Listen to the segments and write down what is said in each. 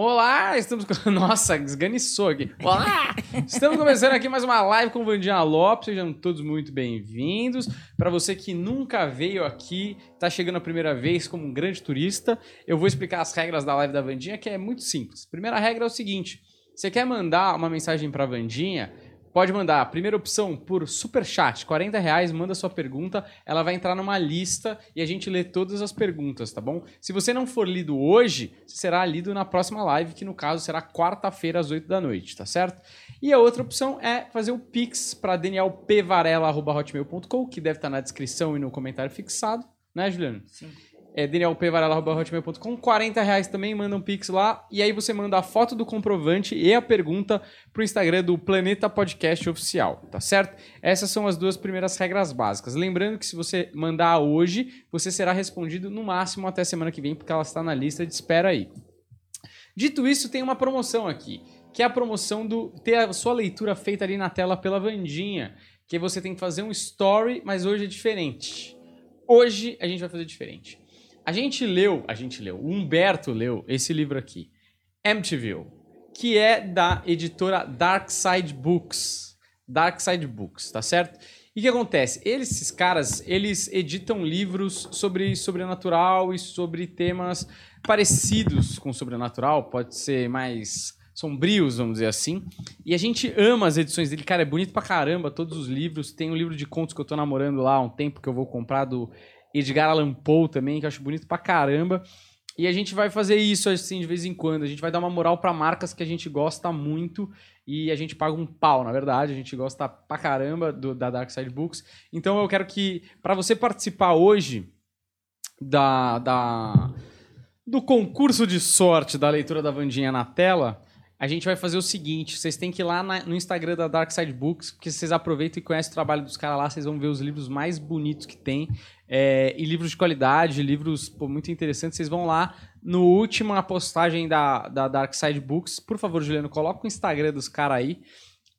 Olá, estamos. Nossa, esganiçou aqui. Olá! Estamos começando aqui mais uma live com o Vandinha Lopes. Sejam todos muito bem-vindos. Para você que nunca veio aqui, está chegando a primeira vez como um grande turista, eu vou explicar as regras da live da Vandinha, que é muito simples. Primeira regra é o seguinte: você quer mandar uma mensagem para a Vandinha? Pode mandar. Primeira opção, por super chat, 40 reais, manda sua pergunta. Ela vai entrar numa lista e a gente lê todas as perguntas, tá bom? Se você não for lido hoje, será lido na próxima live, que no caso será quarta-feira às 8 da noite, tá certo? E a outra opção é fazer o Pix para danielpvarela.hotmail.com, que deve estar na descrição e no comentário fixado, né, Juliano? Sim é danielpvarela.hotmail.com, 40 reais também, manda um pix lá, e aí você manda a foto do comprovante e a pergunta pro Instagram do Planeta Podcast Oficial, tá certo? Essas são as duas primeiras regras básicas. Lembrando que se você mandar hoje, você será respondido no máximo até semana que vem, porque ela está na lista de espera aí. Dito isso, tem uma promoção aqui, que é a promoção do ter a sua leitura feita ali na tela pela Vandinha, que você tem que fazer um story, mas hoje é diferente. Hoje a gente vai fazer diferente. A gente leu, a gente leu, o Humberto leu esse livro aqui, Emptyville, que é da editora Dark Side Books. Dark Side Books, tá certo? E o que acontece? Eles, esses caras, eles editam livros sobre sobrenatural e sobre temas parecidos com sobrenatural, pode ser mais sombrios, vamos dizer assim. E a gente ama as edições dele, cara, é bonito pra caramba todos os livros. Tem um livro de contos que eu tô namorando lá há um tempo que eu vou comprar do Edgar Allan Poe também, que eu acho bonito pra caramba. E a gente vai fazer isso assim de vez em quando. A gente vai dar uma moral para marcas que a gente gosta muito e a gente paga um pau, na verdade. A gente gosta pra caramba do, da Dark Side Books. Então eu quero que, para você participar hoje da, da, do concurso de sorte da leitura da Vandinha na tela, a gente vai fazer o seguinte: vocês têm que ir lá na, no Instagram da Dark Side Books, porque vocês aproveitam e conhecem o trabalho dos caras lá, vocês vão ver os livros mais bonitos que tem. É, e livros de qualidade, livros pô, muito interessantes. Vocês vão lá no última postagem da, da Dark Side Books. Por favor, Juliano, coloca o Instagram dos caras aí.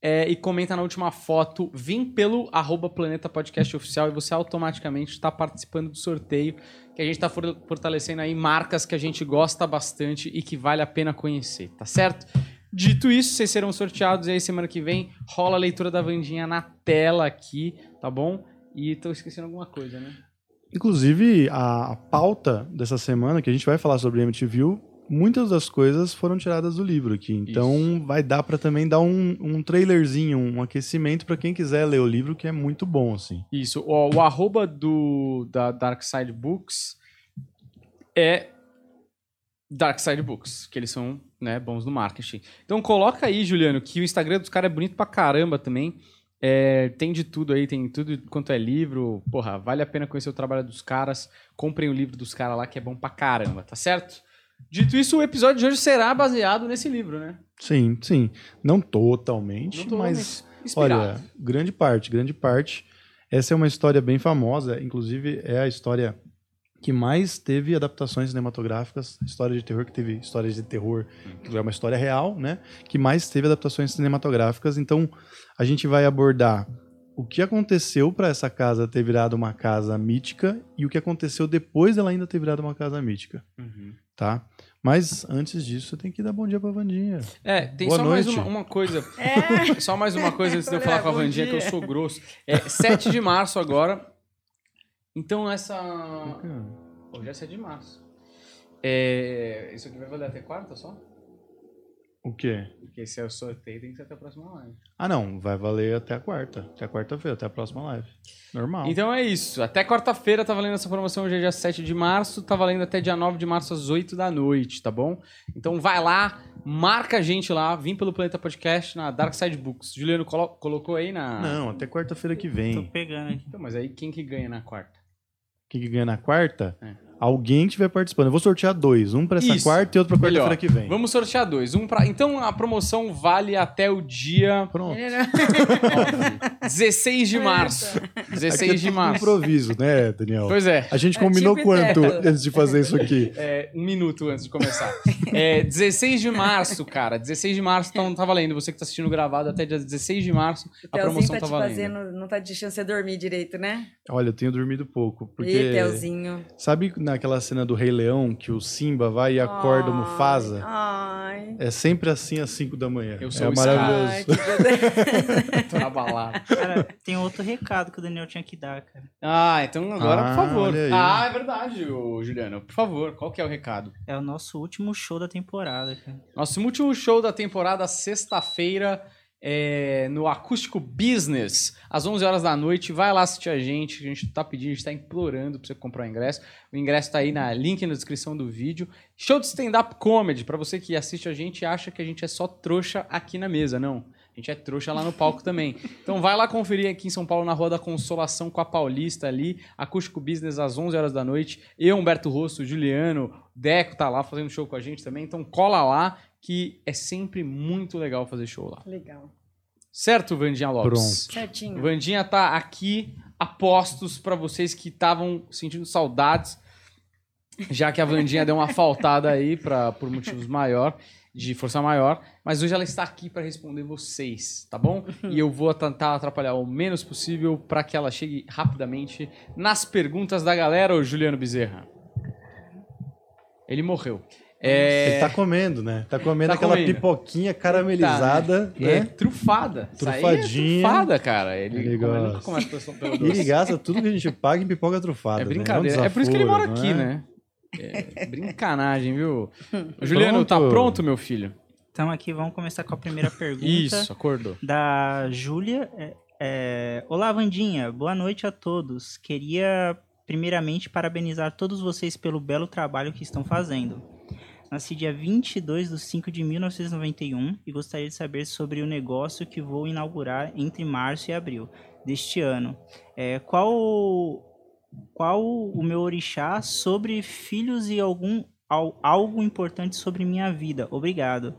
É, e comenta na última foto, vim pelo arroba Planeta Podcast Oficial e você automaticamente está participando do sorteio que a gente está fortalecendo aí marcas que a gente gosta bastante e que vale a pena conhecer, tá certo? Dito isso, vocês serão sorteados e aí semana que vem rola a leitura da Vandinha na tela aqui, tá bom? E tô esquecendo alguma coisa, né? Inclusive, a pauta dessa semana, que a gente vai falar sobre MTV, muitas das coisas foram tiradas do livro aqui. Então Isso. vai dar para também dar um, um trailerzinho, um aquecimento para quem quiser ler o livro, que é muito bom, assim. Isso. O, o arroba do, da Dark Side Books é Dark Side Books, que eles são né, bons no marketing. Então coloca aí, Juliano, que o Instagram dos caras é bonito pra caramba também. É, tem de tudo aí, tem tudo quanto é livro. Porra, vale a pena conhecer o trabalho dos caras. Comprem o livro dos caras lá, que é bom pra caramba, tá certo? Dito isso, o episódio de hoje será baseado nesse livro, né? Sim, sim. Não totalmente, Não totalmente mas inspirado. olha, grande parte, grande parte. Essa é uma história bem famosa, inclusive é a história que mais teve adaptações cinematográficas, história de terror que teve histórias de terror, que é uma história real, né? Que mais teve adaptações cinematográficas. Então, a gente vai abordar o que aconteceu para essa casa ter virado uma casa mítica e o que aconteceu depois dela ainda ter virado uma casa mítica, uhum. Tá? Mas antes disso, tem que dar bom dia pra Vandinha. É, tem Boa só noite. mais uma, uma coisa. É. Só mais uma coisa antes de eu falar com a Vandinha, que eu sou grosso. É 7 de março agora, então essa. Hoje é 7 de março. É... Isso aqui vai valer até quarta só? O quê? Porque se é o sorteio, tem que ser até a próxima live. Ah, não. Vai valer até a quarta. Até a quarta-feira, até a próxima live. Normal. Então é isso. Até quarta-feira tá valendo essa promoção. Hoje é dia 7 de março. Tá valendo até dia 9 de março às 8 da noite, tá bom? Então vai lá, marca a gente lá. Vim pelo Planeta Podcast na Dark Side Books. Juliano colo colocou aí na. Não, até quarta-feira que vem. Tô pegando aqui. Então, mas aí quem que ganha na quarta? Quem que ganha na quarta? É alguém que estiver participando. Eu vou sortear dois, um para essa Isso. quarta e outro para quarta-feira que vem. Vamos sortear dois. Um pra... Então a promoção vale até o dia. Pronto. 16 de março. 16 é de março. improviso, né, Daniel? Pois é. A gente combinou é tipo quanto antes de fazer isso aqui? É, um minuto antes de começar. É, 16 de março, cara. 16 de março então tá valendo. Você que tá assistindo gravado até dia 16 de março, a promoção tá, tá valendo. Fazendo, não tá deixando você dormir direito, né? Olha, eu tenho dormido pouco. Porque. Ih, Telzinho. Sabe, naquela cena do Rei Leão que o Simba vai e acorda o Mufasa? Ai. É sempre assim às 5 da manhã. Eu sou é o maravilhoso. Ai, que Tô na balada. Cara, tem outro recado que o Daniel tinha que dar, cara. Ah, então agora, Ah, por favor. Ah, é verdade, Juliano. Por favor, qual que é o recado? É o nosso último show da temporada, cara. Nosso último show da temporada, sexta-feira, é, no Acústico Business, às 11 horas da noite. Vai lá assistir a gente. A gente tá pedindo, a gente tá implorando pra você comprar o ingresso. O ingresso tá aí na link na descrição do vídeo. Show de stand-up comedy, pra você que assiste a gente e acha que a gente é só trouxa aqui na mesa. Não. A gente é trouxa lá no palco também. Então vai lá conferir aqui em São Paulo, na Rua da Consolação com a Paulista ali. Acústico Business às 11 horas da noite. Eu, Humberto Rosso, Juliano, Deco tá lá fazendo show com a gente também. Então cola lá que é sempre muito legal fazer show lá. Legal. Certo, Vandinha Lopes? Certinho. Vandinha tá aqui a postos pra vocês que estavam sentindo saudades, já que a Vandinha deu uma faltada aí pra, por motivos maior, de força maior, mas hoje ela está aqui pra responder vocês, tá bom? E eu vou tentar atrapalhar o menos possível pra que ela chegue rapidamente nas perguntas da galera, ô Juliano Bezerra. Ele morreu. É... Ele tá comendo, né? Tá comendo Tá aquela comendo. pipoquinha caramelizada, É né? trufada. Isso aí Trufadinha. É trufada, cara. Ele, Ele come- ele nunca ele gasta tudo que a gente paga em pipoca trufada. É né? brincadeira. um É, por isso que ele mora aqui, é? né? É brincanagem, viu? Juliano, tá Pronto. pronto, meu filho? Então aqui vamos começar com a primeira pergunta Isso, acordou. da Júlia. É, é, Olá, Vandinha. Boa noite a todos. Queria primeiramente parabenizar todos vocês pelo belo trabalho que estão fazendo. Nasci dia 22 de 5 de 1991 e gostaria de saber sobre o negócio que vou inaugurar entre março e abril deste ano. É, qual, qual o meu orixá sobre filhos e algum al- algo importante sobre minha vida? Obrigado.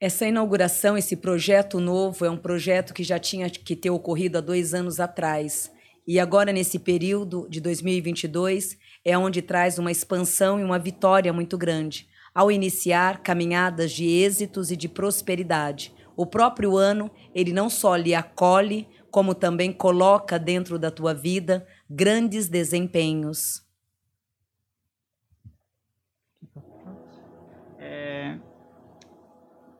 Essa inauguração, esse projeto novo, é um projeto que já tinha que ter ocorrido há dois anos atrás. E agora, nesse período de 2022, é onde traz uma expansão e uma vitória muito grande, ao iniciar caminhadas de êxitos e de prosperidade. O próprio ano, ele não só lhe acolhe, como também coloca dentro da tua vida grandes desempenhos. É,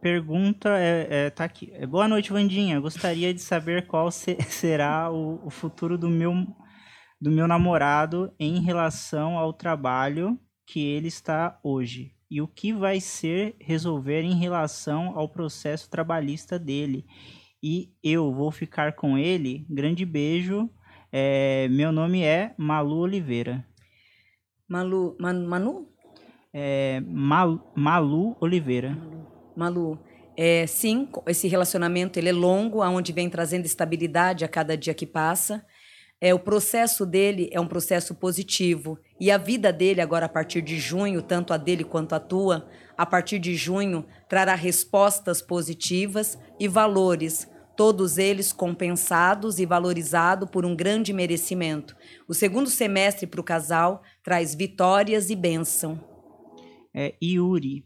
Pergunta é, é, tá aqui. Boa noite, Vandinha. Gostaria de saber qual se- será o, o futuro do meu, do meu namorado em relação ao trabalho que ele está hoje. E o que vai ser resolver em relação ao processo trabalhista dele. E eu vou ficar com ele. Grande beijo. É, meu nome é Malu Oliveira. Malu, Man- Manu? É, Mal- Malu Oliveira. Malu, é, sim, esse relacionamento ele é longo, aonde vem trazendo estabilidade a cada dia que passa. É, o processo dele é um processo positivo. E a vida dele, agora a partir de junho, tanto a dele quanto a tua, a partir de junho, trará respostas positivas e valores, todos eles compensados e valorizados por um grande merecimento. O segundo semestre para o casal traz vitórias e bênção. é Yuri.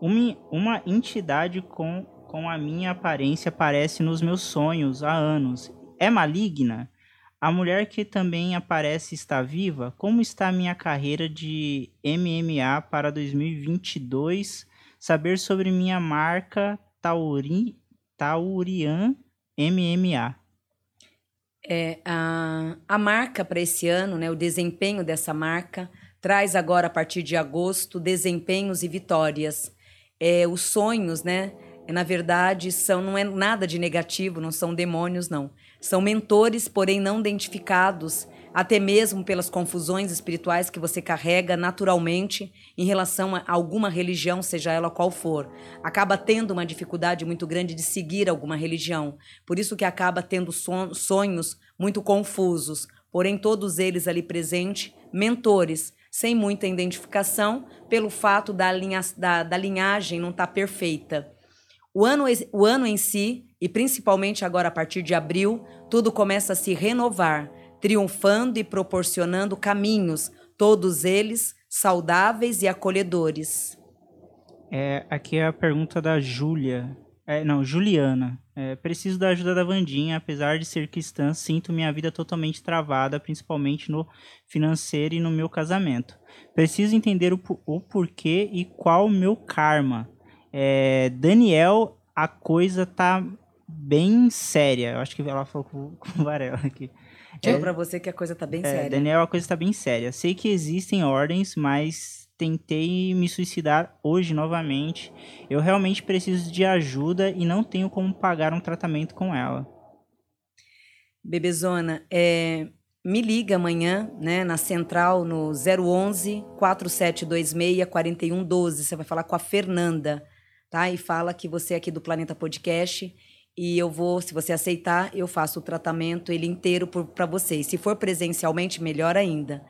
Uma, uma entidade com, com a minha aparência aparece nos meus sonhos há anos. É maligna? A mulher que também aparece está viva? Como está a minha carreira de MMA para 2022? Saber sobre minha marca Tauri, Taurian MMA. É, a, a marca para esse ano, né, o desempenho dessa marca, traz agora, a partir de agosto, desempenhos e vitórias. É, os sonhos, né, na verdade, são, não é nada de negativo, não são demônios, não. São mentores, porém não identificados, até mesmo pelas confusões espirituais que você carrega naturalmente em relação a alguma religião, seja ela qual for. Acaba tendo uma dificuldade muito grande de seguir alguma religião. Por isso que acaba tendo son- sonhos muito confusos, porém todos eles ali presentes, mentores, sem muita identificação, pelo fato da, linha, da, da linhagem não estar perfeita. O ano, o ano em si, e principalmente agora a partir de abril, tudo começa a se renovar, triunfando e proporcionando caminhos, todos eles saudáveis e acolhedores. É, aqui é a pergunta da Júlia. É, não, Juliana. É, preciso da ajuda da Vandinha, apesar de ser cristã, sinto minha vida totalmente travada, principalmente no financeiro e no meu casamento. Preciso entender o, o porquê e qual o meu karma. É, Daniel, a coisa tá bem séria. Eu acho que ela falou com, com o Varela aqui. Digo é, pra você que a coisa tá bem é, séria. Daniel, a coisa tá bem séria. Sei que existem ordens, mas tentei me suicidar hoje novamente. Eu realmente preciso de ajuda e não tenho como pagar um tratamento com ela. Bebezona, é, me liga amanhã, né, na central no 011 4726 4112. Você vai falar com a Fernanda, tá? E fala que você é aqui do Planeta Podcast e eu vou, se você aceitar, eu faço o tratamento ele inteiro para você. E se for presencialmente, melhor ainda.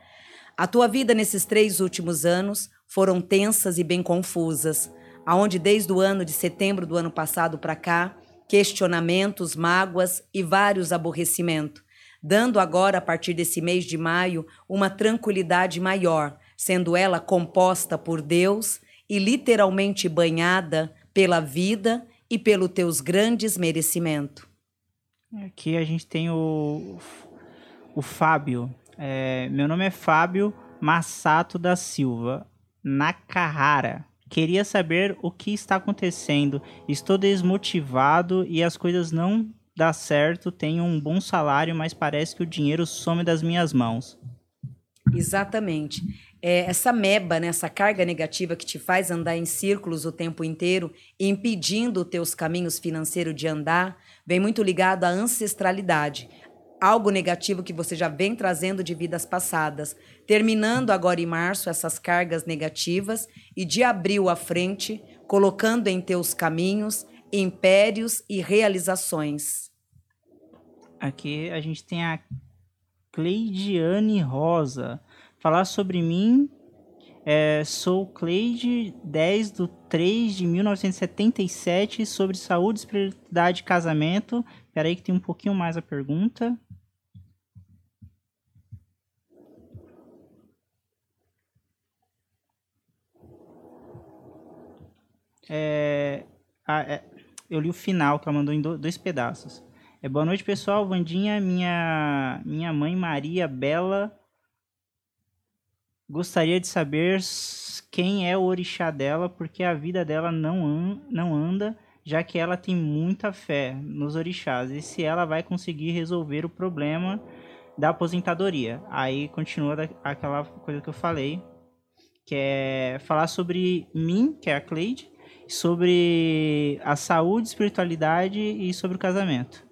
A tua vida nesses três últimos anos foram tensas e bem confusas, aonde desde o ano de setembro do ano passado para cá, questionamentos, mágoas e vários aborrecimentos, dando agora a partir desse mês de maio uma tranquilidade maior, sendo ela composta por Deus e literalmente banhada pela vida e pelos teus grandes merecimentos. Aqui a gente tem o, o Fábio. É, meu nome é Fábio Massato da Silva, Nakahara. Queria saber o que está acontecendo. Estou desmotivado e as coisas não dão certo. Tenho um bom salário, mas parece que o dinheiro some das minhas mãos. Exatamente. É, essa meba, né, essa carga negativa que te faz andar em círculos o tempo inteiro, impedindo os teus caminhos financeiros de andar, vem muito ligado à ancestralidade algo negativo que você já vem trazendo de vidas passadas, terminando agora em março essas cargas negativas e de abril à frente, colocando em teus caminhos impérios e realizações. Aqui a gente tem a Cleidiane Rosa. Falar sobre mim, é, sou Cleide 10 do 3 de 1977, sobre saúde, espiritualidade e casamento. Espera aí que tem um pouquinho mais a pergunta. É, a, é, eu li o final, que ela mandou em do, dois pedaços. É, boa noite, pessoal. Vandinha, minha, minha mãe Maria Bela gostaria de saber quem é o orixá dela, porque a vida dela não, an, não anda, já que ela tem muita fé nos orixás. E se ela vai conseguir resolver o problema da aposentadoria. Aí continua da, aquela coisa que eu falei, que é falar sobre mim, que é a Cleide, sobre a saúde, espiritualidade e sobre o casamento.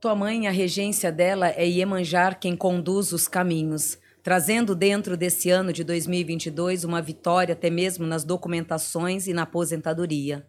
Tua mãe, a regência dela é Iemanjar quem conduz os caminhos, trazendo dentro desse ano de 2022 uma vitória até mesmo nas documentações e na aposentadoria.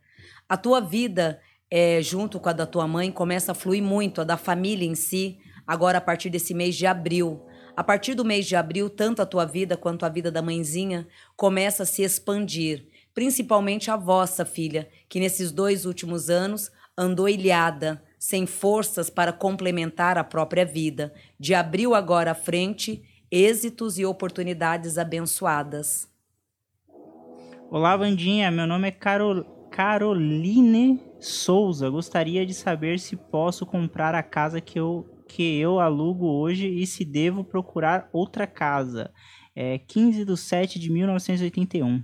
A tua vida, é, junto com a da tua mãe, começa a fluir muito, a da família em si, agora a partir desse mês de abril. A partir do mês de abril, tanto a tua vida quanto a vida da mãezinha começa a se expandir principalmente a vossa filha, que nesses dois últimos anos andou ilhada, sem forças para complementar a própria vida, de abril agora à frente, êxitos e oportunidades abençoadas. Olá, Vandinha, meu nome é Carol... Caroline Souza. Gostaria de saber se posso comprar a casa que eu, que eu alugo hoje e se devo procurar outra casa. É 15 de 7 de 1981.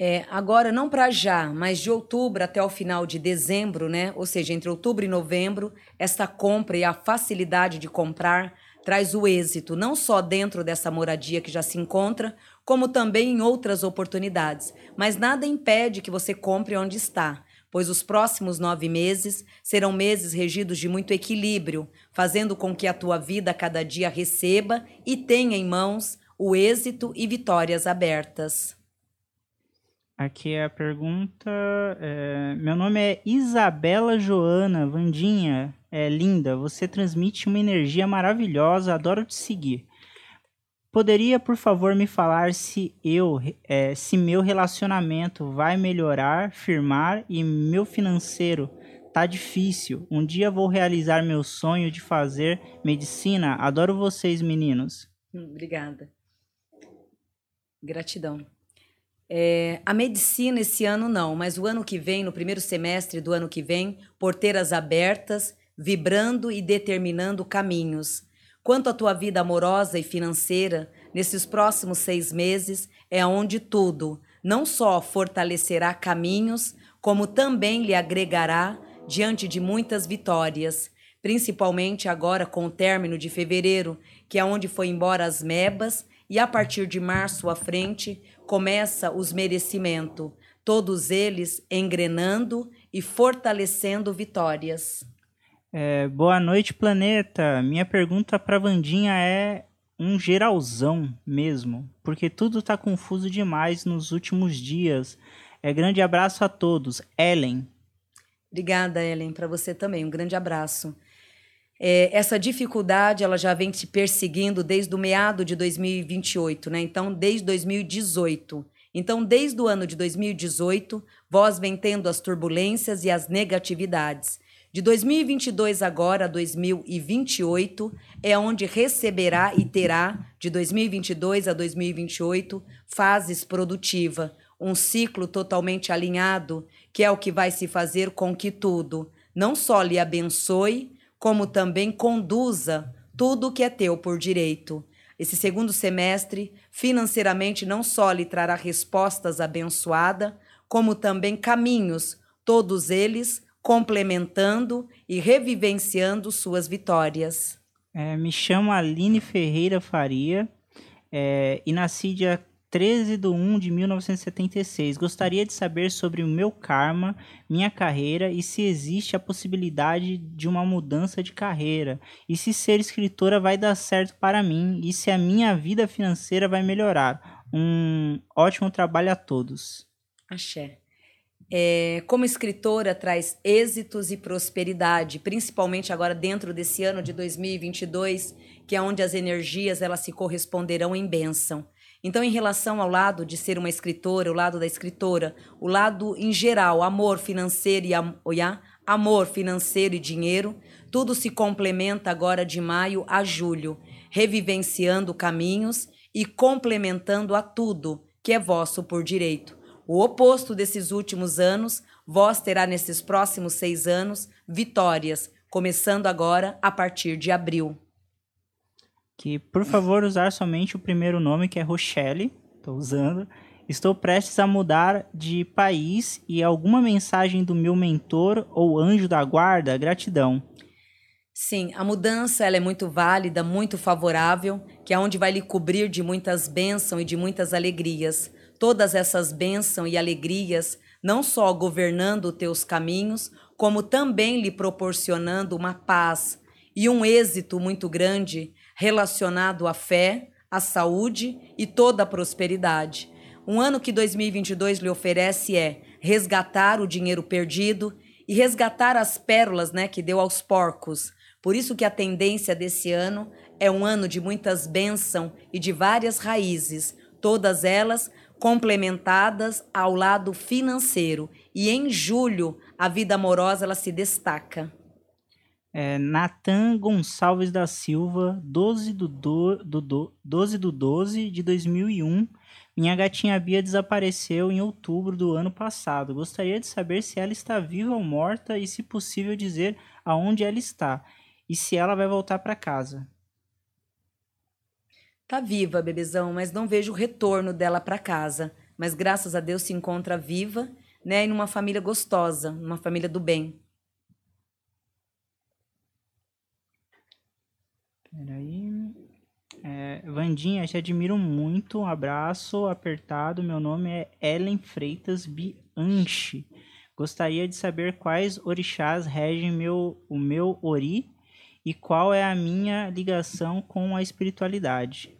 É, agora, não para já, mas de outubro até o final de dezembro, né? Ou seja, entre outubro e novembro, essa compra e a facilidade de comprar traz o êxito, não só dentro dessa moradia que já se encontra, como também em outras oportunidades. Mas nada impede que você compre onde está, pois os próximos nove meses serão meses regidos de muito equilíbrio, fazendo com que a tua vida cada dia receba e tenha em mãos o êxito e vitórias abertas. Aqui é a pergunta. É, meu nome é Isabela Joana Vandinha. É linda, você transmite uma energia maravilhosa, adoro te seguir. Poderia, por favor, me falar se eu, é, se meu relacionamento vai melhorar, firmar e meu financeiro tá difícil. Um dia vou realizar meu sonho de fazer medicina. Adoro vocês, meninos. Hum, obrigada. Gratidão. É, a medicina esse ano não, mas o ano que vem, no primeiro semestre do ano que vem, porteiras abertas, vibrando e determinando caminhos. Quanto à tua vida amorosa e financeira, nesses próximos seis meses é onde tudo não só fortalecerá caminhos, como também lhe agregará diante de muitas vitórias, principalmente agora com o término de fevereiro, que é onde foi embora as mebas, e a partir de março à frente começa os merecimentos, todos eles engrenando e fortalecendo vitórias. É, boa noite, planeta. Minha pergunta para Vandinha é um geralzão mesmo, porque tudo está confuso demais nos últimos dias. É grande abraço a todos. Ellen. Obrigada, Ellen, para você também. Um grande abraço. É, essa dificuldade ela já vem te perseguindo desde o meado de 2028, né? Então, desde 2018. Então, desde o ano de 2018, vós vem tendo as turbulências e as negatividades. De 2022 agora a 2028 é onde receberá e terá, de 2022 a 2028, fases produtiva, um ciclo totalmente alinhado, que é o que vai se fazer com que tudo não só lhe abençoe, como também conduza tudo o que é teu por direito. Esse segundo semestre, financeiramente, não só lhe trará respostas abençoadas, como também caminhos, todos eles complementando e revivenciando suas vitórias. É, me chamo Aline Ferreira Faria é, e nasci dia 13 de 1 de 1976. Gostaria de saber sobre o meu karma, minha carreira e se existe a possibilidade de uma mudança de carreira. E se ser escritora vai dar certo para mim e se a minha vida financeira vai melhorar. Um ótimo trabalho a todos. Axé é, como escritora, traz êxitos e prosperidade, principalmente agora dentro desse ano de 2022, que é onde as energias elas se corresponderão em bênção. Então, em relação ao lado de ser uma escritora, o lado da escritora, o lado em geral, amor financeiro e am amor financeiro e dinheiro, tudo se complementa agora de maio a julho, revivenciando caminhos e complementando a tudo que é vosso por direito. O oposto desses últimos anos, vós terá nesses próximos seis anos vitórias, começando agora a partir de abril. Que, por favor, usar somente o primeiro nome, que é Rochelle. Estou usando. Estou prestes a mudar de país e alguma mensagem do meu mentor ou anjo da guarda? Gratidão. Sim, a mudança ela é muito válida, muito favorável, que é onde vai lhe cobrir de muitas bênçãos e de muitas alegrias todas essas bênçãos e alegrias, não só governando teus caminhos, como também lhe proporcionando uma paz e um êxito muito grande relacionado à fé, à saúde e toda a prosperidade. Um ano que 2022 lhe oferece é resgatar o dinheiro perdido e resgatar as pérolas, né, que deu aos porcos. Por isso que a tendência desse ano é um ano de muitas bênçãos e de várias raízes, todas elas complementadas ao lado financeiro. E em julho, a vida amorosa ela se destaca. É, Natan Gonçalves da Silva, 12 do, do, do, do, 12 do 12 de 2001. Minha gatinha Bia desapareceu em outubro do ano passado. Gostaria de saber se ela está viva ou morta e, se possível, dizer aonde ela está e se ela vai voltar para casa. Tá viva, bebezão, mas não vejo o retorno dela para casa. Mas graças a Deus se encontra viva, né? E numa família gostosa, numa família do bem. Peraí. É, Vandinha, te admiro muito. Um abraço apertado. Meu nome é Ellen Freitas Bianchi. Gostaria de saber quais orixás regem meu, o meu ori e qual é a minha ligação com a espiritualidade.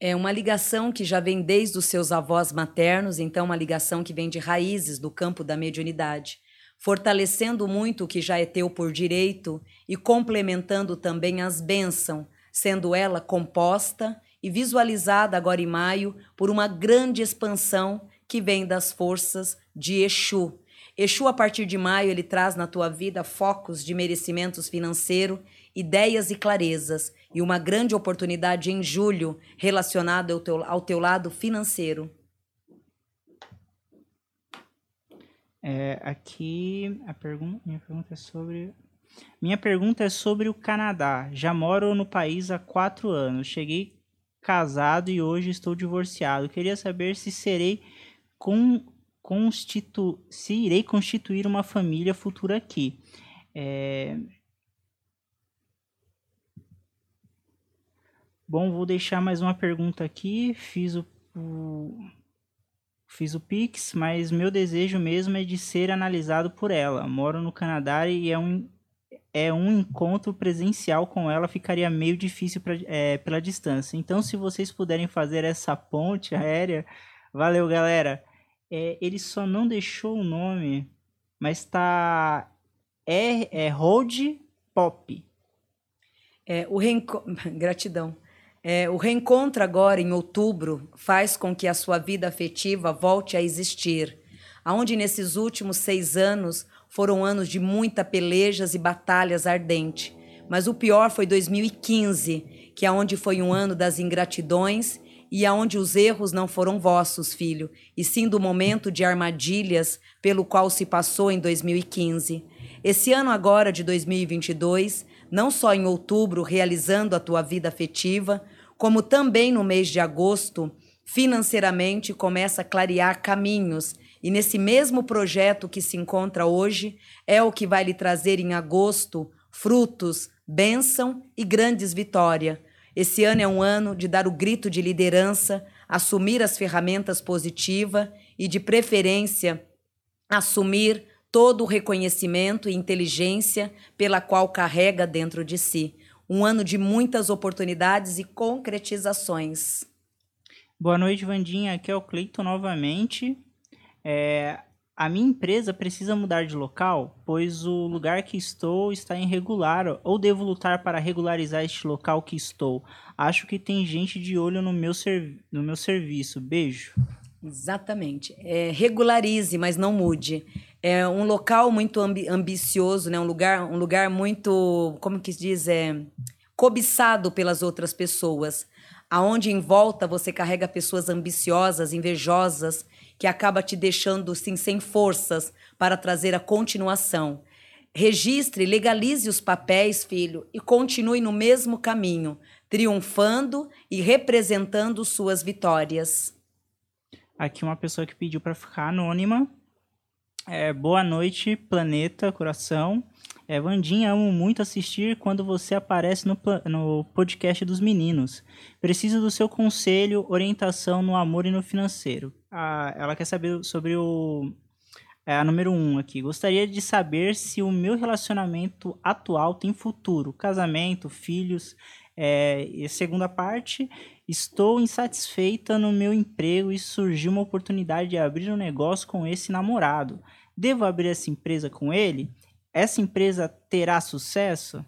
É uma ligação que já vem desde os seus avós maternos, então uma ligação que vem de raízes do campo da mediunidade, fortalecendo muito o que já é teu por direito e complementando também as bênçãos, sendo ela composta e visualizada agora em maio por uma grande expansão que vem das forças de Exu. Exu, a partir de maio, ele traz na tua vida focos de merecimentos financeiros ideias e clarezas, e uma grande oportunidade em julho relacionada ao teu, ao teu lado financeiro. É, aqui a pergunta, minha pergunta é sobre minha pergunta é sobre o Canadá. Já moro no país há quatro anos. Cheguei casado e hoje estou divorciado. Queria saber se serei com, constitu, se irei constituir uma família futura aqui. É... Bom, vou deixar mais uma pergunta aqui. Fiz o, o, fiz o Pix, mas meu desejo mesmo é de ser analisado por ela. Moro no Canadá e é um, é um encontro presencial com ela ficaria meio difícil pra, é, pela distância. Então, se vocês puderem fazer essa ponte aérea, valeu, galera. É, ele só não deixou o nome, mas tá é, é Road Pop. É, o reenco... Gratidão. É, o reencontro agora, em outubro, faz com que a sua vida afetiva volte a existir. Aonde nesses últimos seis anos foram anos de muita pelejas e batalhas ardentes. Mas o pior foi 2015, que é onde foi um ano das ingratidões e aonde os erros não foram vossos, filho, e sim do momento de armadilhas pelo qual se passou em 2015. Esse ano agora de 2022, não só em outubro realizando a tua vida afetiva, como também no mês de agosto, financeiramente começa a clarear caminhos e nesse mesmo projeto que se encontra hoje, é o que vai lhe trazer em agosto frutos, bênção e grandes vitórias. Esse ano é um ano de dar o grito de liderança, assumir as ferramentas positivas e, de preferência, assumir todo o reconhecimento e inteligência pela qual carrega dentro de si. Um ano de muitas oportunidades e concretizações. Boa noite, Vandinha. Aqui é o Cleito novamente. É, a minha empresa precisa mudar de local, pois o lugar que estou está irregular, ou devo lutar para regularizar este local que estou. Acho que tem gente de olho no meu, no meu serviço. Beijo. Exatamente. É, regularize, mas não mude. É um local muito ambi ambicioso, né? um, lugar, um lugar muito, como que se diz, é, cobiçado pelas outras pessoas. Aonde em volta você carrega pessoas ambiciosas, invejosas, que acaba te deixando assim, sem forças para trazer a continuação. Registre, legalize os papéis, filho, e continue no mesmo caminho, triunfando e representando suas vitórias. Aqui uma pessoa que pediu para ficar anônima. É, boa noite, planeta, coração. É, Vandinha, amo muito assistir quando você aparece no, no podcast dos meninos. Preciso do seu conselho, orientação no amor e no financeiro. Ah, ela quer saber sobre o. É a número 1 um aqui. Gostaria de saber se o meu relacionamento atual tem futuro. Casamento, filhos. É, e a segunda parte, estou insatisfeita no meu emprego e surgiu uma oportunidade de abrir um negócio com esse namorado. Devo abrir essa empresa com ele? Essa empresa terá sucesso?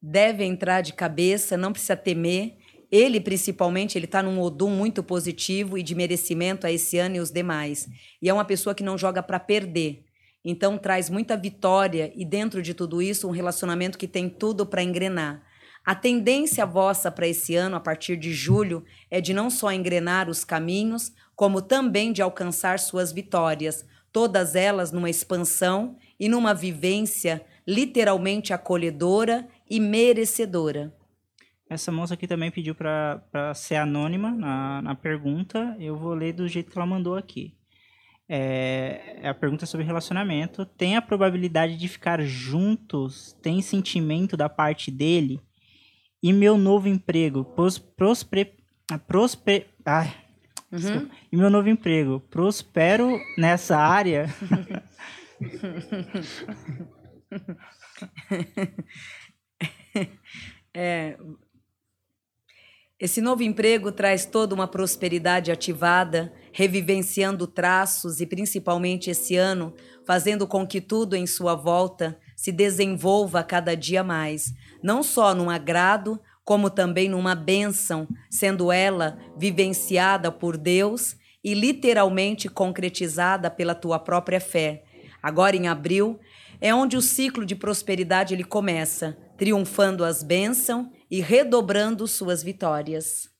Deve entrar de cabeça, não precisa temer. Ele, principalmente, ele está num odum muito positivo e de merecimento a esse ano e os demais. E é uma pessoa que não joga para perder. Então traz muita vitória e dentro de tudo isso um relacionamento que tem tudo para engrenar. A tendência vossa para esse ano, a partir de julho, é de não só engrenar os caminhos, como também de alcançar suas vitórias, todas elas numa expansão e numa vivência literalmente acolhedora e merecedora. Essa moça aqui também pediu para ser anônima na, na pergunta. Eu vou ler do jeito que ela mandou aqui. É, é a pergunta sobre relacionamento. Tem a probabilidade de ficar juntos? Tem sentimento da parte dele? E meu novo emprego? Pros, prospre, ah, Uhum. E meu novo emprego. Prospero nessa área. é, esse novo emprego traz toda uma prosperidade ativada, revivenciando traços e principalmente esse ano, fazendo com que tudo em sua volta se desenvolva cada dia mais, não só num agrado, como também numa bênção, sendo ela vivenciada por Deus e literalmente concretizada pela tua própria fé. Agora em abril é onde o ciclo de prosperidade ele começa, triunfando as bênçãos e redobrando suas vitórias.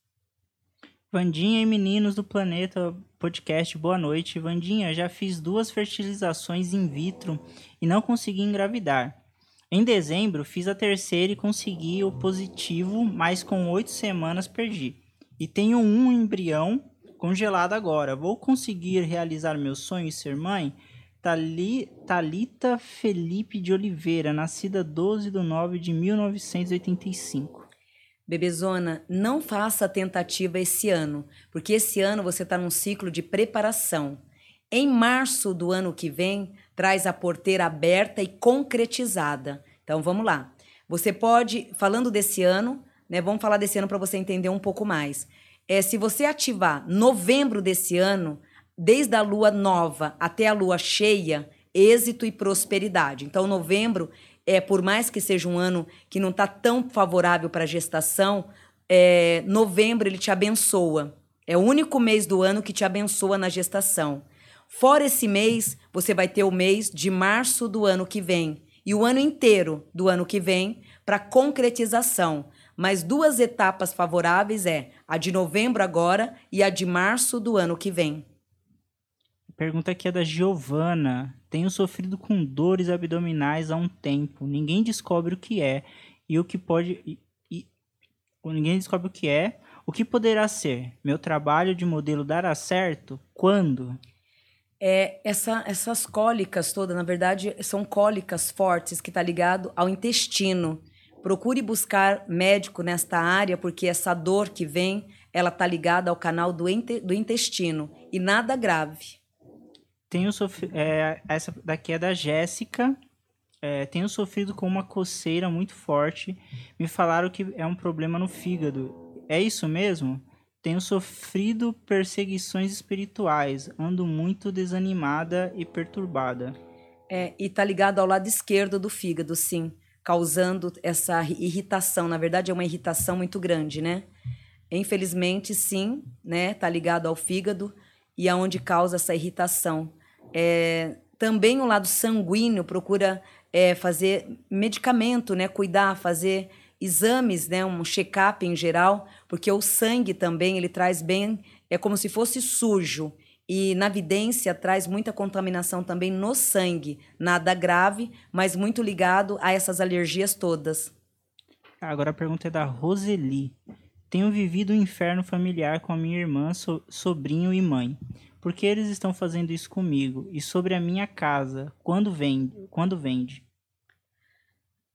Vandinha e meninos do Planeta Podcast, boa noite. Vandinha, já fiz duas fertilizações in vitro e não consegui engravidar. Em dezembro, fiz a terceira e consegui o positivo, mas com oito semanas perdi. E tenho um embrião congelado agora. Vou conseguir realizar meu sonho e ser mãe? Tali, Talita Felipe de Oliveira, nascida 12 de 9 de 1985. Bebezona, não faça a tentativa esse ano, porque esse ano você está num ciclo de preparação. Em março do ano que vem, traz a porteira aberta e concretizada. Então vamos lá. Você pode, falando desse ano, né? Vamos falar desse ano para você entender um pouco mais. É, se você ativar novembro desse ano, desde a lua nova até a lua cheia, êxito e prosperidade. Então, novembro, é por mais que seja um ano que não está tão favorável para a gestação, é, novembro ele te abençoa. É o único mês do ano que te abençoa na gestação. Fora esse mês, você vai ter o mês de março do ano que vem e o ano inteiro do ano que vem para concretização. Mas duas etapas favoráveis é a de novembro agora e a de março do ano que vem. Pergunta aqui é da Giovana. Tenho sofrido com dores abdominais há um tempo. Ninguém descobre o que é e o que pode. E, e, ninguém descobre o que é. O que poderá ser? Meu trabalho de modelo dará certo? Quando? É, essa, essas cólicas todas, na verdade, são cólicas fortes que está ligado ao intestino. Procure buscar médico nesta área, porque essa dor que vem, ela está ligada ao canal do, do intestino e nada grave. Tenho sofrido. É, essa daqui é da Jéssica. É, tenho sofrido com uma coceira muito forte. Me falaram que é um problema no fígado. É isso mesmo? Tenho sofrido perseguições espirituais. Ando muito desanimada e perturbada. É, e tá ligado ao lado esquerdo do fígado, sim. Causando essa irritação. Na verdade, é uma irritação muito grande, né? Infelizmente, sim, né? Tá ligado ao fígado e aonde causa essa irritação. É, também o lado sanguíneo procura é, fazer medicamento, né? Cuidar, fazer exames, né? Um check-up em geral, porque o sangue também ele traz bem, é como se fosse sujo. E na vidência traz muita contaminação também no sangue. Nada grave, mas muito ligado a essas alergias todas. Agora a pergunta é da Roseli. Tenho vivido um inferno familiar com a minha irmã, so sobrinho e mãe. Por que eles estão fazendo isso comigo? E sobre a minha casa, quando vende? Quando vende?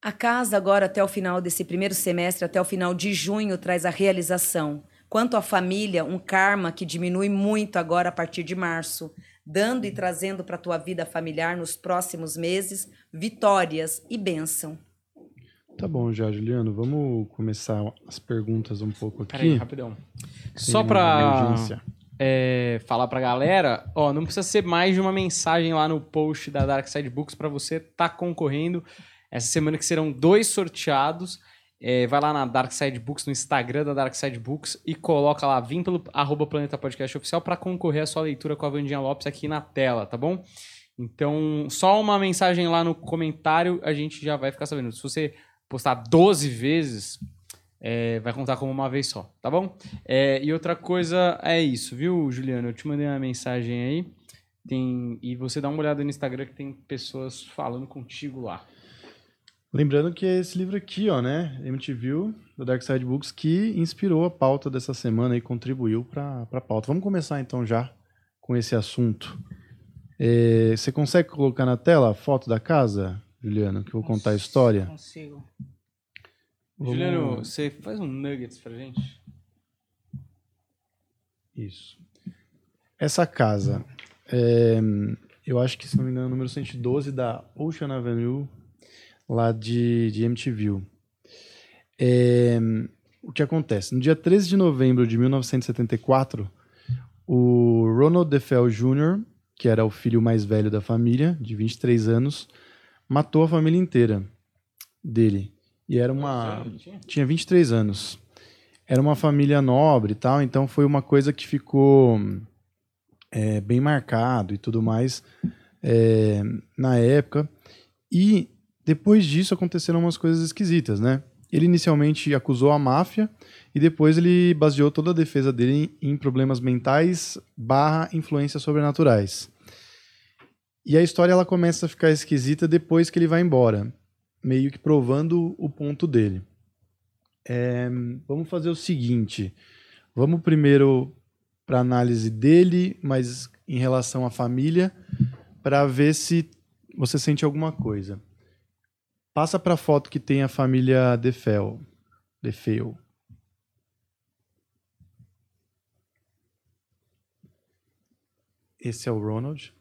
A casa agora até o final desse primeiro semestre, até o final de junho, traz a realização. Quanto à família, um karma que diminui muito agora a partir de março, dando e trazendo para a tua vida familiar nos próximos meses vitórias e bênção. Tá bom, já, Juliano. Vamos começar as perguntas um pouco aqui. Peraí, rapidão. Só para é, falar pra galera, ó, não precisa ser mais de uma mensagem lá no post da Dark Side Books para você tá concorrendo. Essa semana que serão dois sorteados. É, vai lá na Dark Side Books, no Instagram da Dark Side Books e coloca lá, vim pelo arroba Planeta Podcast Oficial para concorrer à sua leitura com a Vandinha Lopes aqui na tela, tá bom? Então, só uma mensagem lá no comentário, a gente já vai ficar sabendo. Se você postar 12 vezes, é, vai contar como uma vez só, tá bom? É, e outra coisa é isso, viu, Juliano? Eu te mandei uma mensagem aí. Tem, e você dá uma olhada no Instagram que tem pessoas falando contigo lá. Lembrando que é esse livro aqui, ó, né? MTV, do Dark Side Books, que inspirou a pauta dessa semana e contribuiu para a pauta. Vamos começar então já com esse assunto. É, você consegue colocar na tela a foto da casa, Juliano, que eu vou contar a história? Consigo. Juliano, você faz um nuggets pra gente? Isso. Essa casa, é, eu acho que, se não me engano, é o número 112 da Ocean Avenue, lá de, de MTV. É, o que acontece? No dia 13 de novembro de 1974, o Ronald DeFell Jr., que era o filho mais velho da família, de 23 anos, matou a família inteira dele. E era uma. Tinha 23 anos. Era uma família nobre e tal, então foi uma coisa que ficou é, bem marcado e tudo mais é, na época. E depois disso aconteceram umas coisas esquisitas, né? ele inicialmente acusou a máfia e depois ele baseou toda a defesa dele em problemas mentais barra influências sobrenaturais. E a história ela começa a ficar esquisita depois que ele vai embora, meio que provando o ponto dele. É, vamos fazer o seguinte: vamos primeiro para análise dele, mas em relação à família, para ver se você sente alguma coisa. Passa para a foto que tem a família Defel. Defeu. Esse é o Ronald.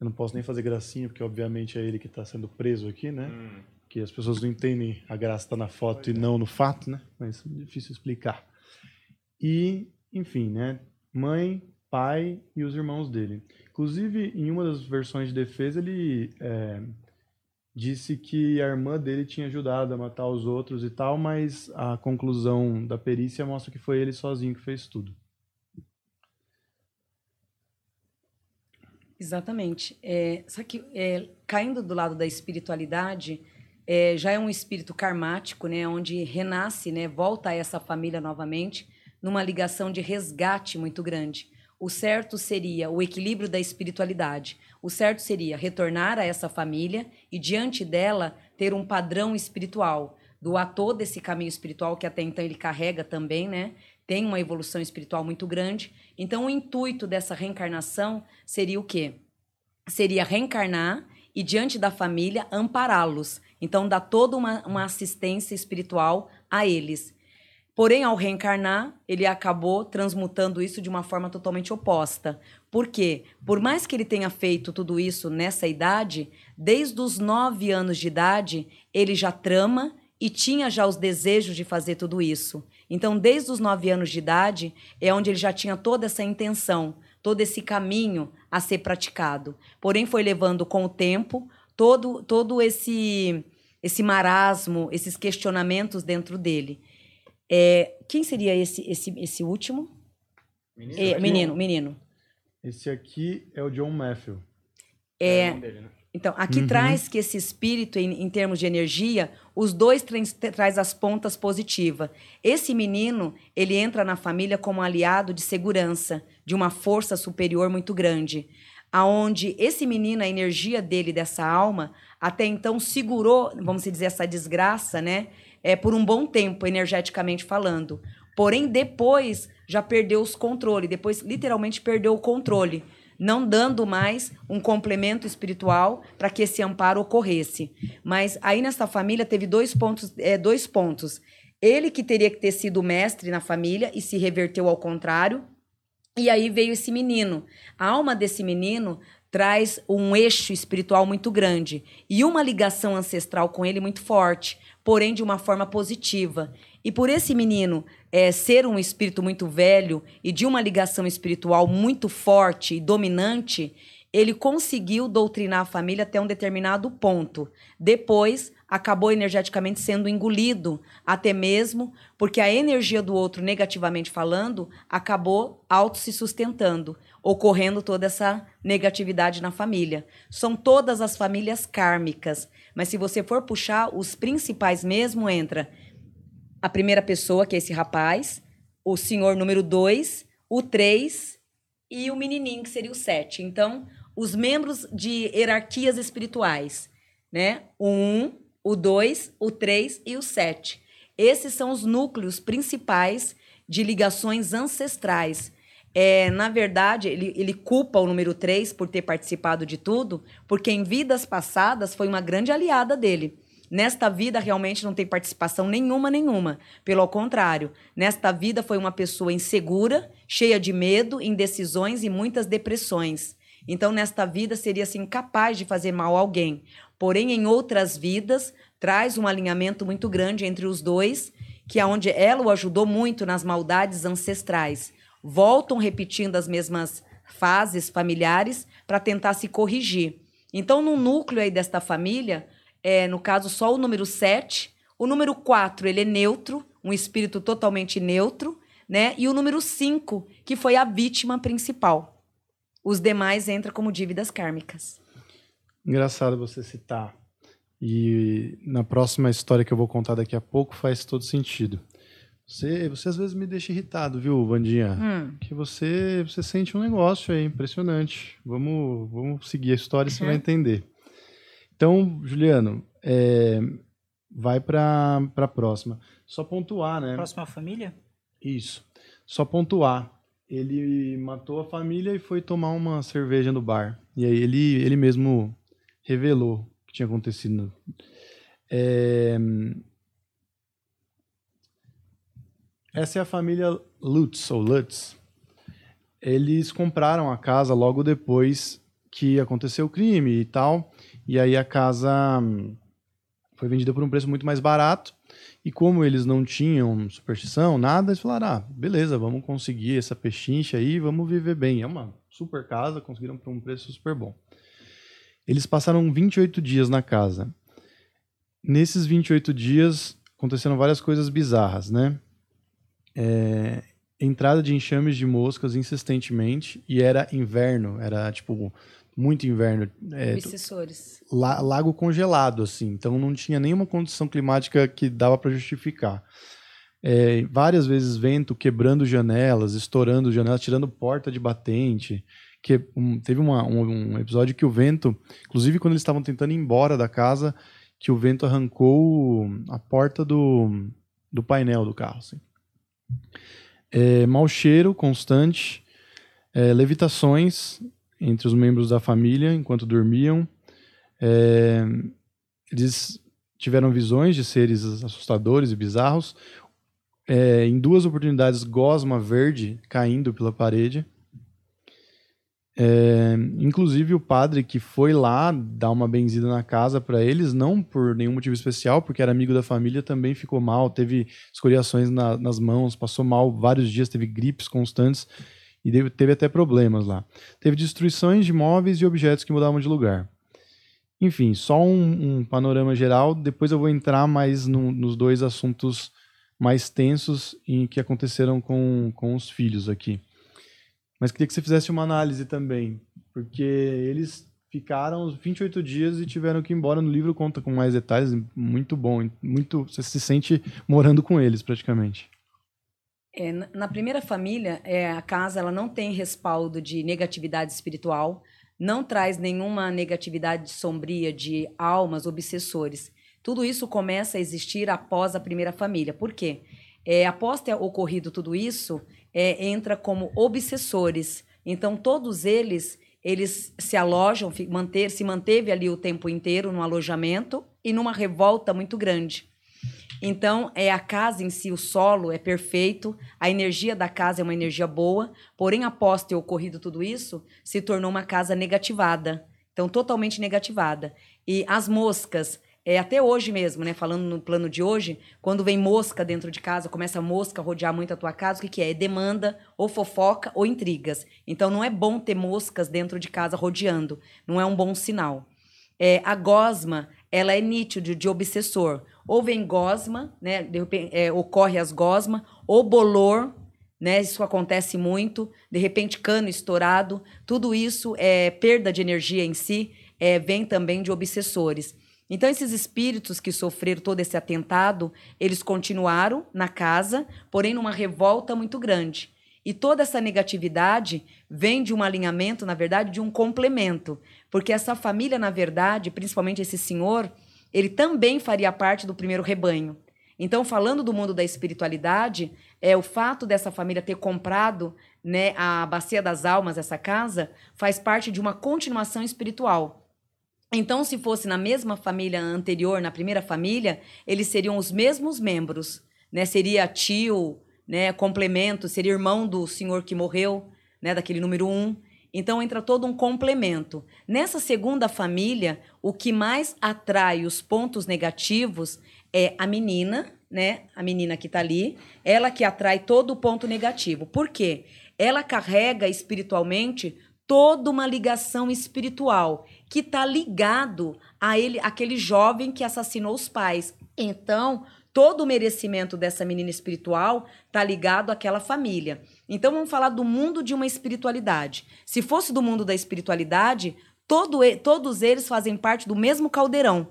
Eu não posso nem fazer gracinha, porque obviamente é ele que está sendo preso aqui, né? Hum. Que as pessoas não entendem a graça está na foto e não no fato, né? Mas é difícil explicar. E, enfim, né? Mãe, pai e os irmãos dele. Inclusive, em uma das versões de defesa, ele é, disse que a irmã dele tinha ajudado a matar os outros e tal, mas a conclusão da perícia mostra que foi ele sozinho que fez tudo. Exatamente. É, só que é, caindo do lado da espiritualidade, é, já é um espírito karmático, né, onde renasce, né, volta a essa família novamente, numa ligação de resgate muito grande. O certo seria o equilíbrio da espiritualidade. O certo seria retornar a essa família e, diante dela, ter um padrão espiritual, doar todo esse caminho espiritual que até então ele carrega também, né? Tem uma evolução espiritual muito grande. Então, o intuito dessa reencarnação seria o quê? Seria reencarnar e, diante da família, ampará-los. Então, dar toda uma, uma assistência espiritual a eles. Porém, ao reencarnar, ele acabou transmutando isso de uma forma totalmente oposta. Por quê? Por mais que ele tenha feito tudo isso nessa idade, desde os nove anos de idade, ele já trama e tinha já os desejos de fazer tudo isso. Então, desde os nove anos de idade, é onde ele já tinha toda essa intenção, todo esse caminho a ser praticado. Porém, foi levando com o tempo todo, todo esse, esse marasmo, esses questionamentos dentro dele. É, quem seria esse, esse, esse último? Menino, é, menino, menino. Esse aqui é o John Matthew. É. é dele, né? Então, aqui uhum. traz que esse espírito, em, em termos de energia, os dois tra traz as pontas positivas. Esse menino, ele entra na família como aliado de segurança, de uma força superior muito grande. Aonde esse menino, a energia dele, dessa alma, até então segurou, vamos dizer, essa desgraça, né? é, por um bom tempo, energeticamente falando. Porém, depois já perdeu os controles, depois literalmente perdeu o controle, não dando mais um complemento espiritual para que esse amparo ocorresse. Mas aí nessa família teve dois pontos, é, dois pontos. Ele que teria que ter sido mestre na família e se reverteu ao contrário. E aí veio esse menino. A alma desse menino traz um eixo espiritual muito grande e uma ligação ancestral com ele muito forte porém de uma forma positiva. E por esse menino é, ser um espírito muito velho e de uma ligação espiritual muito forte e dominante, ele conseguiu doutrinar a família até um determinado ponto. Depois, acabou energeticamente sendo engolido, até mesmo porque a energia do outro, negativamente falando, acabou auto se sustentando, ocorrendo toda essa negatividade na família. São todas as famílias kármicas. Mas se você for puxar, os principais mesmo entra a primeira pessoa, que é esse rapaz, o senhor número dois, o três e o menininho, que seria o sete. Então, os membros de hierarquias espirituais, né? O um, o dois, o três e o sete. Esses são os núcleos principais de ligações ancestrais é, na verdade, ele, ele culpa o número 3 por ter participado de tudo, porque em vidas passadas foi uma grande aliada dele. Nesta vida, realmente não tem participação nenhuma, nenhuma. Pelo contrário, nesta vida foi uma pessoa insegura, cheia de medo, indecisões e muitas depressões. Então, nesta vida, seria assim, incapaz de fazer mal a alguém. Porém, em outras vidas, traz um alinhamento muito grande entre os dois, que é onde ela o ajudou muito nas maldades ancestrais voltam repetindo as mesmas fases familiares para tentar se corrigir. Então, no núcleo aí desta família, é, no caso, só o número 7, o número 4, ele é neutro, um espírito totalmente neutro, né? E o número 5, que foi a vítima principal. Os demais entram como dívidas kármicas. Engraçado você citar E na próxima história que eu vou contar daqui a pouco faz todo sentido. Você, você às vezes me deixa irritado, viu, Vandinha? Hum. Que você, você sente um negócio aí impressionante. Vamos, vamos seguir a história e uhum. você vai entender. Então, Juliano, é, vai para a próxima. Só pontuar, né? Próxima família? Isso. Só pontuar. Ele matou a família e foi tomar uma cerveja no bar. E aí ele, ele mesmo revelou o que tinha acontecido. É... Essa é a família Lutz, ou Lutz. Eles compraram a casa logo depois que aconteceu o crime e tal. E aí a casa hum, foi vendida por um preço muito mais barato. E como eles não tinham superstição, nada, eles falaram: ah, beleza, vamos conseguir essa pechincha aí, vamos viver bem. É uma super casa, conseguiram por um preço super bom. Eles passaram 28 dias na casa. Nesses 28 dias aconteceram várias coisas bizarras, né? É, entrada de enxames de moscas insistentemente e era inverno, era tipo muito inverno. É. La, lago congelado, assim. Então não tinha nenhuma condição climática que dava para justificar. É, várias vezes vento quebrando janelas, estourando janelas, tirando porta de batente. Que, um, teve uma, um, um, episódio que o vento, inclusive quando eles estavam tentando ir embora da casa, que o vento arrancou a porta do, do painel do carro. Assim. É, mau cheiro constante, é, levitações, entre os membros da família enquanto dormiam. É, eles tiveram visões de seres assustadores e bizarros. É, em duas oportunidades, gosma verde caindo pela parede. É, inclusive o padre que foi lá dar uma benzida na casa para eles, não por nenhum motivo especial, porque era amigo da família, também ficou mal, teve escoriações na, nas mãos, passou mal vários dias, teve gripes constantes e teve até problemas lá. Teve destruições de móveis e objetos que mudavam de lugar. Enfim, só um, um panorama geral. Depois eu vou entrar mais no, nos dois assuntos mais tensos em que aconteceram com, com os filhos aqui. Mas queria que você fizesse uma análise também, porque eles ficaram 28 dias e tiveram que ir embora. No livro conta com mais detalhes, muito bom, muito você se sente morando com eles praticamente. É, na primeira família, é, a casa ela não tem respaldo de negatividade espiritual, não traz nenhuma negatividade sombria de almas, obsessores. Tudo isso começa a existir após a primeira família. Por quê? É, após ter ocorrido tudo isso, é, entra como obsessores. Então, todos eles eles se alojam, manter, se manteve ali o tempo inteiro no alojamento e numa revolta muito grande. Então, é a casa em si, o solo é perfeito, a energia da casa é uma energia boa, porém, após ter ocorrido tudo isso, se tornou uma casa negativada. Então, totalmente negativada. E as moscas, é, até hoje mesmo, né? Falando no plano de hoje, quando vem mosca dentro de casa, começa a mosca a rodear muito a tua casa, o que, que é? É demanda, ou fofoca, ou intrigas. Então, não é bom ter moscas dentro de casa rodeando. Não é um bom sinal. É, a gosma, ela é nítida de obsessor ou vem gosma, né? De repente, é, ocorre as gosma, ou bolor, né? Isso acontece muito. De repente, cano estourado. Tudo isso é perda de energia em si, é, vem também de obsessores. Então, esses espíritos que sofreram todo esse atentado, eles continuaram na casa, porém numa revolta muito grande. E toda essa negatividade vem de um alinhamento, na verdade, de um complemento. Porque essa família, na verdade, principalmente esse senhor, ele também faria parte do primeiro rebanho. Então, falando do mundo da espiritualidade, é o fato dessa família ter comprado né, a Bacia das Almas, essa casa, faz parte de uma continuação espiritual. Então, se fosse na mesma família anterior, na primeira família, eles seriam os mesmos membros, né? Seria tio, né? Complemento, seria irmão do senhor que morreu, né? Daquele número um. Então entra todo um complemento. Nessa segunda família, o que mais atrai os pontos negativos é a menina, né? A menina que está ali, ela que atrai todo o ponto negativo. Por quê? Ela carrega espiritualmente toda uma ligação espiritual que está ligado a ele, aquele jovem que assassinou os pais. Então, todo o merecimento dessa menina espiritual está ligado àquela família. Então vamos falar do mundo de uma espiritualidade. Se fosse do mundo da espiritualidade, todo, todos eles fazem parte do mesmo caldeirão.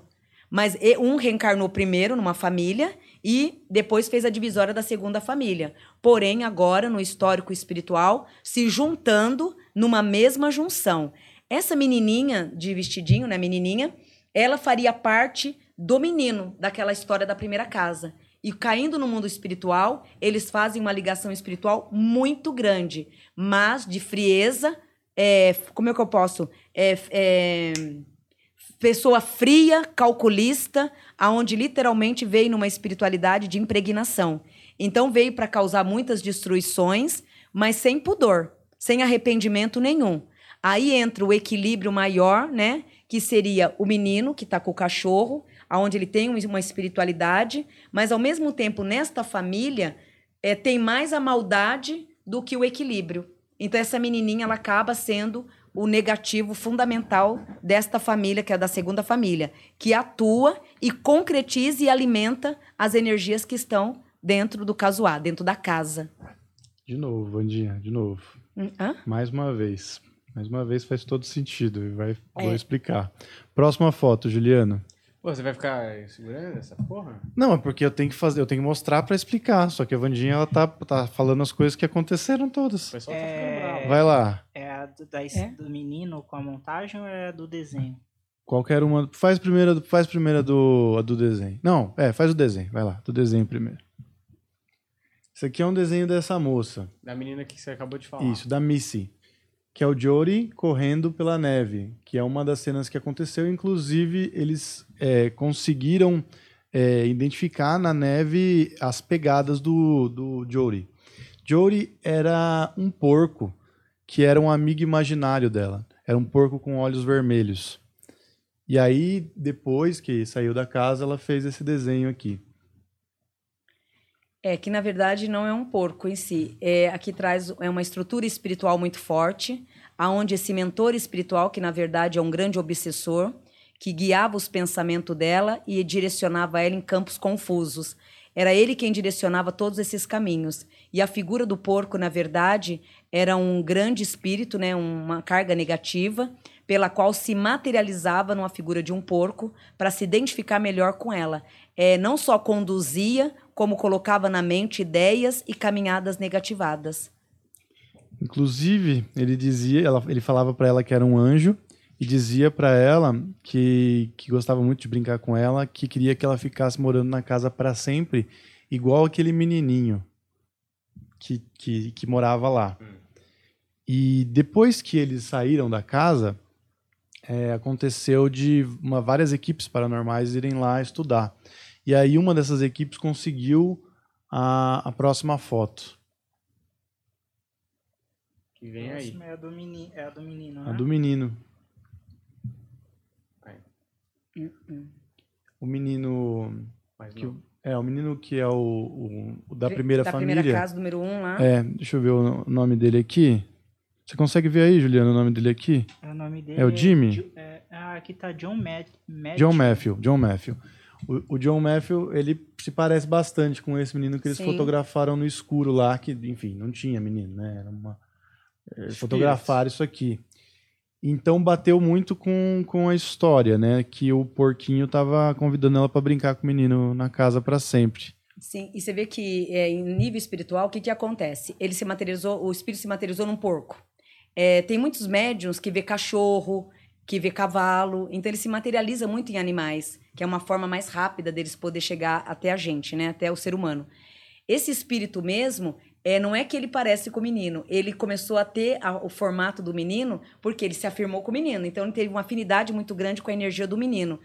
Mas um reencarnou primeiro numa família e depois fez a divisória da segunda família. Porém, agora, no histórico espiritual, se juntando numa mesma junção. Essa menininha de vestidinho, né, menininha, ela faria parte do menino daquela história da primeira casa. E caindo no mundo espiritual, eles fazem uma ligação espiritual muito grande, mas de frieza, é, como é que eu posso? É, é, pessoa fria, calculista, aonde literalmente veio numa espiritualidade de impregnação. Então veio para causar muitas destruições, mas sem pudor, sem arrependimento nenhum. Aí entra o equilíbrio maior, né? Que seria o menino que está com o cachorro, aonde ele tem uma espiritualidade, mas ao mesmo tempo nesta família é, tem mais a maldade do que o equilíbrio. Então essa menininha ela acaba sendo o negativo fundamental desta família, que é da segunda família, que atua e concretiza e alimenta as energias que estão dentro do casuá, dentro da casa. De novo, Vandinha, de novo. Hum, hã? Mais uma vez. Mais uma vez faz todo sentido e vai, é. vou explicar. Próxima foto, Juliana. Pô, você vai ficar segurando essa porra? Não, é porque eu tenho que fazer, eu tenho que mostrar para explicar. Só que a Vandinha ela tá, tá falando as coisas que aconteceram todas. O pessoal tá é... tá bravo. Vai lá. É a do, da, é? do menino com a montagem ou é a do desenho? Qualquer uma. Faz primeiro, faz primeiro a do, a do desenho. Não, é, faz o desenho. Vai lá, do desenho primeiro. Isso aqui é um desenho dessa moça. Da menina que você acabou de falar. Isso, da Missy que é o Jory correndo pela neve, que é uma das cenas que aconteceu. Inclusive, eles é, conseguiram é, identificar na neve as pegadas do, do Jory. Jory era um porco que era um amigo imaginário dela. Era um porco com olhos vermelhos. E aí, depois que saiu da casa, ela fez esse desenho aqui. É, que na verdade não é um porco em si. É, aqui traz é uma estrutura espiritual muito forte, aonde esse mentor espiritual, que na verdade é um grande obsessor, que guiava os pensamentos dela e direcionava ela em campos confusos. Era ele quem direcionava todos esses caminhos. E a figura do porco, na verdade, era um grande espírito, né, uma carga negativa, pela qual se materializava numa figura de um porco para se identificar melhor com ela. É, não só conduzia como colocava na mente ideias e caminhadas negativadas. Inclusive, ele dizia, ela, ele falava para ela que era um anjo e dizia para ela que, que gostava muito de brincar com ela, que queria que ela ficasse morando na casa para sempre, igual aquele menininho que, que, que morava lá. E depois que eles saíram da casa, é, aconteceu de uma, várias equipes paranormais irem lá estudar. E aí uma dessas equipes conseguiu a, a próxima foto. Que vem aí. É a do, meni, é a do menino, né? A do menino. O menino. Que, é, o menino que é o, o, o da primeira da família. Da primeira casa, número um lá. É, deixa eu ver o nome dele aqui. Você consegue ver aí, Juliano, o nome dele aqui? É o nome dele. É o Jimmy? É, ah, aqui tá John Matt, John Matthew. John Matthew. O, o, John Matthew, ele se parece bastante com esse menino que eles Sim. fotografaram no escuro lá, que, enfim, não tinha menino, né? Era uma... Fotografaram isso aqui. Então bateu muito com, com a história, né? Que o porquinho tava convidando ela para brincar com o menino na casa para sempre. Sim, e você vê que é, em nível espiritual, o que, que acontece? Ele se materializou, o espírito se materializou num porco. É, tem muitos médiums que vê cachorro, que vê cavalo, então ele se materializa muito em animais, que é uma forma mais rápida deles poder chegar até a gente, né, até o ser humano. Esse espírito mesmo, é, não é que ele parece com o menino, ele começou a ter a, o formato do menino porque ele se afirmou com o menino, então ele teve uma afinidade muito grande com a energia do menino.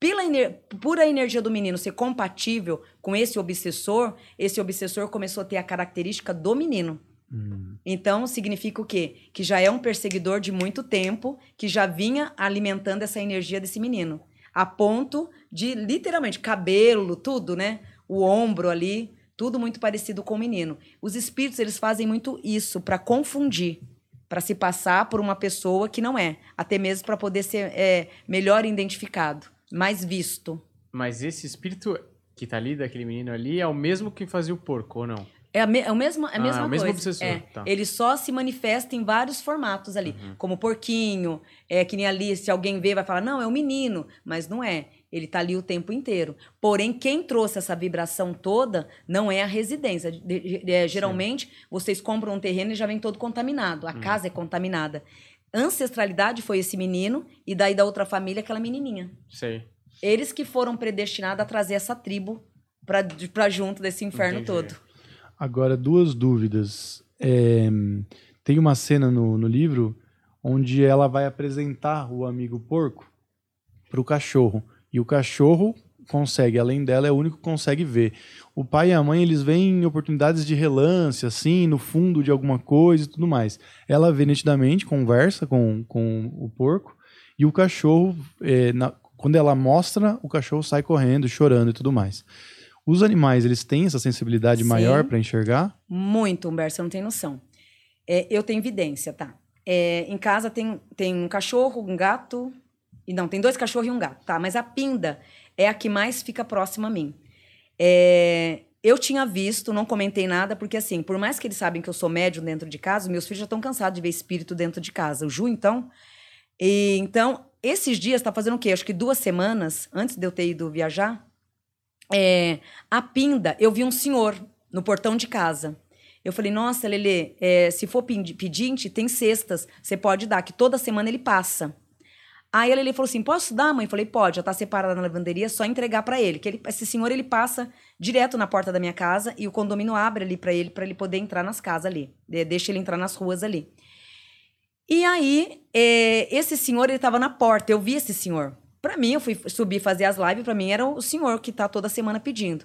Pela ener por a energia do menino ser compatível com esse obsessor, esse obsessor começou a ter a característica do menino. Hum. Então, significa o quê? Que já é um perseguidor de muito tempo, que já vinha alimentando essa energia desse menino. A ponto de, literalmente, cabelo, tudo, né? O ombro ali, tudo muito parecido com o menino. Os espíritos, eles fazem muito isso para confundir, para se passar por uma pessoa que não é. Até mesmo para poder ser é, melhor identificado, mais visto. Mas esse espírito que tá ali, daquele menino ali, é o mesmo que fazia o porco, ou não? É a, me, é a mesma, é a mesma ah, é o mesmo coisa. Obsessor. É. Tá. Ele só se manifesta em vários formatos ali. Uhum. Como porquinho, é que nem ali, se alguém vê, vai falar, não, é um menino, mas não é. Ele está ali o tempo inteiro. Porém, quem trouxe essa vibração toda não é a residência. De, de, de, geralmente, vocês compram um terreno e já vem todo contaminado. A hum. casa é contaminada. Ancestralidade foi esse menino e daí da outra família aquela menininha. Sei. Eles que foram predestinados a trazer essa tribo para junto desse inferno Entendi. todo. Agora, duas dúvidas. É, tem uma cena no, no livro onde ela vai apresentar o amigo porco para o cachorro. E o cachorro consegue, além dela, é o único que consegue ver. O pai e a mãe, eles veem oportunidades de relance, assim, no fundo de alguma coisa e tudo mais. Ela vê nitidamente, conversa com, com o porco, e o cachorro, é, na, quando ela mostra, o cachorro sai correndo, chorando e tudo mais. Os animais, eles têm essa sensibilidade Sim, maior para enxergar? Muito, Humberto, você não tem noção. É, eu tenho evidência, tá? É, em casa tem, tem um cachorro, um gato, e não, tem dois cachorros e um gato, tá? Mas a Pinda é a que mais fica próxima a mim. É, eu tinha visto, não comentei nada, porque assim, por mais que eles sabem que eu sou médium dentro de casa, meus filhos já estão cansados de ver espírito dentro de casa. O Ju, então. E, então, esses dias, tá fazendo o quê? Acho que duas semanas antes de eu ter ido viajar, é, a Pinda, eu vi um senhor no portão de casa. Eu falei, nossa, Lele, é, se for pedinte, tem cestas, você pode dar, que toda semana ele passa. Aí ele falou assim: posso dar, mãe? Eu falei, pode, já tá separada na lavanderia, só entregar para ele. Que ele, esse senhor ele passa direto na porta da minha casa e o condomínio abre ali para ele, para ele poder entrar nas casas ali. Deixa ele entrar nas ruas ali. E aí, é, esse senhor, ele tava na porta, eu vi esse senhor. Para mim, eu fui subir fazer as lives, para mim era o senhor que tá toda semana pedindo.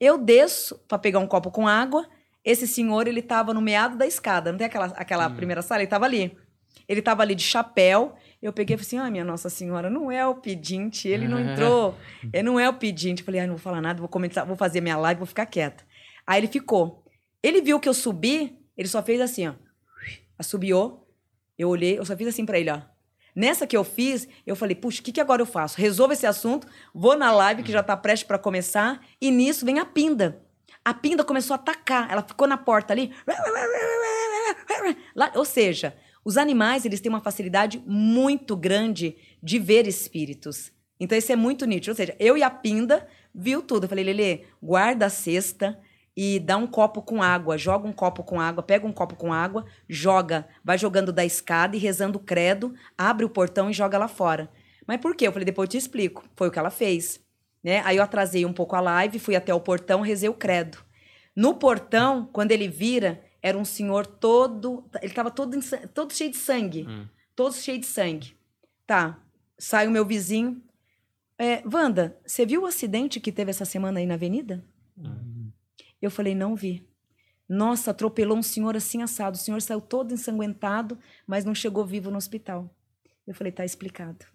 Eu desço para pegar um copo com água, esse senhor, ele tava no meado da escada, não tem aquela, aquela hum. primeira sala? Ele tava ali. Ele tava ali de chapéu, eu peguei e falei assim: ah, minha Nossa Senhora, não é o pedinte, ele não entrou, ele não é o pedinte. Eu falei: ah, não vou falar nada, vou começar, vou fazer minha live, vou ficar quieta. Aí ele ficou. Ele viu que eu subi, ele só fez assim, ó. Assobiou. Eu olhei, eu só fiz assim para ele, ó. Nessa que eu fiz, eu falei, puxa, o que, que agora eu faço? Resolvo esse assunto, vou na live que já tá prestes para começar, e nisso vem a Pinda. A Pinda começou a atacar, ela ficou na porta ali. ou seja, os animais, eles têm uma facilidade muito grande de ver espíritos. Então, isso é muito nítido. Ou seja, eu e a Pinda viu tudo. Eu falei, Lele, guarda a cesta e dá um copo com água. Joga um copo com água, pega um copo com água, joga, vai jogando da escada e rezando o credo, abre o portão e joga lá fora. Mas por quê? Eu falei, depois eu te explico. Foi o que ela fez. Né? Aí eu atrasei um pouco a live, fui até o portão, rezei o credo. No portão, quando ele vira, era um senhor todo. Ele estava todo, todo cheio de sangue. Hum. Todo cheio de sangue. Tá. Sai o meu vizinho. É, Wanda, você viu o acidente que teve essa semana aí na avenida? Hum. Eu falei, não vi. Nossa, atropelou um senhor assim assado. O senhor saiu todo ensanguentado, mas não chegou vivo no hospital. Eu falei, tá explicado.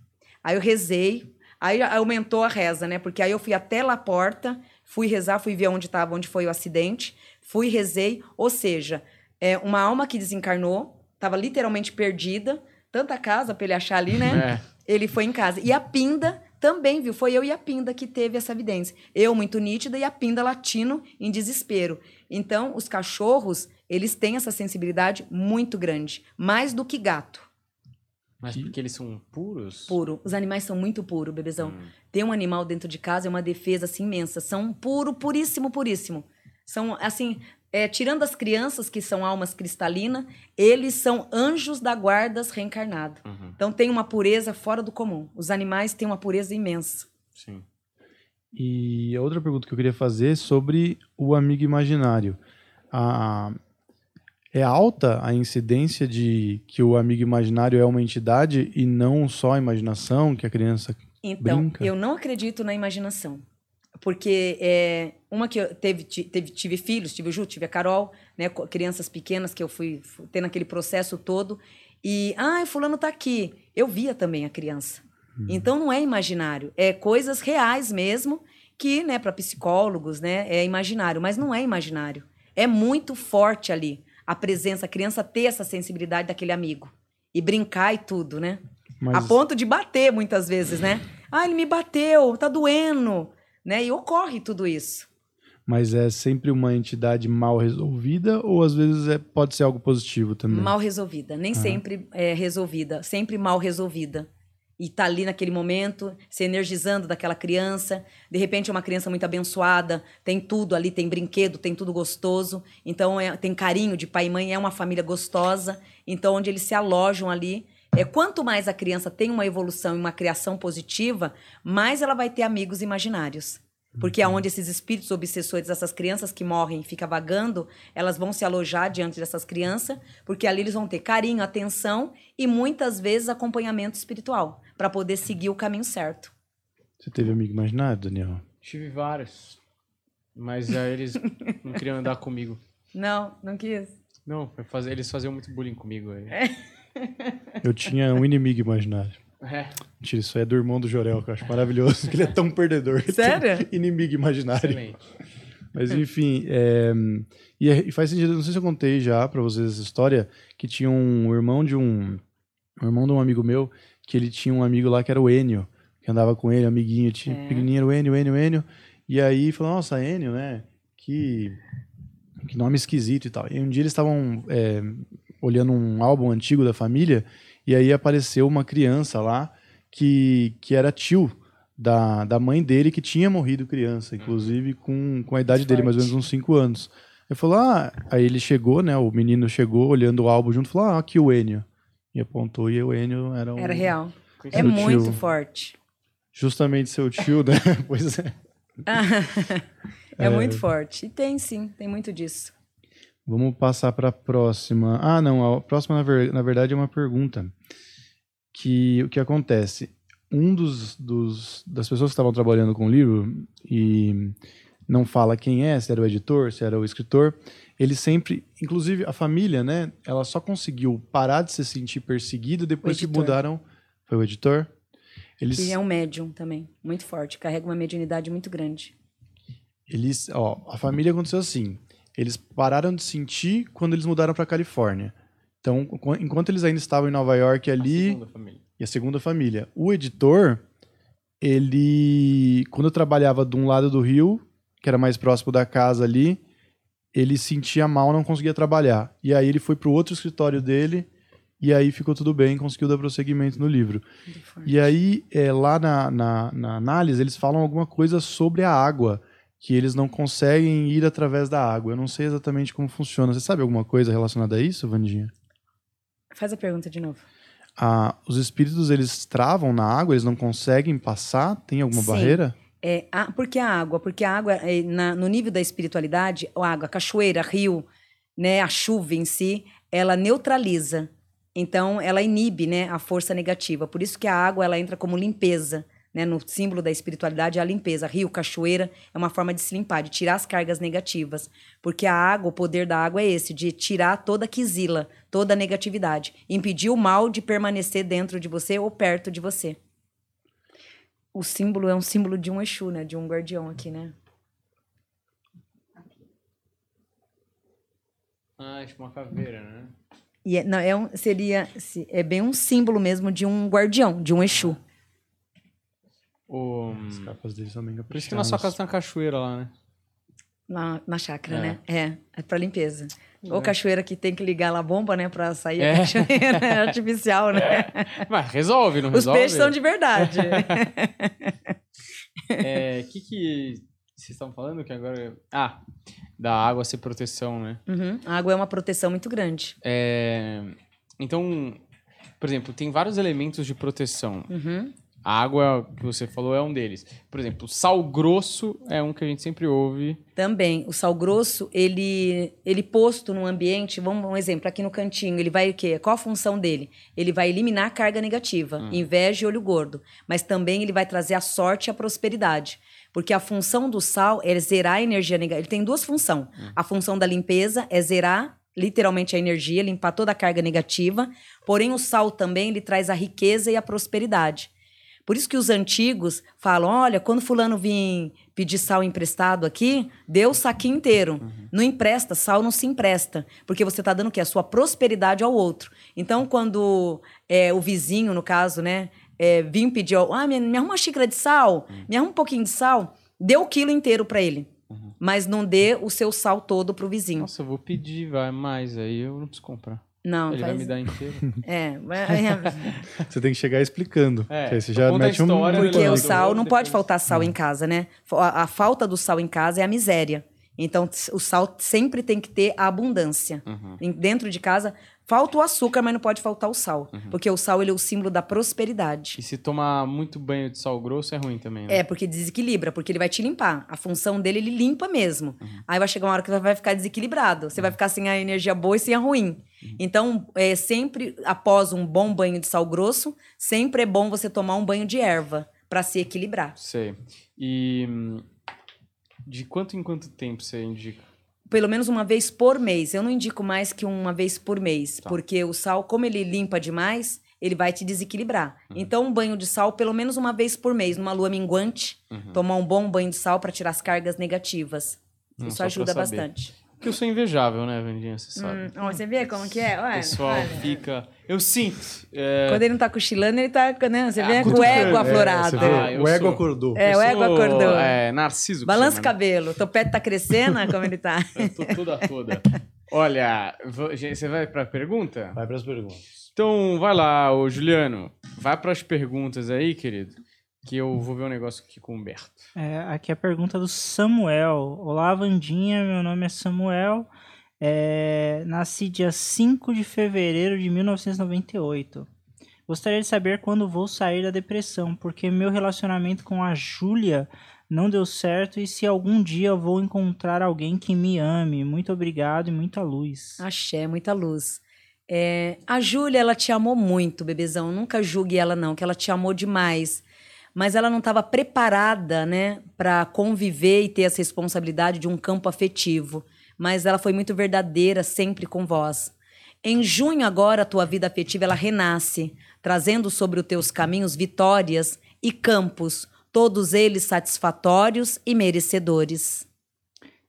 Aí eu rezei, aí aumentou a reza, né? Porque aí eu fui até lá a porta, fui rezar, fui ver onde estava, onde foi o acidente fui, rezei, ou seja, é uma alma que desencarnou, estava literalmente perdida, tanta casa para ele achar ali, né? É. Ele foi em casa. E a Pinda também, viu? Foi eu e a Pinda que teve essa evidência. Eu muito nítida e a Pinda latino em desespero. Então, os cachorros, eles têm essa sensibilidade muito grande, mais do que gato. Mas porque eles são puros? Puro. Os animais são muito puros, bebezão. Hum. Ter um animal dentro de casa é uma defesa assim imensa. São puro, puríssimo, puríssimo. São, assim, é, tirando as crianças, que são almas cristalinas, eles são anjos da guarda reencarnados. Uhum. Então tem uma pureza fora do comum. Os animais têm uma pureza imensa. Sim. E a outra pergunta que eu queria fazer é sobre o amigo imaginário. A, é alta a incidência de que o amigo imaginário é uma entidade e não só a imaginação que a criança então, brinca? eu não acredito na imaginação. Porque é, uma que eu teve, teve, tive filhos, tive o Ju, tive a Carol, né, crianças pequenas que eu fui tendo aquele processo todo. E, ah, fulano tá aqui. Eu via também a criança. Hum. Então não é imaginário, é coisas reais mesmo, que, né, para psicólogos, né, é imaginário, mas não é imaginário. É muito forte ali a presença, a criança ter essa sensibilidade daquele amigo e brincar e tudo, né? Mas... A ponto de bater muitas vezes, né? Ah, ele me bateu, tá doendo né? E ocorre tudo isso. Mas é sempre uma entidade mal resolvida ou às vezes é, pode ser algo positivo também? Mal resolvida, nem ah. sempre é resolvida, sempre mal resolvida. e tá ali naquele momento, se energizando daquela criança. De repente é uma criança muito abençoada, tem tudo ali, tem brinquedo, tem tudo gostoso. Então é, tem carinho de pai e mãe, é uma família gostosa. Então onde eles se alojam ali, é quanto mais a criança tem uma evolução e uma criação positiva, mais ela vai ter amigos imaginários. Porque é onde esses espíritos obsessores, essas crianças que morrem e ficam vagando, elas vão se alojar diante dessas crianças, porque ali eles vão ter carinho, atenção e muitas vezes acompanhamento espiritual, para poder seguir o caminho certo. Você teve amigo imaginário, Daniel? Tive vários. Mas aí eles não queriam andar comigo. Não, não quis. Não, fazer, eles faziam muito bullying comigo. Aí. Eu tinha um inimigo imaginário. É. Mentira, isso aí é do irmão do Jorel, que eu acho maravilhoso, que ele é tão perdedor. Sério? inimigo imaginário. Excelente. Mas enfim, é, e, é, e, faz sentido, não sei se eu contei já pra vocês essa história, que tinha um irmão de um, um irmão de um amigo meu, que ele tinha um amigo lá que era o Enio, que andava com ele, amiguinho, tinha é. pequenininho, era o Enio, Enio, Enio, e aí falou, nossa, Enio, né, que, que nome esquisito e tal. E um dia eles estavam é, olhando um álbum antigo da família, e aí apareceu uma criança lá que, que era tio da, da mãe dele que tinha morrido criança, inclusive com, com a idade dele, mais ou menos uns 5 anos. Ele falou, ah, aí ele chegou, né? O menino chegou olhando o álbum junto, falou, ah, aqui o Enio. E apontou, e o Enio era um. Era real. É muito tio. forte. Justamente seu tio, né? pois é. é, é muito forte. E tem sim, tem muito disso. Vamos passar para a próxima. Ah, não, a próxima, na, ver, na, verdade, é uma pergunta. Que o que acontece? Um dos, dos das pessoas que estavam trabalhando com o livro, e não fala quem é, se era o editor, se era o escritor, ele sempre, inclusive a família, né, ela só conseguiu parar de se sentir perseguida depois que mudaram. Foi o editor? Eles... Ele é um médium também, muito forte, carrega uma mediunidade muito grande. Eles, ó, a família aconteceu assim. Eles pararam de sentir quando eles mudaram para Califórnia. Então, enquanto eles ainda estavam em Nova York ali, a segunda família. e a segunda família, o editor, ele, quando eu trabalhava de um lado do rio, que era mais próximo da casa ali, ele sentia mal, não conseguia trabalhar. E aí ele foi para o outro escritório dele e aí ficou tudo bem, conseguiu dar prosseguimento no livro. E aí, é, lá na, na, na, análise, eles falam alguma coisa sobre a água que eles não conseguem ir através da água. Eu não sei exatamente como funciona. Você sabe alguma coisa relacionada a isso, Vandinha? Faz a pergunta de novo. Ah, os espíritos eles travam na água, eles não conseguem passar? Tem alguma Sim. barreira? É, a, por que a água? Porque a água, é, na, no nível da espiritualidade, a água, a cachoeira, rio, né, a chuva em si, ela neutraliza. Então, ela inibe né, a força negativa. Por isso que a água ela entra como limpeza né, no símbolo da espiritualidade, é a limpeza. Rio, cachoeira, é uma forma de se limpar, de tirar as cargas negativas. Porque a água, o poder da água é esse, de tirar toda a quisila, toda a negatividade. Impedir o mal de permanecer dentro de você ou perto de você. O símbolo é um símbolo de um Exu, né? De um guardião aqui, né? Ah, tipo uma caveira, né? E é, não, é um, seria, é bem um símbolo mesmo de um guardião, de um Exu. O... As capas deles são bem Por isso que na sua casa tem uma cachoeira lá, né? Na, na chácara, é. né? É, é pra limpeza. Ou é. cachoeira que tem que ligar lá a bomba, né? Pra sair é. a cachoeira né? artificial, né? Mas resolve, não resolve? Os peixes são de verdade. O é, que que vocês estão falando que agora... Ah, da água ser proteção, né? Uhum. A água é uma proteção muito grande. É... Então, por exemplo, tem vários elementos de proteção. Uhum. A água que você falou é um deles. Por exemplo, o sal grosso é um que a gente sempre ouve. Também. O sal grosso, ele, ele posto num ambiente, vamos um exemplo, aqui no cantinho, ele vai o quê? Qual a função dele? Ele vai eliminar a carga negativa, hum. inveja e olho gordo. Mas também ele vai trazer a sorte e a prosperidade. Porque a função do sal é zerar a energia negativa. Ele tem duas funções. Hum. A função da limpeza é zerar literalmente a energia, limpar toda a carga negativa. Porém, o sal também ele traz a riqueza e a prosperidade. Por isso que os antigos falam: olha, quando fulano vir pedir sal emprestado aqui, dê o saquinho inteiro. Uhum. Não empresta, sal não se empresta. Porque você está dando o quê? A sua prosperidade ao outro. Então, quando é, o vizinho, no caso, né, é, pedir, ah, me, me arruma uma xícara de sal, uhum. me arruma um pouquinho de sal, dê o quilo inteiro para ele. Uhum. Mas não dê o seu sal todo pro vizinho. Nossa, eu vou pedir, vai mais, aí eu não preciso comprar. Não, Ele faz... vai me dar inteiro. É, você tem que chegar explicando. É, aí você já mete um... Porque o sal, não depois... pode faltar sal em casa, né? A, a, falta do sal em casa é a miséria. Então, o sal sempre tem que ter a abundância. Uhum. Dentro de casa, falta o açúcar, mas não pode faltar o sal. Uhum. Porque o sal ele é o símbolo da prosperidade. E se tomar muito banho de sal grosso é ruim também, né? É, porque desequilibra, porque ele vai te limpar. A função dele, ele limpa mesmo. Uhum. Aí vai chegar uma hora que você vai ficar desequilibrado. Você vai ficar sem a energia boa e sem a ruim. Então, é, sempre após um bom banho de sal grosso, sempre é bom você tomar um banho de erva para se equilibrar. Sei. E hum, de quanto em quanto tempo você indica? Pelo menos uma vez por mês. Eu não indico mais que uma vez por mês, tá. porque o sal, como ele limpa demais, ele vai te desequilibrar. Uhum. Então, um banho de sal pelo menos uma vez por mês, numa lua minguante, uhum. tomar um bom banho de sal para tirar as cargas negativas. Hum, Isso ajuda bastante. Porque eu sou invejável, né, Vandinha? Você sabe. Hum, você vê como que é? Ué, o pessoal olha. fica. Eu sinto. É... Quando ele não tá cochilando, ele tá. Né? Você vê ah, com o ego aflorado. É, ah, o ego sou... acordou. É, o ego acordou. É, narciso. Balança o né? cabelo. O topete tá crescendo, como ele tá. Eu tô toda toda. Olha, você vai pra pergunta? Vai pras perguntas. Então, vai lá, ô Juliano. Vai pras perguntas aí, querido que eu vou ver um negócio aqui com o Humberto. É, aqui é a pergunta do Samuel. Olá, Vandinha, meu nome é Samuel. É, nasci dia 5 de fevereiro de 1998. Gostaria de saber quando vou sair da depressão, porque meu relacionamento com a Júlia não deu certo e se algum dia vou encontrar alguém que me ame. Muito obrigado e muita luz. Axé, muita luz. É, a Júlia, ela te amou muito, bebezão. Nunca julgue ela, não, que ela te amou demais mas ela não estava preparada, né, para conviver e ter essa responsabilidade de um campo afetivo. Mas ela foi muito verdadeira sempre com vós. Em junho agora a tua vida afetiva ela renasce, trazendo sobre os teus caminhos vitórias e campos, todos eles satisfatórios e merecedores.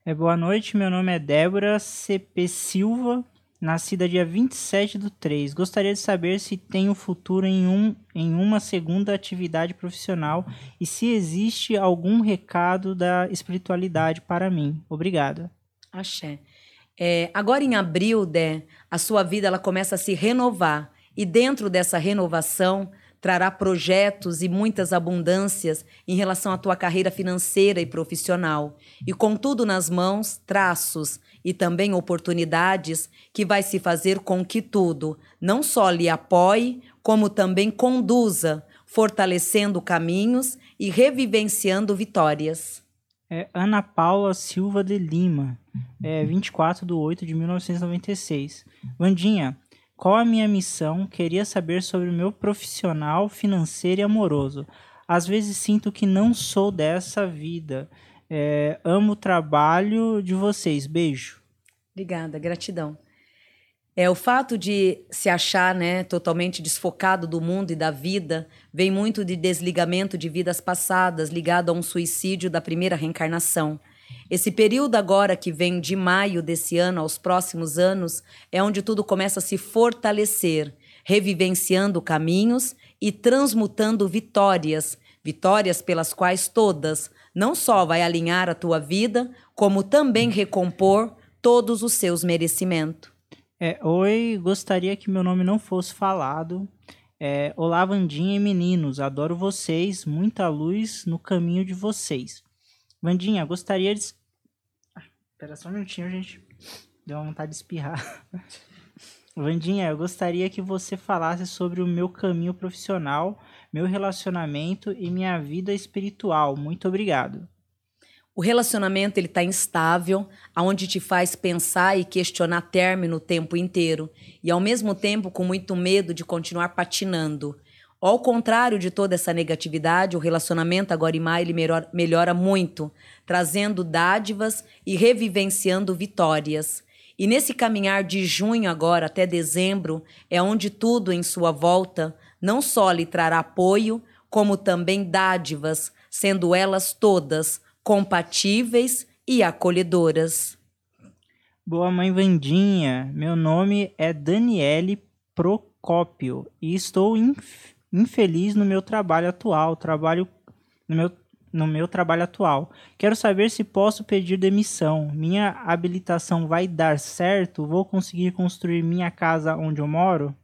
É, boa noite, meu nome é Débora CP Silva, nascida dia 27 do 3. Gostaria de saber se tenho futuro em, um, em uma segunda atividade profissional e se existe algum recado da espiritualidade para mim. Obrigada. Axé. É, agora em abril, Dé, a sua vida ela começa a se renovar. E dentro dessa renovação, trará projetos e muitas abundâncias em relação à tua carreira financeira e profissional. E com tudo nas mãos, traços e também oportunidades que vai se fazer com que tudo não só lhe apoie, como também conduza, fortalecendo caminhos e revivenciando vitórias. É Ana Paula Silva de Lima, é 24 de 8 de 1996. Vandinha, qual a minha missão? Queria saber sobre o meu profissional, financeiro e amoroso. Às vezes sinto que não sou dessa vida. É, amo o trabalho de vocês. Beijo. Obrigada, gratidão. É o fato de se achar, né, totalmente desfocado do mundo e da vida, vem muito de desligamento de vidas passadas, ligado a um suicídio da primeira reencarnação. Esse período agora que vem de maio desse ano aos próximos anos é onde tudo começa a se fortalecer, revivenciando caminhos e transmutando vitórias, vitórias pelas quais todas não só vai alinhar a tua vida, como também recompor todos os seus merecimentos. É, oi, gostaria que meu nome não fosse falado. É, Olá, Vandinha e meninos, adoro vocês, muita luz no caminho de vocês. Vandinha, gostaria de. Ah, espera só um minutinho, gente. Deu uma vontade de espirrar. Vandinha, eu gostaria que você falasse sobre o meu caminho profissional, meu relacionamento e minha vida espiritual. Muito obrigado. O relacionamento ele está instável, aonde te faz pensar e questionar término o tempo inteiro e ao mesmo tempo com muito medo de continuar patinando. Ao contrário de toda essa negatividade, o relacionamento agora em maio ele melhora, melhora muito, trazendo dádivas e revivenciando vitórias. E nesse caminhar de junho agora até dezembro é onde tudo em sua volta não só lhe trará apoio, como também dádivas, sendo elas todas compatíveis e acolhedoras. Boa mãe Vandinha, meu nome é Daniele Procópio e estou infeliz no meu trabalho atual. Trabalho no meu, no meu trabalho atual. Quero saber se posso pedir demissão. Minha habilitação vai dar certo? Vou conseguir construir minha casa onde eu moro?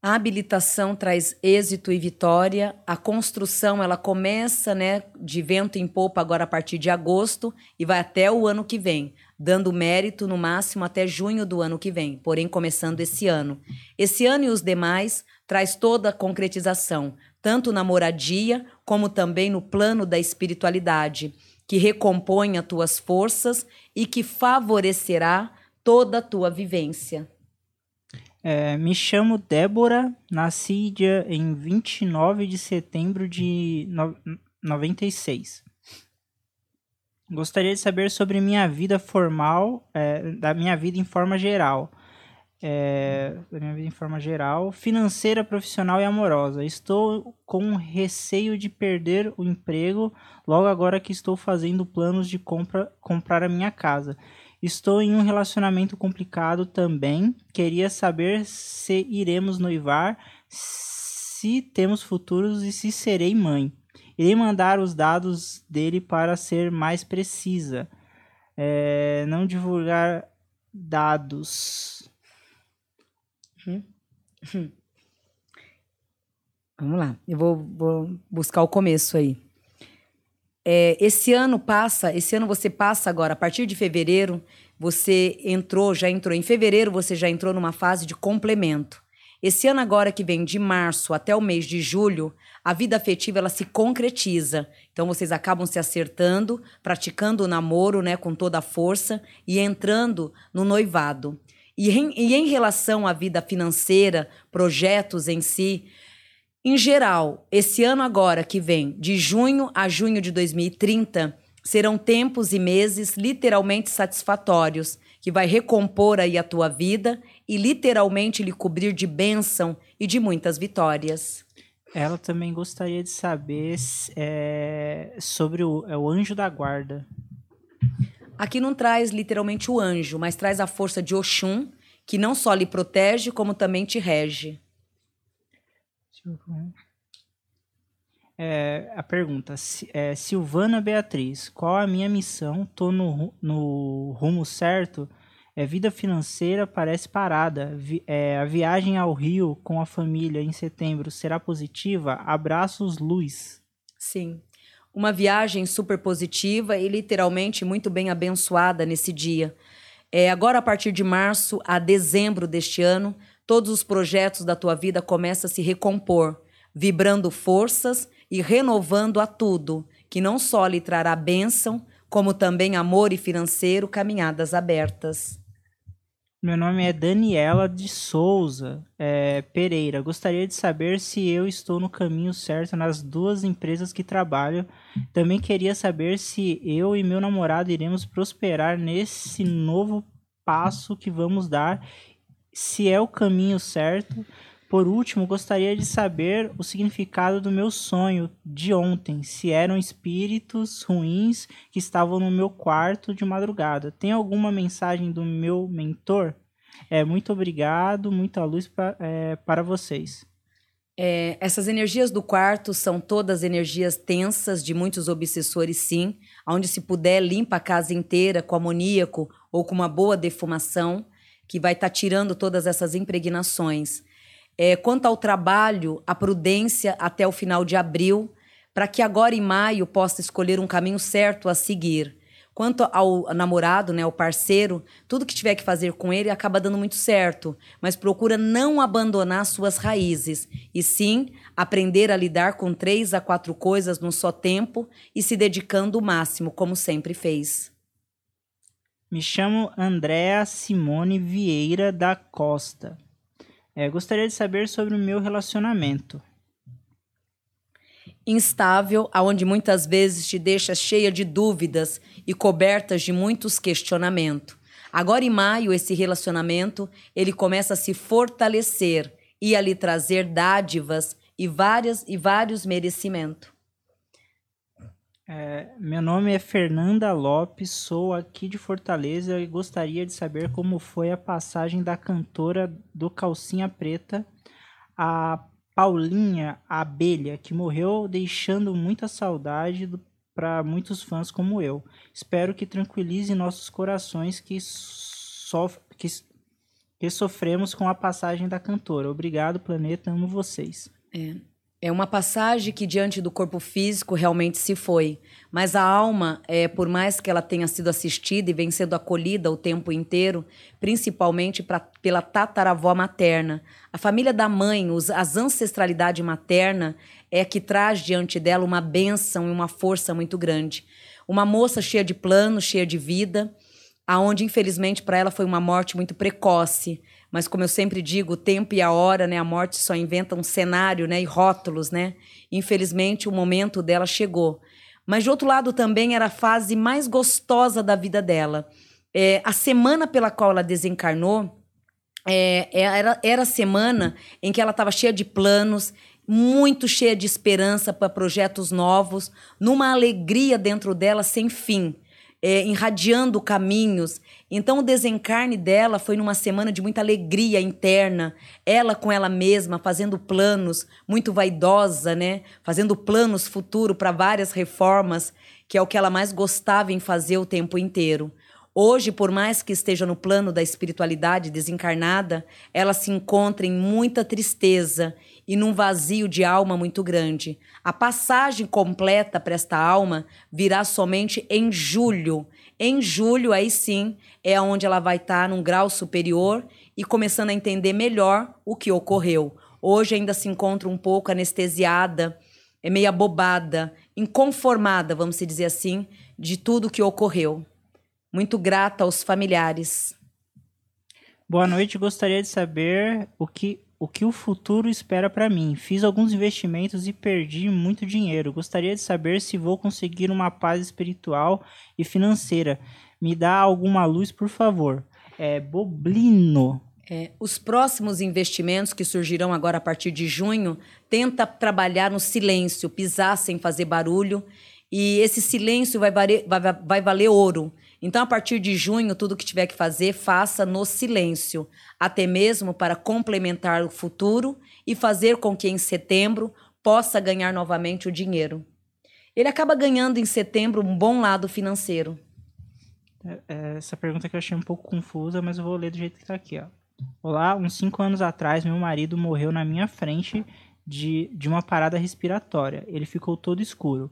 A habilitação traz êxito e vitória. A construção ela começa, né, de vento em popa agora a partir de agosto e vai até o ano que vem, dando mérito no máximo até junho do ano que vem, porém começando esse ano. Esse ano e os demais traz toda a concretização, tanto na moradia como também no plano da espiritualidade, que recompõe as tuas forças e que favorecerá toda a tua vivência. É, me chamo Débora, nasci dia, em 29 de setembro de no, 96. Gostaria de saber sobre minha vida formal, é, da minha vida em forma geral. É, da minha vida em forma geral, financeira, profissional e amorosa. Estou com receio de perder o emprego logo agora que estou fazendo planos de compra, comprar a minha casa. Estou em um relacionamento complicado também. Queria saber se iremos noivar, se temos futuros e se serei mãe. Irei mandar os dados dele para ser mais precisa. É, não divulgar dados. Hum? Hum. Vamos lá, eu vou, vou buscar o começo aí. É, esse ano passa, esse ano você passa agora, a partir de fevereiro, você entrou, já entrou em fevereiro, você já entrou numa fase de complemento. Esse ano agora que vem de março até o mês de julho, a vida afetiva ela se concretiza. Então vocês acabam se acertando, praticando o namoro, né, com toda a força e entrando no noivado. E em, e em relação à vida financeira, projetos em si, em geral, esse ano agora que vem, de junho a junho de 2030, serão tempos e meses literalmente satisfatórios, que vai recompor aí a tua vida e literalmente lhe cobrir de bênção e de muitas vitórias. Ela também gostaria de saber é, sobre o, é, o anjo da guarda. Aqui não traz literalmente o anjo, mas traz a força de Oxum, que não só lhe protege, como também te rege. É, a pergunta, é, Silvana Beatriz, qual a minha missão? Tô no, no rumo certo? É, vida financeira parece parada. Vi, é, a viagem ao Rio com a família em setembro será positiva? Abraços, luz. Sim. Uma viagem super positiva e literalmente muito bem abençoada nesse dia. É, agora, a partir de março a dezembro deste ano, todos os projetos da tua vida começam a se recompor, vibrando forças e renovando a tudo, que não só lhe trará bênção, como também amor e financeiro, caminhadas abertas. Meu nome é Daniela de Souza é, Pereira. Gostaria de saber se eu estou no caminho certo nas duas empresas que trabalho. Também queria saber se eu e meu namorado iremos prosperar nesse novo passo que vamos dar se é o caminho certo. Por último, gostaria de saber o significado do meu sonho de ontem, se eram espíritos ruins que estavam no meu quarto de madrugada. Tem alguma mensagem do meu mentor? É, muito obrigado, muita luz pra, é, para vocês. É, essas energias do quarto são todas energias tensas de muitos obsessores, sim. Onde se puder, limpa a casa inteira com amoníaco ou com uma boa defumação que vai estar tá tirando todas essas impregnações. É, quanto ao trabalho, a prudência até o final de abril, para que agora em maio possa escolher um caminho certo a seguir. Quanto ao namorado, né, o parceiro, tudo que tiver que fazer com ele acaba dando muito certo, mas procura não abandonar suas raízes e sim aprender a lidar com três a quatro coisas num só tempo e se dedicando o máximo, como sempre fez. Me chamo Andréa Simone Vieira da Costa. É, gostaria de saber sobre o meu relacionamento. Instável, aonde muitas vezes te deixa cheia de dúvidas e cobertas de muitos questionamentos. Agora em maio esse relacionamento ele começa a se fortalecer e a lhe trazer dádivas e várias e vários merecimentos. É, meu nome é Fernanda Lopes, sou aqui de Fortaleza e gostaria de saber como foi a passagem da cantora do Calcinha Preta, a Paulinha Abelha, que morreu deixando muita saudade para muitos fãs como eu. Espero que tranquilize nossos corações que, sof que, que sofremos com a passagem da cantora. Obrigado, planeta, amo vocês. É. É uma passagem que, diante do corpo físico, realmente se foi. Mas a alma, é, por mais que ela tenha sido assistida e vem sendo acolhida o tempo inteiro, principalmente pra, pela tataravó materna. A família da mãe, os, as ancestralidade materna, é que traz diante dela uma bênção e uma força muito grande. Uma moça cheia de planos, cheia de vida, aonde infelizmente para ela foi uma morte muito precoce. Mas como eu sempre digo, o tempo e a hora, né, a morte só inventa um cenário, né, e rótulos, né? Infelizmente o momento dela chegou. Mas de outro lado também era a fase mais gostosa da vida dela. É, a semana pela qual ela desencarnou é, era, era a semana em que ela estava cheia de planos, muito cheia de esperança para projetos novos, numa alegria dentro dela sem fim é, irradiando caminhos. Então, o desencarne dela foi numa semana de muita alegria interna, ela com ela mesma, fazendo planos, muito vaidosa, né? Fazendo planos futuro para várias reformas, que é o que ela mais gostava em fazer o tempo inteiro. Hoje, por mais que esteja no plano da espiritualidade desencarnada, ela se encontra em muita tristeza e num vazio de alma muito grande. A passagem completa para esta alma virá somente em julho. Em julho, aí sim, é onde ela vai estar num grau superior e começando a entender melhor o que ocorreu. Hoje ainda se encontra um pouco anestesiada, é meio abobada, inconformada, vamos dizer assim, de tudo o que ocorreu. Muito grata aos familiares. Boa noite, gostaria de saber o que o que o futuro espera para mim. Fiz alguns investimentos e perdi muito dinheiro. Gostaria de saber se vou conseguir uma paz espiritual e financeira. Me dá alguma luz, por favor. É Boblino. É, os próximos investimentos que surgirão agora a partir de junho, tenta trabalhar no silêncio, pisar sem fazer barulho. E esse silêncio vai, vai, vai valer ouro. Então, a partir de junho, tudo que tiver que fazer, faça no silêncio, até mesmo para complementar o futuro e fazer com que em setembro possa ganhar novamente o dinheiro. Ele acaba ganhando em setembro um bom lado financeiro. É, é, essa pergunta que eu achei um pouco confusa, mas eu vou ler do jeito que está aqui. Ó. Olá, uns cinco anos atrás, meu marido morreu na minha frente de, de uma parada respiratória. Ele ficou todo escuro.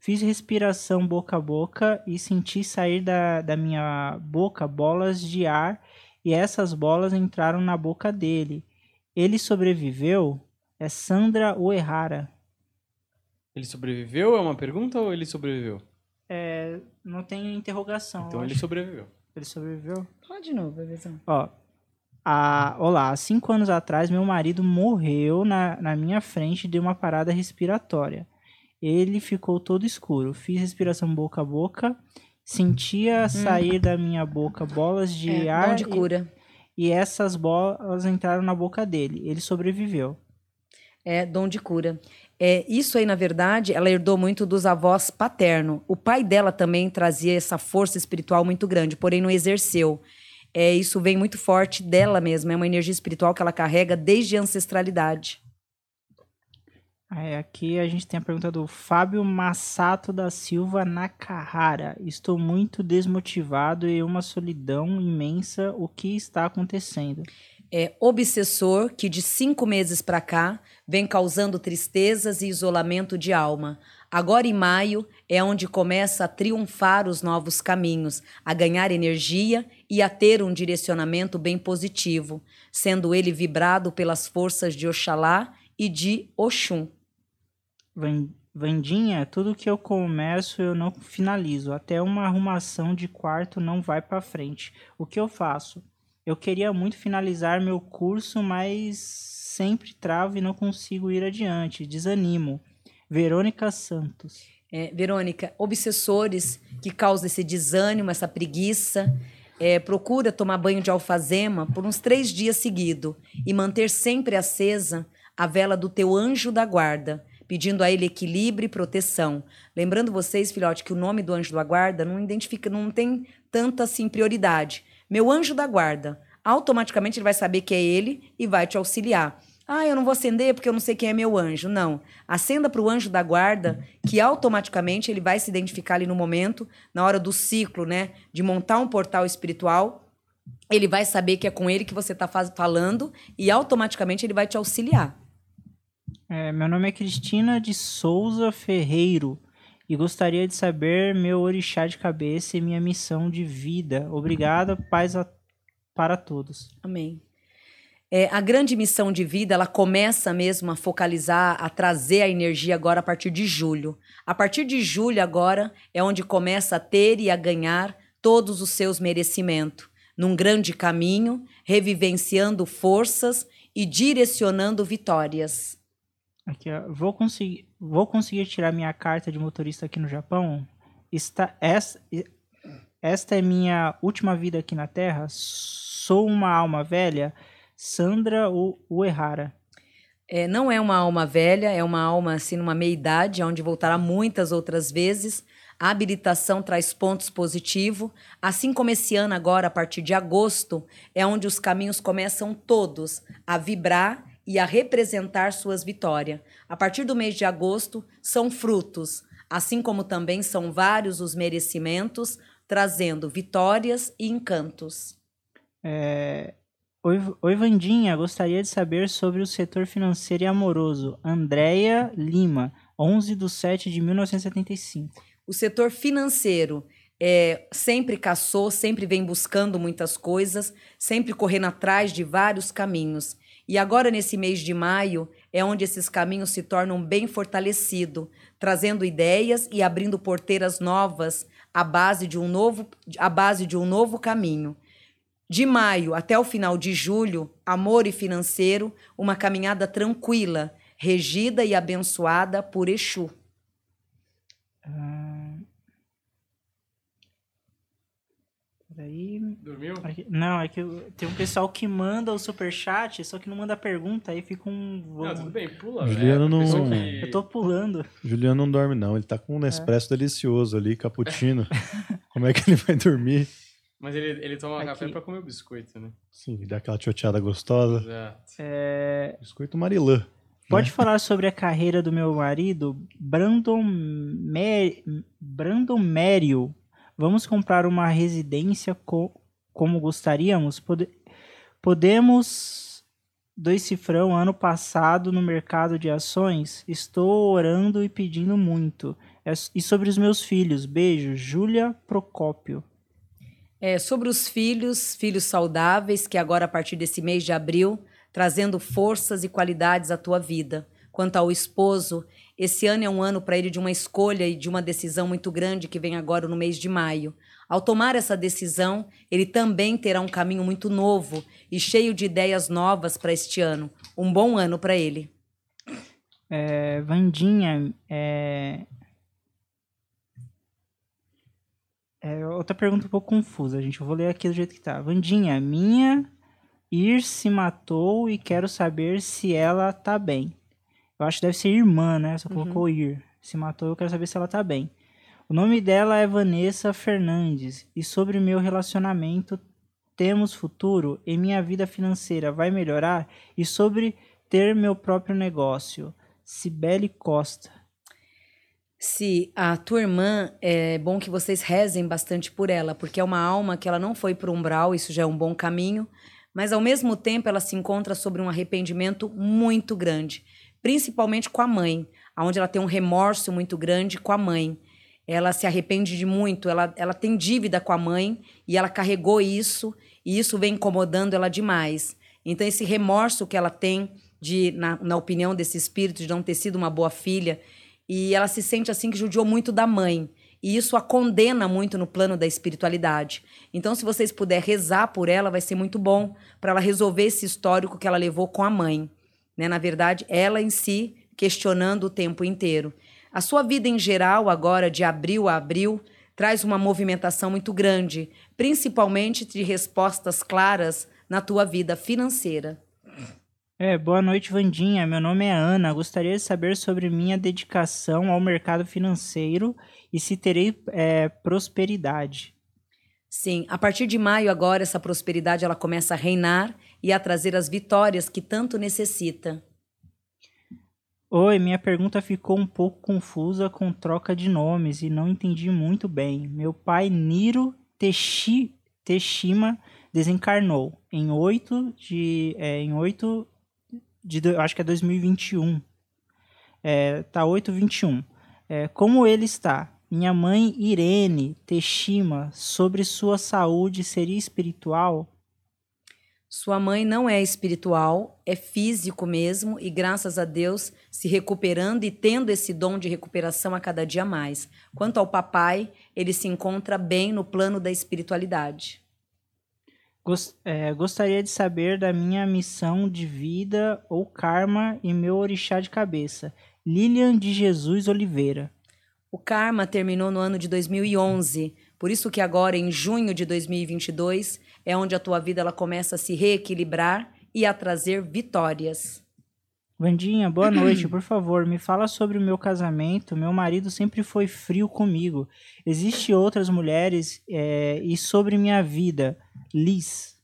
Fiz respiração boca a boca e senti sair da, da minha boca bolas de ar e essas bolas entraram na boca dele. Ele sobreviveu? É Sandra Uehara. Ele sobreviveu? É uma pergunta ou ele sobreviveu? É, não tem interrogação. Então ele sobreviveu. Ele sobreviveu? Fala de novo, bebezão. Ó, a, olá, cinco anos atrás meu marido morreu na, na minha frente de uma parada respiratória ele ficou todo escuro. Fiz respiração boca a boca, sentia hum. sair da minha boca bolas de é, ar. de cura. E, e essas bolas entraram na boca dele. Ele sobreviveu. É, dom de cura. É, isso aí, na verdade, ela herdou muito dos avós paterno. O pai dela também trazia essa força espiritual muito grande, porém não exerceu. É, isso vem muito forte dela mesma, é uma energia espiritual que ela carrega desde a ancestralidade. Aqui a gente tem a pergunta do Fábio Massato da Silva Nakahara. Estou muito desmotivado e uma solidão imensa. O que está acontecendo? É obsessor que de cinco meses para cá vem causando tristezas e isolamento de alma. Agora em maio é onde começa a triunfar os novos caminhos, a ganhar energia e a ter um direcionamento bem positivo, sendo ele vibrado pelas forças de Oxalá e de Oxum. Vandinha, tudo que eu começo eu não finalizo. Até uma arrumação de quarto não vai para frente. O que eu faço? Eu queria muito finalizar meu curso, mas sempre travo e não consigo ir adiante. Desanimo. Verônica Santos. É, Verônica, obsessores que causam esse desânimo, essa preguiça. É, procura tomar banho de alfazema por uns três dias seguidos e manter sempre acesa a vela do teu anjo da guarda pedindo a ele equilíbrio e proteção. Lembrando vocês, filhote, que o nome do anjo da guarda não identifica, não tem tanta assim prioridade. Meu anjo da guarda, automaticamente ele vai saber que é ele e vai te auxiliar. Ah, eu não vou acender porque eu não sei quem é meu anjo. Não. Acenda para o anjo da guarda, que automaticamente ele vai se identificar ali no momento, na hora do ciclo, né? De montar um portal espiritual. Ele vai saber que é com ele que você está falando e automaticamente ele vai te auxiliar. É, meu nome é Cristina de Souza Ferreiro e gostaria de saber meu orixá de cabeça e minha missão de vida. Obrigada, paz a, para todos. Amém. É, a grande missão de vida, ela começa mesmo a focalizar, a trazer a energia agora a partir de julho. A partir de julho agora é onde começa a ter e a ganhar todos os seus merecimentos, num grande caminho, revivenciando forças e direcionando vitórias. Aqui, ó, vou conseguir, vou conseguir tirar minha carta de motorista aqui no Japão. Está esta, esta é minha última vida aqui na Terra. Sou uma alma velha Sandra Uehara. É, não é uma alma velha, é uma alma assim numa meia idade, onde voltará muitas outras vezes. A habilitação traz pontos positivos, assim como esse ano agora, a partir de agosto, é onde os caminhos começam todos a vibrar e a representar suas vitórias. A partir do mês de agosto, são frutos, assim como também são vários os merecimentos, trazendo vitórias e encantos. É, Oi, Vandinha, gostaria de saber sobre o setor financeiro e amoroso. Andréia Lima, 11 de 7 de 1975. O setor financeiro é, sempre caçou, sempre vem buscando muitas coisas, sempre correndo atrás de vários caminhos. E agora, nesse mês de maio, é onde esses caminhos se tornam bem fortalecidos, trazendo ideias e abrindo porteiras novas à base de um novo, à base de um novo caminho. De maio até o final de julho, amor e financeiro, uma caminhada tranquila, regida e abençoada por Exu. Ah, peraí. Dormiu? Aqui, não, é que tem um pessoal que manda o superchat, só que não manda pergunta, aí fica um. Não, tudo bem, pula. Juliano né? não. Que... Eu tô pulando. Juliano não dorme, não. Ele tá com um Nespresso é. delicioso ali, cappuccino. Como é que ele vai dormir? Mas ele, ele toma Aqui. café pra comer o biscoito, né? Sim, dá aquela tioteada gostosa. Exato. É... Biscoito Marilã. Pode né? falar sobre a carreira do meu marido, Brandon, Mer... Brandon Merio. Vamos comprar uma residência co... como gostaríamos? Pode... Podemos dois cifrão ano passado no mercado de ações. Estou orando e pedindo muito. É, e sobre os meus filhos. Beijo, Júlia Procópio. É, sobre os filhos, filhos saudáveis, que agora a partir desse mês de abril, trazendo forças e qualidades à tua vida. Quanto ao esposo, esse ano é um ano para ele de uma escolha e de uma decisão muito grande que vem agora no mês de maio. Ao tomar essa decisão, ele também terá um caminho muito novo e cheio de ideias novas para este ano. Um bom ano para ele. É, Vandinha, é, É, outra pergunta um pouco confusa, gente. Eu vou ler aqui do jeito que tá. Vandinha, minha Ir se matou e quero saber se ela tá bem. Eu acho que deve ser irmã, né? Só colocou uhum. Ir. Se matou, eu quero saber se ela tá bem. O nome dela é Vanessa Fernandes. E sobre meu relacionamento, temos futuro? E minha vida financeira vai melhorar? E sobre ter meu próprio negócio? Cibele Costa. Se a tua irmã, é bom que vocês rezem bastante por ela, porque é uma alma que ela não foi para o umbral, isso já é um bom caminho, mas ao mesmo tempo ela se encontra sobre um arrependimento muito grande, principalmente com a mãe, onde ela tem um remorso muito grande com a mãe. Ela se arrepende de muito, ela, ela tem dívida com a mãe e ela carregou isso, e isso vem incomodando ela demais. Então, esse remorso que ela tem, de, na, na opinião desse espírito, de não ter sido uma boa filha, e ela se sente assim que judiou muito da mãe. E isso a condena muito no plano da espiritualidade. Então, se vocês puderem rezar por ela, vai ser muito bom para ela resolver esse histórico que ela levou com a mãe. Né? Na verdade, ela em si questionando o tempo inteiro. A sua vida em geral, agora de abril a abril, traz uma movimentação muito grande, principalmente de respostas claras na tua vida financeira. É, boa noite, Vandinha. Meu nome é Ana. Gostaria de saber sobre minha dedicação ao mercado financeiro e se terei é, prosperidade. Sim, a partir de maio agora essa prosperidade ela começa a reinar e a trazer as vitórias que tanto necessita. Oi, minha pergunta ficou um pouco confusa com troca de nomes e não entendi muito bem. Meu pai Niro Teshi, Teshima desencarnou em 8 de. É, em 8 de. Acho que é 2021. É, tá 821. É, como ele está? Minha mãe Irene Teshima, sobre sua saúde, seria espiritual? Sua mãe não é espiritual, é físico mesmo e graças a Deus se recuperando e tendo esse dom de recuperação a cada dia mais. Quanto ao papai, ele se encontra bem no plano da espiritualidade. Gost, é, gostaria de saber da minha missão de vida ou karma e meu orixá de cabeça. Lilian de Jesus Oliveira. O karma terminou no ano de 2011, por isso que agora em junho de 2022 é onde a tua vida ela começa a se reequilibrar e a trazer vitórias. Vandinha, boa noite. Por favor, me fala sobre o meu casamento. Meu marido sempre foi frio comigo. Existem outras mulheres é, e sobre minha vida, Liz.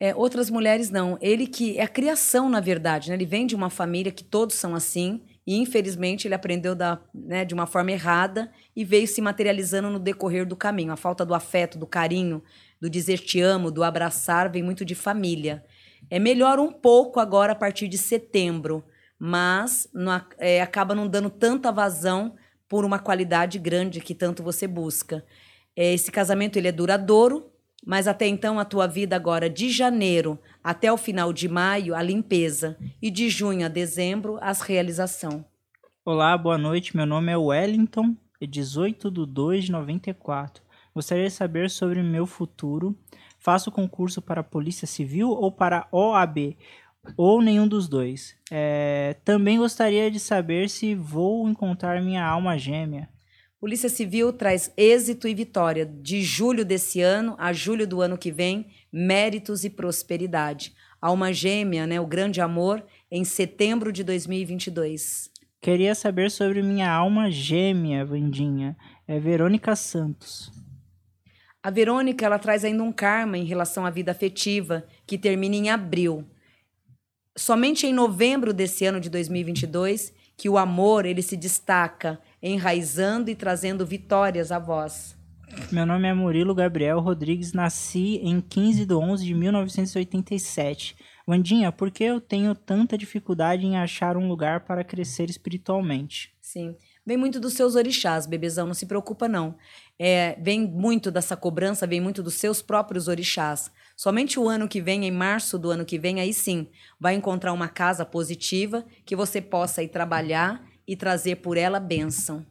É, outras mulheres não. Ele que é a criação, na verdade. Né? Ele vem de uma família que todos são assim. E infelizmente ele aprendeu da, né, de uma forma errada e veio se materializando no decorrer do caminho. A falta do afeto, do carinho, do dizer te amo, do abraçar, vem muito de família. É melhor um pouco agora a partir de setembro, mas não, é, acaba não dando tanta vazão por uma qualidade grande que tanto você busca. É, esse casamento ele é duradouro, mas até então a tua vida agora de janeiro até o final de maio a limpeza e de junho a dezembro as realização. Olá, boa noite. Meu nome é Wellington, é 18 de 2 de 94. Gostaria de saber sobre meu futuro. Faço concurso para a Polícia Civil ou para a OAB? Ou nenhum dos dois. É, também gostaria de saber se vou encontrar minha alma gêmea. Polícia Civil traz êxito e vitória de julho desse ano a julho do ano que vem, méritos e prosperidade. Alma Gêmea, né, o grande amor, em setembro de 2022. Queria saber sobre minha alma gêmea, Vandinha. É Verônica Santos. A Verônica, ela traz ainda um karma em relação à vida afetiva, que termina em abril. Somente em novembro desse ano de 2022 que o amor ele se destaca enraizando e trazendo vitórias à voz. Meu nome é Murilo Gabriel Rodrigues, nasci em 15 de 11 de 1987. Vandinha, por que eu tenho tanta dificuldade em achar um lugar para crescer espiritualmente? Sim, vem muito dos seus orixás, bebezão, não se preocupa não. É, vem muito dessa cobrança, vem muito dos seus próprios orixás. Somente o ano que vem, em março do ano que vem, aí sim, vai encontrar uma casa positiva que você possa ir trabalhar e trazer por ela bênção.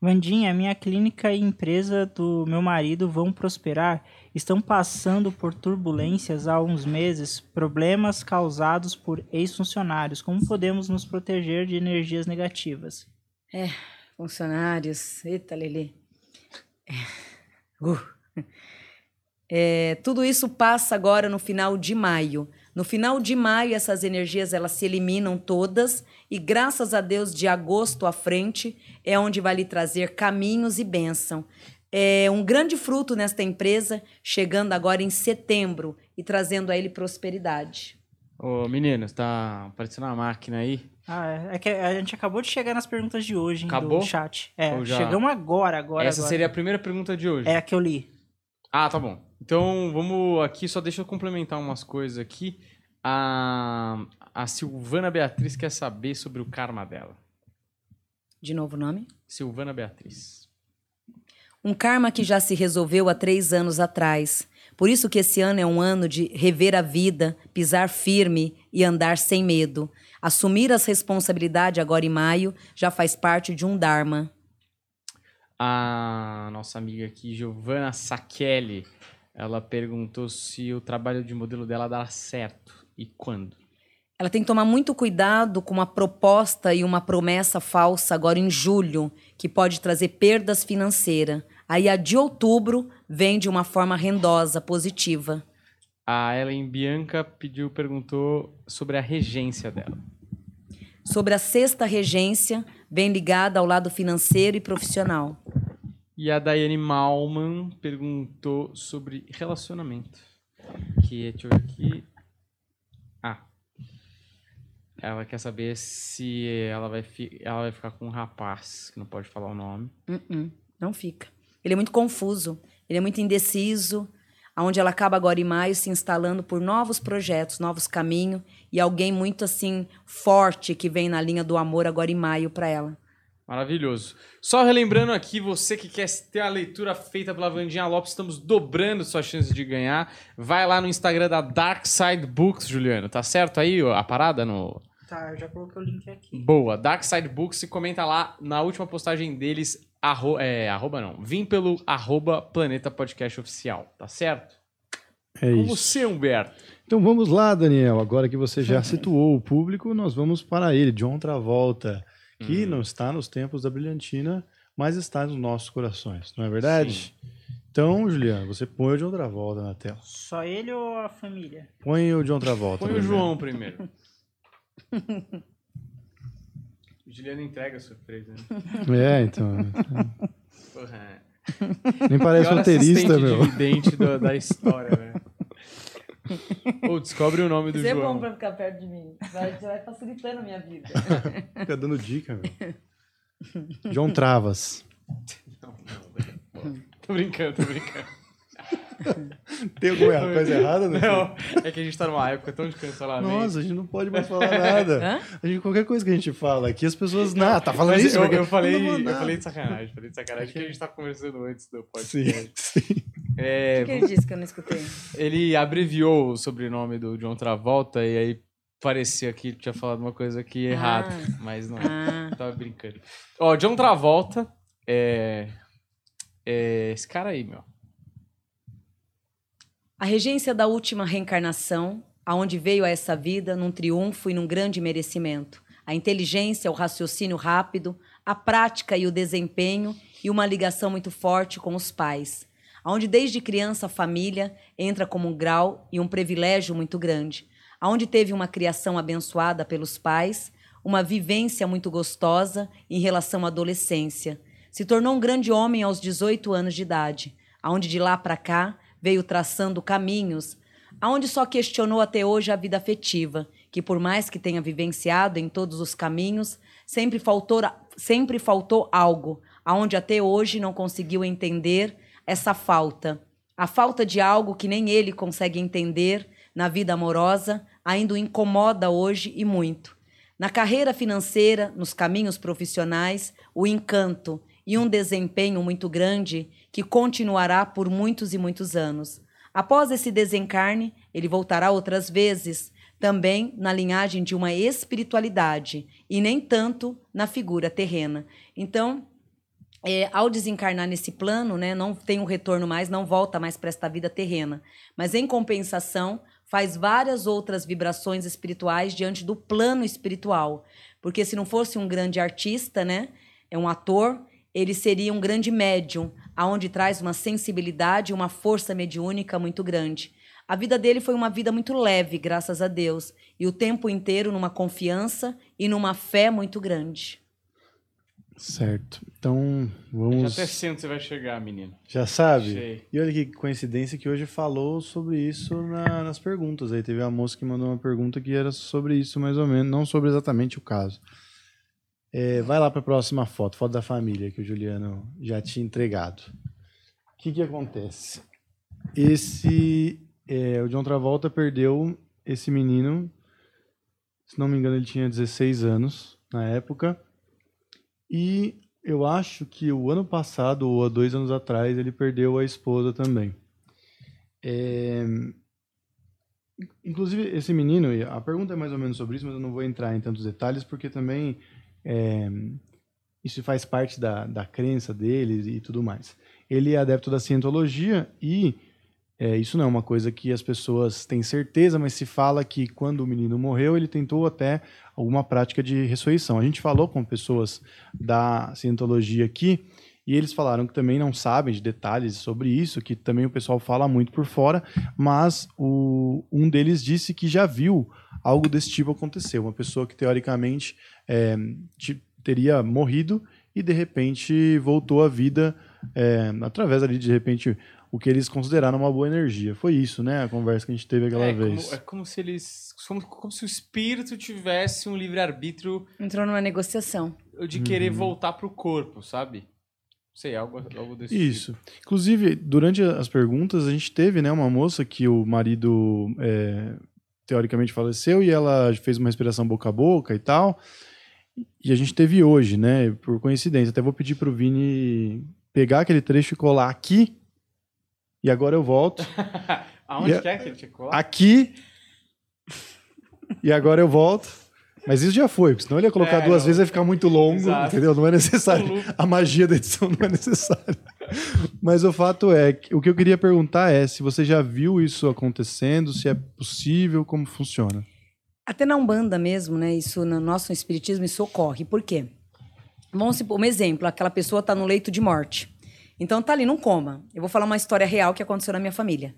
Vandinha, minha clínica e empresa do meu marido vão prosperar. Estão passando por turbulências há uns meses, problemas causados por ex-funcionários. Como podemos nos proteger de energias negativas? É, funcionários. Eita, Lelê. É. Uh. É, tudo isso passa agora no final de maio. No final de maio, essas energias elas se eliminam todas e graças a Deus, de agosto à frente, é onde vai lhe trazer caminhos e bênção. É um grande fruto nesta empresa, chegando agora em setembro e trazendo a ele prosperidade. Ô, meninos, tá aparecendo uma máquina aí. Ah, é, é que a gente acabou de chegar nas perguntas de hoje Acabou? do chat. É, já... chegamos agora, agora. Essa agora. seria a primeira pergunta de hoje. É a que eu li. Ah, tá bom. Então, vamos aqui, só deixa eu complementar umas coisas aqui. A, a Silvana Beatriz quer saber sobre o karma dela. De novo o nome? Silvana Beatriz. Um karma que já se resolveu há três anos atrás. Por isso que esse ano é um ano de rever a vida, pisar firme e andar sem medo. Assumir as responsabilidades agora em maio já faz parte de um Dharma. A nossa amiga aqui, Giovanna Sachelli, ela perguntou se o trabalho de modelo dela dá certo e quando. Ela tem que tomar muito cuidado com uma proposta e uma promessa falsa agora em julho, que pode trazer perdas financeiras. Aí a de outubro vem de uma forma rendosa, positiva. A Ellen Bianca pediu, perguntou sobre a regência dela. Sobre a sexta regência, bem ligada ao lado financeiro e profissional. E a Daiane Malman perguntou sobre relacionamento. aqui, deixa eu ver aqui. Ah. Ela quer saber se ela vai, ela vai ficar com um rapaz, que não pode falar o nome. Uh -uh, não fica. Ele é muito confuso, ele é muito indeciso, onde ela acaba agora em maio se instalando por novos projetos, novos caminhos e alguém muito assim forte que vem na linha do amor agora em maio para ela. Maravilhoso. Só relembrando aqui, você que quer ter a leitura feita pela Vandinha Lopes, estamos dobrando suas chances de ganhar. Vai lá no Instagram da Dark Side Books, Juliano. Tá certo aí a parada no. Tá, eu já coloquei o link aqui. Boa, Dark Side Books, e comenta lá na última postagem deles, arro, é, arroba não, vim pelo arroba Planeta Podcast Oficial, tá certo? É Com isso. você, Humberto. Então vamos lá, Daniel. Agora que você já situou o público, nós vamos para ele, John Travolta que Hum. não está nos tempos da brilhantina, mas está nos nossos corações, não é verdade? Então, Juliano, você põe o John Travolta na tela. Só ele ou a família? Põe o John Travolta. Põe o. João primeiro. Juliano entrega a surpresa, né? É, então. Porra. Nem parece roteirista, meu. do- da história, velho. Ou descobre o nome do Isso é João. bom pra ficar perto de mim. Vai, vai facilitando a minha vida. Fica dando dica, meu. John Travas. Não, não, não. Tô brincando, tô brincando. Tem alguma coisa errada? Né? Não, é que a gente tá numa época tão de cancelamento. Nossa, a gente não pode mais falar nada. Hã? A gente, qualquer coisa que a gente fala aqui, as pessoas. Não, tá falando Mas isso? eu, porque- eu falei, não eu falei de sacanagem, falei de sacanagem, que a gente tá conversando antes do Sim, podcast. sim. É, O que ele disse que eu não escutei? ele abreviou o sobrenome do John Travolta e aí parecia que tinha falado uma coisa aqui errada, mas não. Ah, Tava brincando. Ó, John Travolta é. É esse cara aí, meu. A regência da última reencarnação, aonde veio a essa vida num triunfo e num grande merecimento. A inteligência, o raciocínio rápido, a prática e o desempenho e uma ligação muito forte com os pais. Aonde desde criança a família entra como um grau e um privilégio muito grande. Aonde teve uma criação abençoada pelos pais, uma vivência muito gostosa em relação à adolescência. Se tornou um grande homem aos 18 anos de idade, aonde de lá para cá veio traçando caminhos, aonde só questionou até hoje a vida afetiva, que por mais que tenha vivenciado em todos os caminhos, sempre faltou, sempre faltou algo, aonde até hoje não conseguiu entender essa falta. A falta de algo que nem ele consegue entender na vida amorosa ainda o incomoda hoje e muito. Na carreira financeira, nos caminhos profissionais, o encanto e um desempenho muito grande que continuará por muitos e muitos anos. Após esse desencarne, ele voltará outras vezes, também na linhagem de uma espiritualidade e nem tanto na figura terrena. Então, é, ao desencarnar nesse plano, né, não tem um retorno mais, não volta mais para esta vida terrena. Mas, em compensação, faz várias outras vibrações espirituais diante do plano espiritual. Porque se não fosse um grande artista, né, é um ator, ele seria um grande médium, aonde traz uma sensibilidade e uma força mediúnica muito grande. A vida dele foi uma vida muito leve, graças a Deus, e o tempo inteiro numa confiança e numa fé muito grande. Certo. Então, Já vamos. até sei onde você vai chegar, menino. Já sabe? Sei. E olha que coincidência que hoje falou sobre isso na- nas perguntas. Aí teve uma moça que mandou uma pergunta que era sobre isso, mais ou menos, não sobre exatamente o caso. É, vai lá para a próxima foto, foto da família que o Juliano já tinha entregado. O que, que acontece? Esse, é, o John Travolta perdeu esse menino, se não me engano, ele tinha 16 anos na época. E eu acho que o ano passado, ou há dois anos atrás, ele perdeu a esposa também. É, Inclusive, esse menino, a pergunta é mais ou menos sobre isso, mas eu não vou entrar em tantos detalhes, porque também é, isso faz parte da, da crença deles e tudo mais. Ele é adepto da cientologia e é, isso não é uma coisa que as pessoas têm certeza, mas se fala que quando o menino morreu, ele tentou até alguma prática de ressurreição. A gente falou com pessoas da cientologia aqui e eles falaram que também não sabem de detalhes sobre isso, que também o pessoal fala muito por fora, mas o, um deles disse que já viu algo desse tipo acontecer. Uma pessoa que teoricamente é, te- teria morrido e de repente voltou à vida é, através ali de repente o que eles consideraram uma boa energia. Foi isso, né? A conversa que a gente teve aquela é, vez. Como, é como se eles. Como, como se o espírito tivesse um livre-arbítrio. Entrou numa negociação. De querer uhum. voltar pro corpo, sabe? Sei, algo, algo desse Isso. Tipo. Inclusive, durante as perguntas, a gente teve né, uma moça que o marido é, teoricamente faleceu e ela fez uma respiração boca a boca e tal. E a gente teve hoje, né? Por coincidência. Até vou pedir pro Vini pegar aquele trecho e colar aqui. E agora eu volto. Aonde e, que é que ele te colar? Aqui. E agora eu volto. Mas isso já foi, porque senão ele ia colocar é, duas não. vezes e ia ficar muito longo, Exato. entendeu? Não é necessário. A magia da edição não é necessária. Mas o fato é que o que eu queria perguntar é se você já viu isso acontecendo, se é possível, como funciona. Até na Umbanda mesmo, né? Isso no nosso espiritismo isso ocorre. Por quê? Vamos supor, um exemplo, aquela pessoa está no leito de morte. Então tá ali num coma. Eu vou falar uma história real que aconteceu na minha família.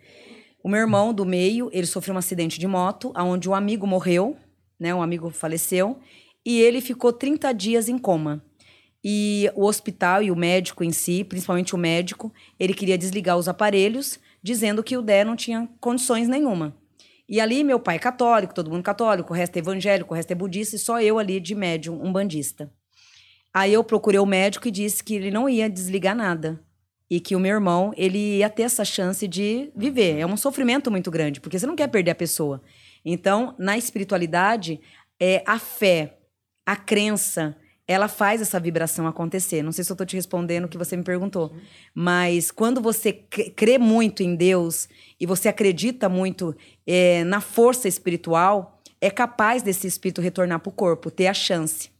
O meu irmão do meio, ele sofreu um acidente de moto, onde um amigo morreu, né? Um amigo faleceu e ele ficou 30 dias em coma. E o hospital e o médico em si, principalmente o médico, ele queria desligar os aparelhos, dizendo que o Dé não tinha condições nenhuma. E ali meu pai é católico, todo mundo católico, o resto é evangélico, o resto é budista, e só eu ali de médium, um bandista. Aí eu procurei o médico e disse que ele não ia desligar nada. E que o meu irmão, ele ia ter essa chance de viver. É um sofrimento muito grande, porque você não quer perder a pessoa. Então, na espiritualidade, é a fé, a crença, ela faz essa vibração acontecer. Não sei se eu estou te respondendo o que você me perguntou, mas quando você crê muito em Deus e você acredita muito é, na força espiritual, é capaz desse espírito retornar para o corpo, ter a chance.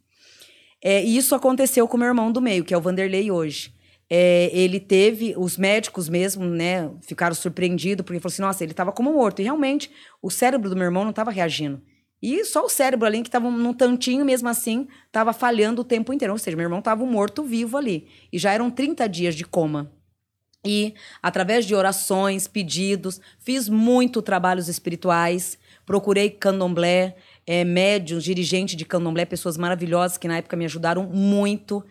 É, e isso aconteceu com o meu irmão do meio, que é o Vanderlei hoje é, ele teve, os médicos mesmo, né, ficaram surpreendidos, porque falou assim, nossa, ele estava como morto. E realmente, o cérebro do meu irmão não estava reagindo. E só o cérebro ali, que estava num tantinho mesmo assim, estava falhando o tempo inteiro. Ou seja, meu irmão estava morto-vivo ali. E já eram 30 dias de coma. E, através de orações, pedidos, fiz muito trabalhos espirituais, procurei candomblé, é, médios, dirigente de candomblé, pessoas maravilhosas que na época me ajudaram muito.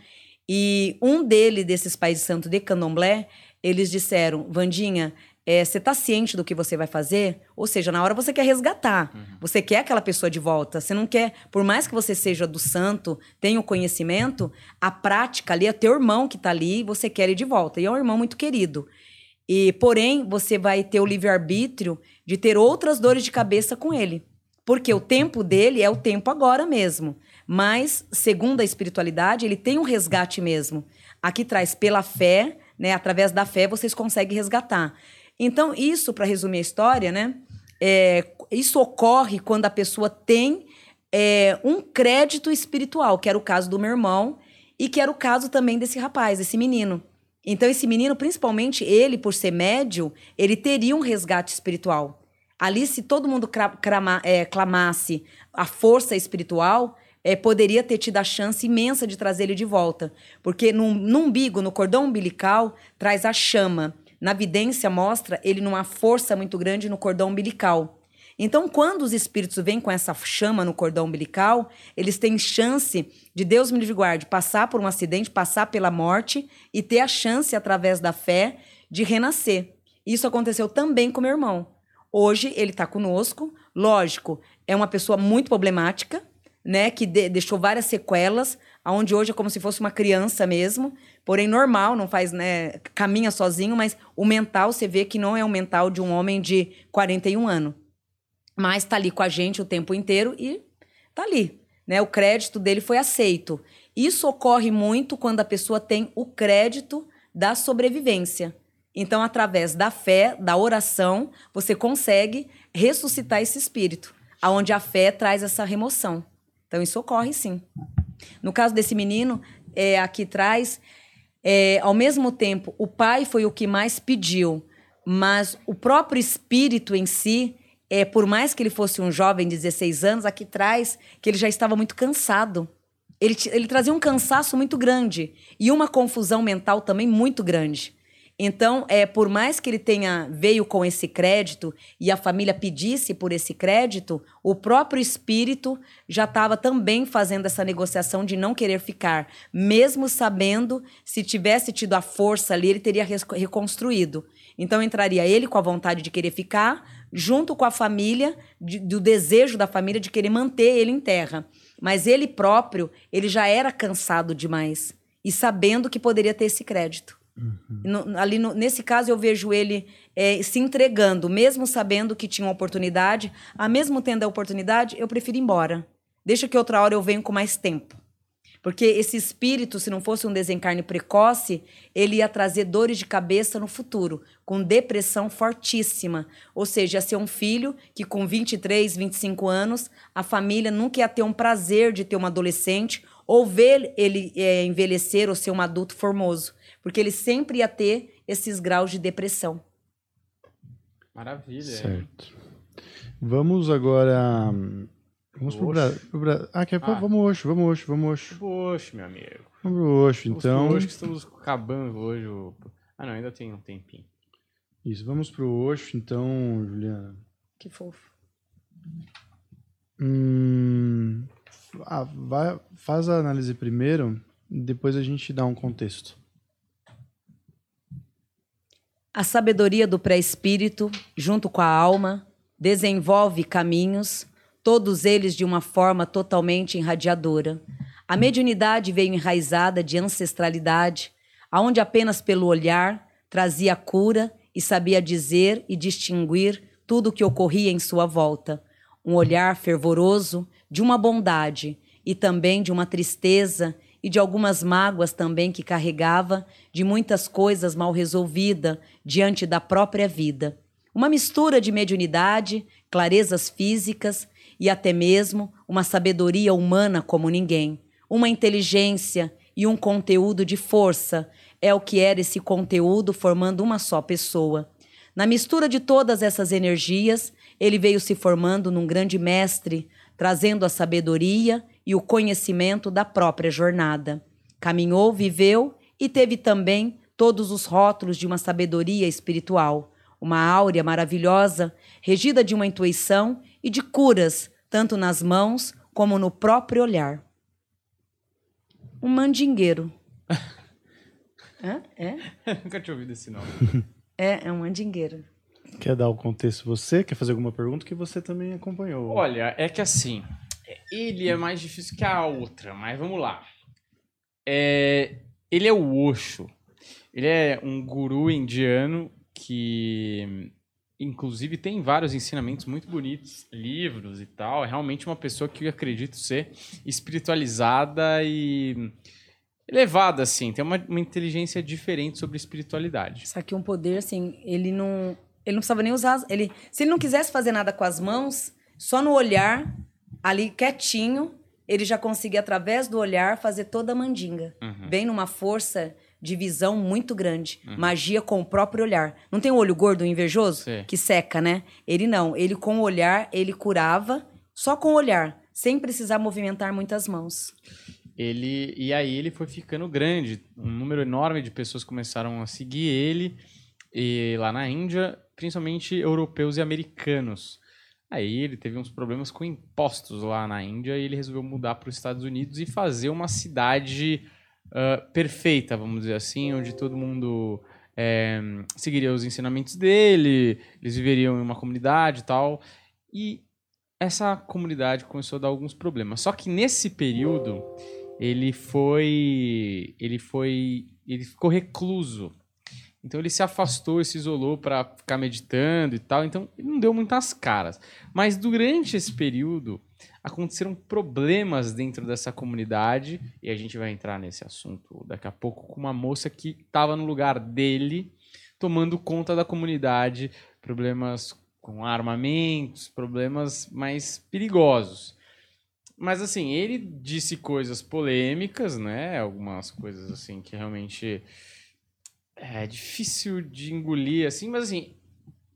E um dele, desses pais de santo de candomblé, eles disseram: Vandinha, é, você está ciente do que você vai fazer? Ou seja, na hora você quer resgatar, uhum. você quer aquela pessoa de volta. Você não quer, por mais que você seja do santo, tenha o conhecimento, a prática ali é teu irmão que está ali você quer ele de volta. E é um irmão muito querido. E porém, você vai ter o livre-arbítrio de ter outras dores de cabeça com ele. Porque o tempo dele é o tempo agora mesmo. Mas, segundo a espiritualidade, ele tem um resgate mesmo. Aqui traz pela fé, né? Através da fé vocês conseguem resgatar. Então, isso, para resumir a história, né? É, isso ocorre quando a pessoa tem é, um crédito espiritual, que era o caso do meu irmão, e que era o caso também desse rapaz, desse menino. Então, esse menino, principalmente ele, por ser médio, ele teria um resgate espiritual. Ali, se todo mundo crama, é, clamasse a força espiritual, é, poderia ter tido a chance imensa de trazer ele de volta. Porque no, no umbigo, no cordão umbilical, traz a chama. Na vidência, mostra ele numa força muito grande no cordão umbilical. Então, quando os espíritos vêm com essa chama no cordão umbilical, eles têm chance de Deus me livre guarde passar por um acidente, passar pela morte e ter a chance, através da fé, de renascer. Isso aconteceu também com meu irmão. Hoje ele está conosco. Lógico, é uma pessoa muito problemática, né, que de, deixou várias sequelas, aonde hoje é como se fosse uma criança mesmo, porém normal, não faz, né, caminha sozinho, mas o mental você vê que não é o mental de um homem de 41 anos. Mas tá ali com a gente o tempo inteiro e tá ali, né? O crédito dele foi aceito. Isso ocorre muito quando a pessoa tem o crédito da sobrevivência. Então, através da fé, da oração, você consegue ressuscitar esse espírito, aonde a fé traz essa remoção. Então, isso ocorre sim. No caso desse menino, é, aqui traz, é, ao mesmo tempo, o pai foi o que mais pediu, mas o próprio espírito em si, é, por mais que ele fosse um jovem de 16 anos, aqui traz que ele já estava muito cansado. Ele, ele trazia um cansaço muito grande e uma confusão mental também muito grande. Então, é, por mais que ele tenha veio com esse crédito e a família pedisse por esse crédito, o próprio espírito já estava também fazendo essa negociação de não querer ficar, mesmo sabendo se tivesse tido a força ali, ele teria reconstruído. Então entraria ele com a vontade de querer ficar, junto com a família, de, do desejo da família de querer manter ele em terra. Mas ele próprio, ele já era cansado demais e sabendo que poderia ter esse crédito. Uhum. No, ali no, nesse caso eu vejo ele é, se entregando, mesmo sabendo que tinha uma oportunidade, a mesmo tendo a oportunidade, eu prefiro ir embora. Deixa que outra hora eu venho com mais tempo. Porque esse espírito, se não fosse um desencarne precoce, ele ia trazer dores de cabeça no futuro, com depressão fortíssima. Ou seja, ia ser um filho que com 23, 25 anos, a família nunca ia ter um prazer de ter um adolescente ou ver ele é, envelhecer ou ser um adulto formoso. Porque ele sempre ia ter esses graus de depressão. Maravilha. Certo. Vamos agora Vamos pro Brasil. Ah, quer... Ah. vamos hoje, vamos hoje, vamos hoje. Vamos meu amigo. Vamos hoje, então. Hoje que estamos acabando hoje. Ah, não, ainda tem um tempinho. Isso, vamos pro hoje, então, Juliana. Que fofo. Hum, ah, vai, faz a análise primeiro, depois a gente dá um contexto. A sabedoria do pré-espírito, junto com a alma, desenvolve caminhos todos eles de uma forma totalmente irradiadora. A mediunidade veio enraizada de ancestralidade, aonde apenas pelo olhar trazia cura e sabia dizer e distinguir tudo o que ocorria em sua volta. Um olhar fervoroso de uma bondade e também de uma tristeza e de algumas mágoas também que carregava, de muitas coisas mal resolvidas diante da própria vida. Uma mistura de mediunidade, clarezas físicas e até mesmo uma sabedoria humana como ninguém, uma inteligência e um conteúdo de força é o que era esse conteúdo formando uma só pessoa. Na mistura de todas essas energias, ele veio se formando num grande mestre, trazendo a sabedoria e o conhecimento da própria jornada. Caminhou, viveu e teve também todos os rótulos de uma sabedoria espiritual, uma áurea maravilhosa, regida de uma intuição e de curas, tanto nas mãos como no próprio olhar. Um mandingueiro. é? É? Nunca tinha ouvido esse nome. É, é um mandingueiro. Quer dar o contexto você? Quer fazer alguma pergunta que você também acompanhou? Olha, é que assim, ele é mais difícil que a outra, mas vamos lá. É, ele é o Osho. Ele é um guru indiano que inclusive tem vários ensinamentos muito bonitos, livros e tal. É realmente uma pessoa que eu acredito ser espiritualizada e elevada, assim. Tem uma, uma inteligência diferente sobre espiritualidade. Só que um poder, assim, ele não. Ele não precisava nem usar. Ele, se ele não quisesse fazer nada com as mãos, só no olhar, ali quietinho, ele já conseguia, através do olhar, fazer toda a mandinga. Uhum. Bem numa força de visão muito grande. Uhum. Magia com o próprio olhar. Não tem o um olho gordo invejoso? Sim. Que seca, né? Ele não. Ele com o olhar, ele curava só com o olhar, sem precisar movimentar muitas mãos. Ele e aí ele foi ficando grande. Um número enorme de pessoas começaram a seguir ele e lá na Índia, principalmente europeus e americanos. Aí ele teve uns problemas com impostos lá na Índia e ele resolveu mudar para os Estados Unidos e fazer uma cidade uh, perfeita, vamos dizer assim, onde todo mundo é, seguiria os ensinamentos dele, eles viveriam em uma comunidade e tal. E essa comunidade começou a dar alguns problemas. Só que nesse período ele foi ele foi ele ficou recluso. Então ele se afastou e se isolou para ficar meditando e tal. Então ele não deu muitas caras. Mas durante esse período aconteceram problemas dentro dessa comunidade, e a gente vai entrar nesse assunto daqui a pouco, com uma moça que estava no lugar dele, tomando conta da comunidade, problemas com armamentos, problemas mais perigosos. Mas assim, ele disse coisas polêmicas, né? Algumas coisas assim que realmente é difícil de engolir assim, mas assim,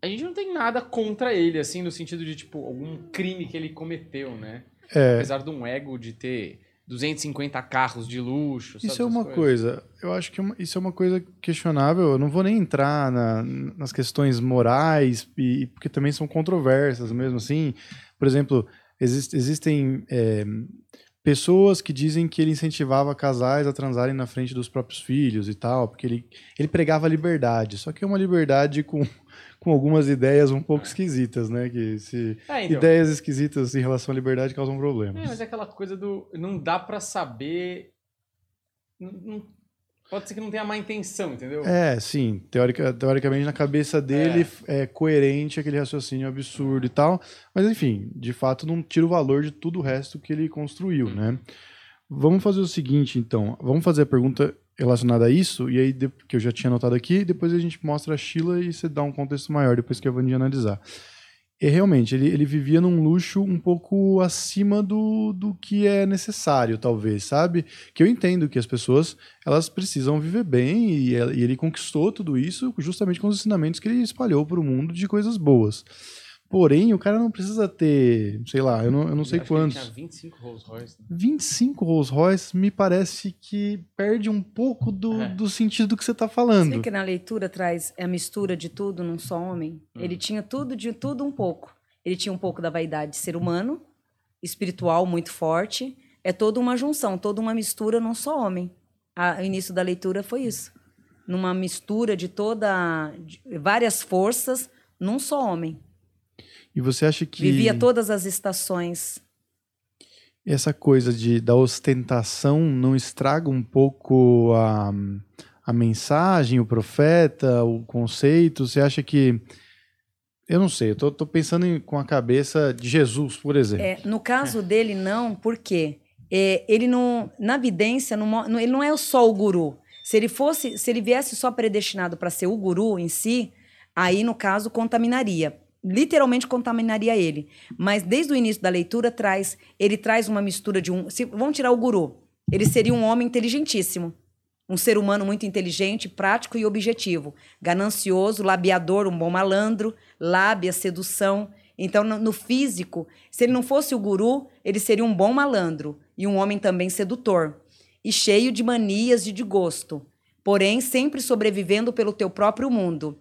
a gente não tem nada contra ele, assim, no sentido de, tipo, algum crime que ele cometeu, né? É. Apesar de um ego de ter 250 carros de luxo. Isso é uma coisa. Eu acho que uma, isso é uma coisa questionável. Eu não vou nem entrar na, nas questões morais, e, porque também são controversas mesmo assim. Por exemplo, exist, existem é, pessoas que dizem que ele incentivava casais a transarem na frente dos próprios filhos e tal, porque ele, ele pregava liberdade, só que é uma liberdade com, com algumas ideias um pouco esquisitas, né? Que se é, então. ideias esquisitas em relação à liberdade causam problemas. É, mas é aquela coisa do não dá para saber não, Pode ser que não tenha má intenção, entendeu? É, sim. Teórica, teoricamente, na cabeça dele é. é. coerente aquele raciocínio absurdo e tal. Mas, enfim, de fato, não tira o valor de tudo o resto que ele construiu, né? Vamos fazer o seguinte, então. Vamos fazer a pergunta relacionada a isso, e aí, que eu já tinha anotado aqui, depois a gente mostra a Sheila e você dá um contexto maior, depois que a Vandi analisar. E realmente, ele, ele vivia num luxo um pouco acima do, do que é necessário, talvez, sabe? Que eu entendo que as pessoas elas precisam viver bem e, e ele conquistou tudo isso justamente com os ensinamentos que ele espalhou para o mundo de coisas boas. Porém, o cara não precisa ter, sei lá, eu não, eu não sei quantos. Que tinha 25 Rolls Royce. Né? 25 Rolls Royce me parece que perde um pouco do, é. do sentido do que você está falando. Você que na leitura traz a mistura de tudo num só homem? Hum. Ele tinha tudo de tudo um pouco. Ele tinha um pouco da vaidade de ser humano, espiritual muito forte. É toda uma junção, toda uma mistura num só homem. A, o início da leitura foi isso. Numa mistura de toda. De várias forças num só homem. E você acha que. Vivia todas as estações. Essa coisa de, da ostentação não estraga um pouco a, a mensagem, o profeta, o conceito? Você acha que. Eu não sei, eu tô, tô pensando em, com a cabeça de Jesus, por exemplo. É, no caso dele, não, porque é, ele não. Na vidência, não, ele não é só o guru. Se ele fosse, se ele viesse só predestinado para ser o guru em si, aí, no caso, contaminaria literalmente contaminaria ele. Mas desde o início da leitura traz, ele traz uma mistura de um, se vamos tirar o guru, ele seria um homem inteligentíssimo, um ser humano muito inteligente, prático e objetivo, ganancioso, labiador, um bom malandro, lábia, sedução. Então, no, no físico, se ele não fosse o guru, ele seria um bom malandro e um homem também sedutor e cheio de manias e de gosto, porém sempre sobrevivendo pelo teu próprio mundo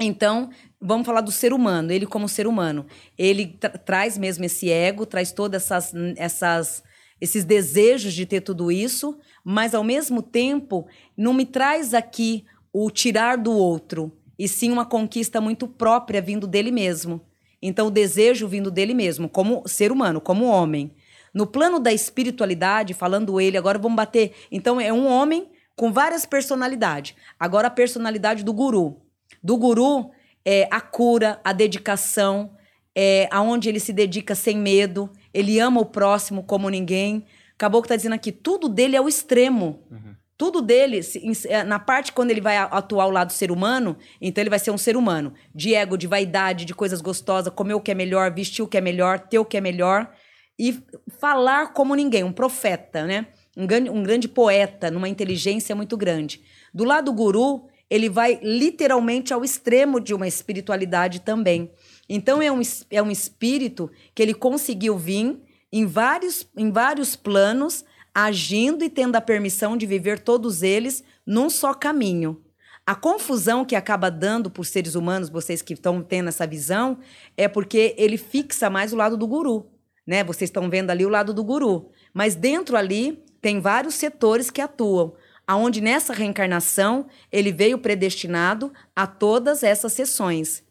então, vamos falar do ser humano, ele como ser humano. Ele tra traz mesmo esse ego, traz todas essas, essas, esses desejos de ter tudo isso, mas ao mesmo tempo não me traz aqui o tirar do outro, e sim uma conquista muito própria vindo dele mesmo. Então, o desejo vindo dele mesmo, como ser humano, como homem. No plano da espiritualidade, falando ele, agora vamos bater. Então, é um homem com várias personalidades. Agora, a personalidade do guru do guru é a cura, a dedicação, é aonde ele se dedica sem medo, ele ama o próximo como ninguém. Acabou que está dizendo aqui, tudo dele é o extremo. Uhum. Tudo dele, é, na parte quando ele vai atuar ao lado do ser humano, então ele vai ser um ser humano. De ego, de vaidade, de coisas gostosas, comer o que é melhor, vestir o que é melhor, ter o que é melhor. E falar como ninguém, um profeta, né? Um grande, um grande poeta, numa inteligência muito grande. Do lado do guru, ele vai literalmente ao extremo de uma espiritualidade também. Então é um, é um espírito que ele conseguiu vir em vários, em vários planos, agindo e tendo a permissão de viver todos eles num só caminho. A confusão que acaba dando por seres humanos, vocês que estão tendo essa visão, é porque ele fixa mais o lado do guru. Né? Vocês estão vendo ali o lado do guru. Mas dentro ali tem vários setores que atuam aonde nessa reencarnação ele veio predestinado a todas essas sessões.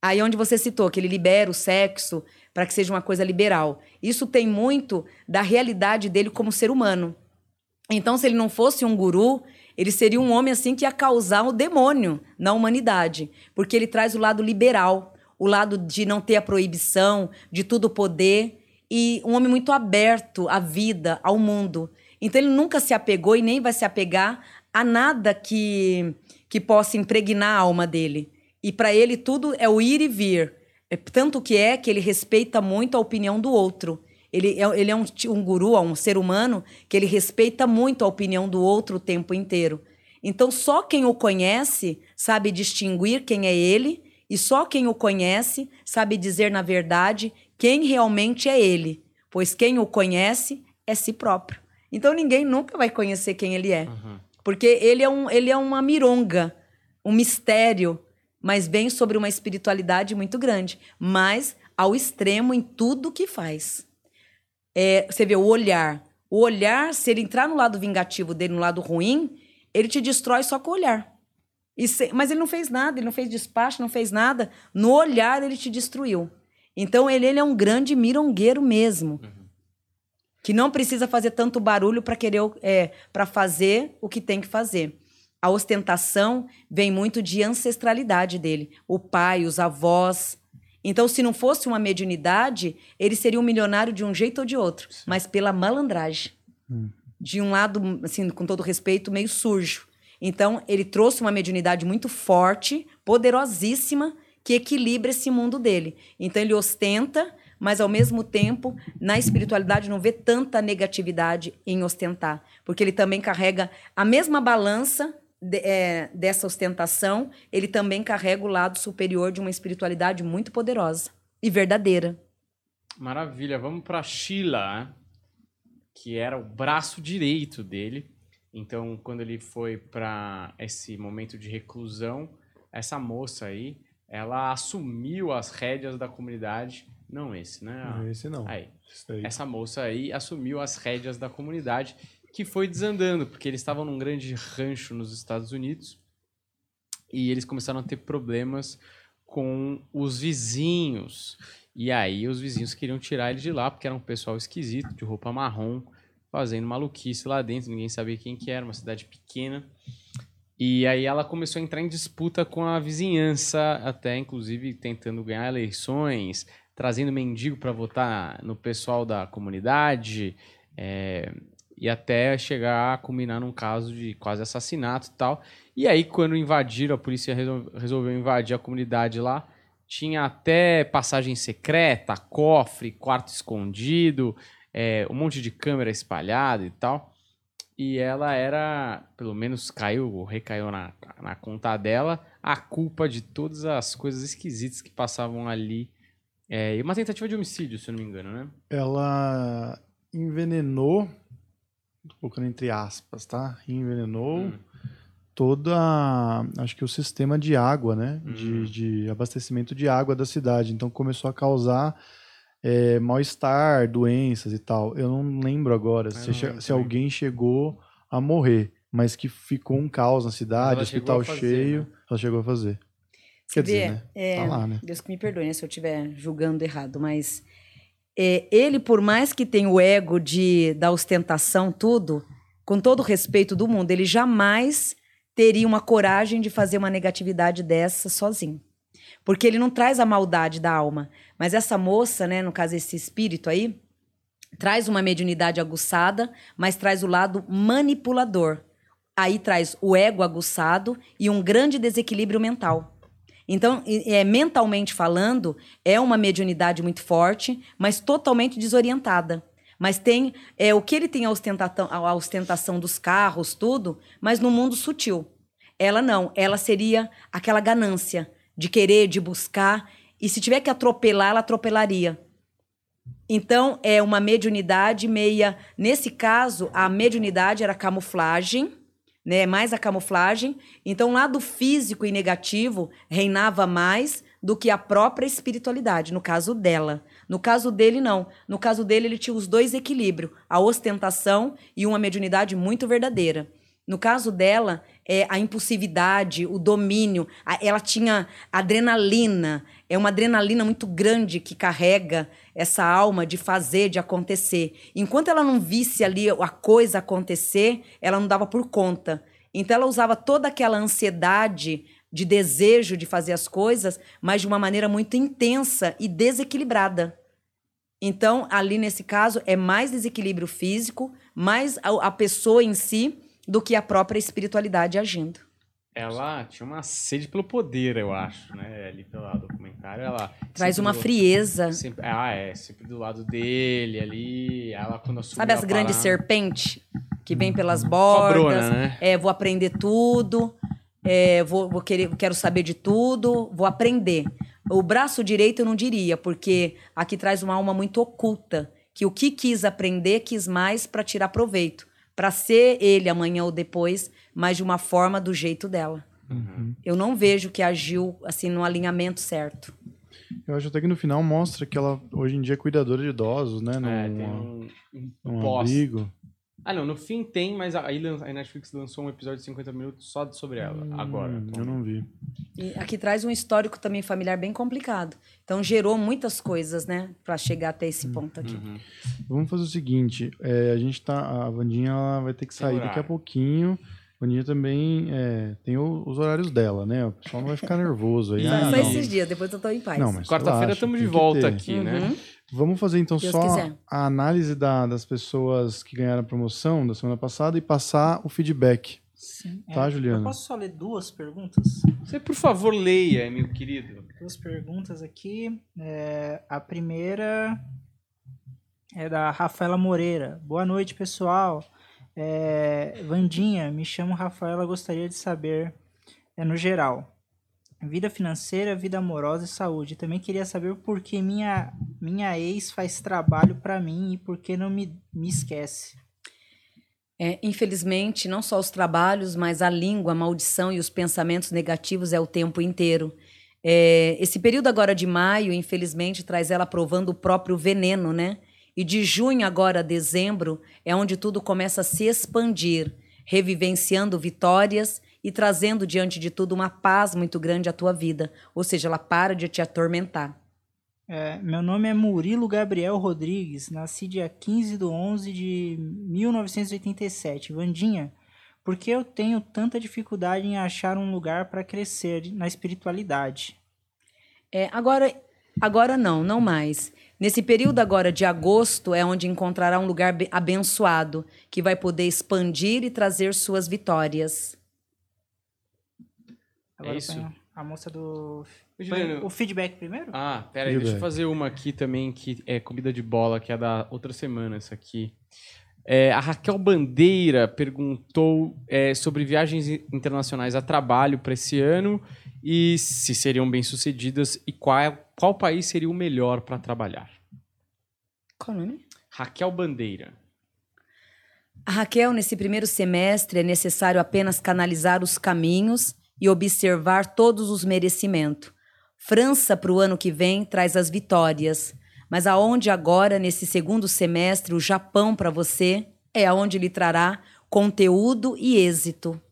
Aí onde você citou que ele libera o sexo para que seja uma coisa liberal. Isso tem muito da realidade dele como ser humano. Então, se ele não fosse um guru, ele seria um homem assim que ia causar o demônio na humanidade, porque ele traz o lado liberal, o lado de não ter a proibição, de tudo poder e um homem muito aberto à vida, ao mundo. Então ele nunca se apegou e nem vai se apegar a nada que, que possa impregnar a alma dele. E para ele tudo é o ir e vir. É, tanto que é que ele respeita muito a opinião do outro. Ele é, ele é um, um guru, um ser humano, que ele respeita muito a opinião do outro o tempo inteiro. Então, só quem o conhece sabe distinguir quem é ele, e só quem o conhece sabe dizer, na verdade, quem realmente é ele, pois quem o conhece é si próprio. Então ninguém nunca vai conhecer quem ele é. Uhum. Porque ele é, um, ele é uma mironga, um mistério, mas vem sobre uma espiritualidade muito grande, mas ao extremo em tudo que faz. É, você vê o olhar. O olhar, se ele entrar no lado vingativo dele, no lado ruim, ele te destrói só com o olhar. Se, mas ele não fez nada, ele não fez despacho, não fez nada. No olhar, ele te destruiu. Então, ele, ele é um grande mirongueiro mesmo. Uhum. Que não precisa fazer tanto barulho para querer é, para fazer o que tem que fazer. A ostentação vem muito de ancestralidade dele. O pai, os avós, então, se não fosse uma mediunidade, ele seria um milionário de um jeito ou de outro, mas pela malandragem. Hum. De um lado, assim, com todo respeito, meio sujo. Então, ele trouxe uma mediunidade muito forte, poderosíssima, que equilibra esse mundo dele. Então, ele ostenta, mas ao mesmo tempo, na espiritualidade, não vê tanta negatividade em ostentar, porque ele também carrega a mesma balança de, é, dessa ostentação, ele também carrega o lado superior de uma espiritualidade muito poderosa e verdadeira. Maravilha. Vamos para Sheila, que era o braço direito dele. Então, quando ele foi para esse momento de reclusão, essa moça aí, ela assumiu as rédeas da comunidade. Não esse, né? Não, esse não. Aí. Essa moça aí assumiu as rédeas da comunidade que foi desandando, porque eles estavam num grande rancho nos Estados Unidos e eles começaram a ter problemas com os vizinhos. E aí os vizinhos queriam tirar ele de lá, porque era um pessoal esquisito, de roupa marrom, fazendo maluquice lá dentro, ninguém sabia quem que era, uma cidade pequena. E aí ela começou a entrar em disputa com a vizinhança, até inclusive tentando ganhar eleições, trazendo mendigo para votar no pessoal da comunidade. É, e até chegar a culminar num caso de quase assassinato e tal. E aí, quando invadiram, a polícia resolveu invadir a comunidade lá, tinha até passagem secreta, cofre, quarto escondido, é, um monte de câmera espalhada e tal. E ela era, pelo menos caiu, ou recaiu na, na conta dela, a culpa de todas as coisas esquisitas que passavam ali. É, e uma tentativa de homicídio, se eu não me engano, né? Ela envenenou colocando entre aspas, tá? Envenenou hum. toda, acho que o sistema de água, né? Hum. De, de, abastecimento de água da cidade. Então começou a causar é, mal-estar, doenças e tal. Eu não lembro agora se, che se alguém chegou a morrer, mas que ficou um caos na cidade, hospital fazer, cheio, né? ela chegou a fazer. Quer dizer, né? É, tá lá, né? Deus que me perdoe né, se eu estiver julgando errado, mas é, ele, por mais que tenha o ego de da ostentação, tudo, com todo o respeito do mundo, ele jamais teria uma coragem de fazer uma negatividade dessa sozinho. Porque ele não traz a maldade da alma. Mas essa moça, né, no caso, esse espírito aí, traz uma mediunidade aguçada, mas traz o lado manipulador. Aí traz o ego aguçado e um grande desequilíbrio mental. Então, é, mentalmente falando, é uma mediunidade muito forte, mas totalmente desorientada. Mas tem é, o que ele tem a ostentação, a ostentação dos carros, tudo, mas no mundo sutil. Ela não, ela seria aquela ganância de querer, de buscar, e se tiver que atropelar, ela atropelaria. Então, é uma mediunidade meia. Nesse caso, a mediunidade era camuflagem né? Mais a camuflagem. Então, o lado físico e negativo reinava mais do que a própria espiritualidade, no caso dela. No caso dele, não. No caso dele, ele tinha os dois equilíbrios: a ostentação e uma mediunidade muito verdadeira. No caso dela, é a impulsividade, o domínio. A, ela tinha adrenalina. É uma adrenalina muito grande que carrega essa alma de fazer, de acontecer. Enquanto ela não visse ali a coisa acontecer, ela não dava por conta. Então ela usava toda aquela ansiedade de desejo de fazer as coisas, mas de uma maneira muito intensa e desequilibrada. Então, ali nesse caso, é mais desequilíbrio físico, mais a, a pessoa em si do que a própria espiritualidade agindo. Ela tinha uma sede pelo poder, eu acho, né? Ali pelo documentário, ela... Traz uma do, frieza. Sempre, ah, é. Sempre do lado dele, ali. Ela, quando assumiu Sabe as grandes serpentes que vem pelas bordas? Cobrona, né? É, vou aprender tudo. É, vou, vou querer, quero saber de tudo. Vou aprender. O braço direito eu não diria, porque aqui traz uma alma muito oculta. Que o que quis aprender, quis mais para tirar proveito para ser ele amanhã ou depois, mas de uma forma do jeito dela. Uhum. Eu não vejo que agiu assim no alinhamento certo. Eu acho até que no final mostra que ela hoje em dia é cuidadora de idosos, né? Num, é, tem um, um, um abrigo. Ah, não, no fim tem, mas aí a Netflix lançou um episódio de 50 minutos só sobre ela, hum, agora. Então... Eu não vi. E aqui traz um histórico também familiar bem complicado. Então gerou muitas coisas, né, para chegar até esse hum, ponto aqui. Uhum. Vamos fazer o seguinte: é, a gente tá. A Vandinha ela vai ter que sair daqui a pouquinho. A Vandinha também é, tem o, os horários dela, né? O pessoal não vai ficar nervoso aí. Ah, só esses dias, depois eu tô em paz. Quarta-feira estamos de volta aqui, né? uhum. né? Vamos fazer então Deus só quiser. a análise da, das pessoas que ganharam a promoção da semana passada e passar o feedback. Sim. Tá, é, Juliana? Eu posso só ler duas perguntas? Você, por favor, leia, meu querido. Duas perguntas aqui. É, a primeira é da Rafaela Moreira. Boa noite, pessoal. É, Vandinha, me chamo Rafaela, gostaria de saber, é, no geral, vida financeira, vida amorosa e saúde. Também queria saber por que minha, minha ex faz trabalho para mim e por que não me, me esquece. É, infelizmente, não só os trabalhos, mas a língua, a maldição e os pensamentos negativos é o tempo inteiro. É, esse período agora de maio, infelizmente, traz ela provando o próprio veneno, né? E de junho agora a dezembro é onde tudo começa a se expandir, revivenciando vitórias e trazendo diante de tudo uma paz muito grande à tua vida. Ou seja, ela para de te atormentar. É, meu nome é Murilo Gabriel Rodrigues, nasci dia 15 de 11 de 1987. Vandinha, por que eu tenho tanta dificuldade em achar um lugar para crescer na espiritualidade? É, agora, agora não, não mais. Nesse período agora de agosto é onde encontrará um lugar abençoado que vai poder expandir e trazer suas vitórias. Agora é isso? A moça do. O feedback primeiro? Ah, pera aí, deixa eu fazer uma aqui também que é comida de bola, que é da outra semana, essa aqui. É, a Raquel Bandeira perguntou é, sobre viagens internacionais a trabalho para esse ano e se seriam bem-sucedidas e qual, qual país seria o melhor para trabalhar. Qual o nome? Raquel Bandeira. A Raquel, nesse primeiro semestre, é necessário apenas canalizar os caminhos e observar todos os merecimentos. França, para o ano que vem, traz as vitórias. Mas aonde agora, nesse segundo semestre, o Japão para você é aonde lhe trará conteúdo e êxito.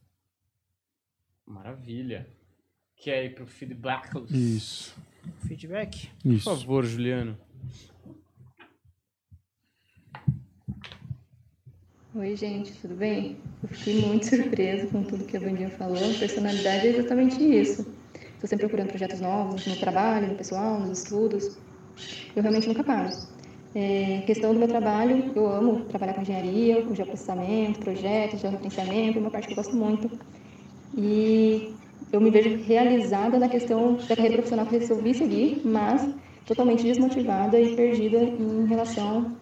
Maravilha. Quer ir para o feedback? Isso. Feedback? Isso. Por favor, Juliano. Oi, gente, tudo bem? Eu fiquei muito surpresa com tudo que a Vandinha falou. Personalidade é exatamente isso. Estou sempre procurando projetos novos no trabalho, no pessoal, nos estudos. Eu realmente nunca paro. É, questão do meu trabalho, eu amo trabalhar com engenharia, com geoprocessamento, projetos, georreferenciamento, é uma parte que eu gosto muito. E eu me vejo realizada na questão da carreira profissional que resolvi seguir, mas totalmente desmotivada e perdida em relação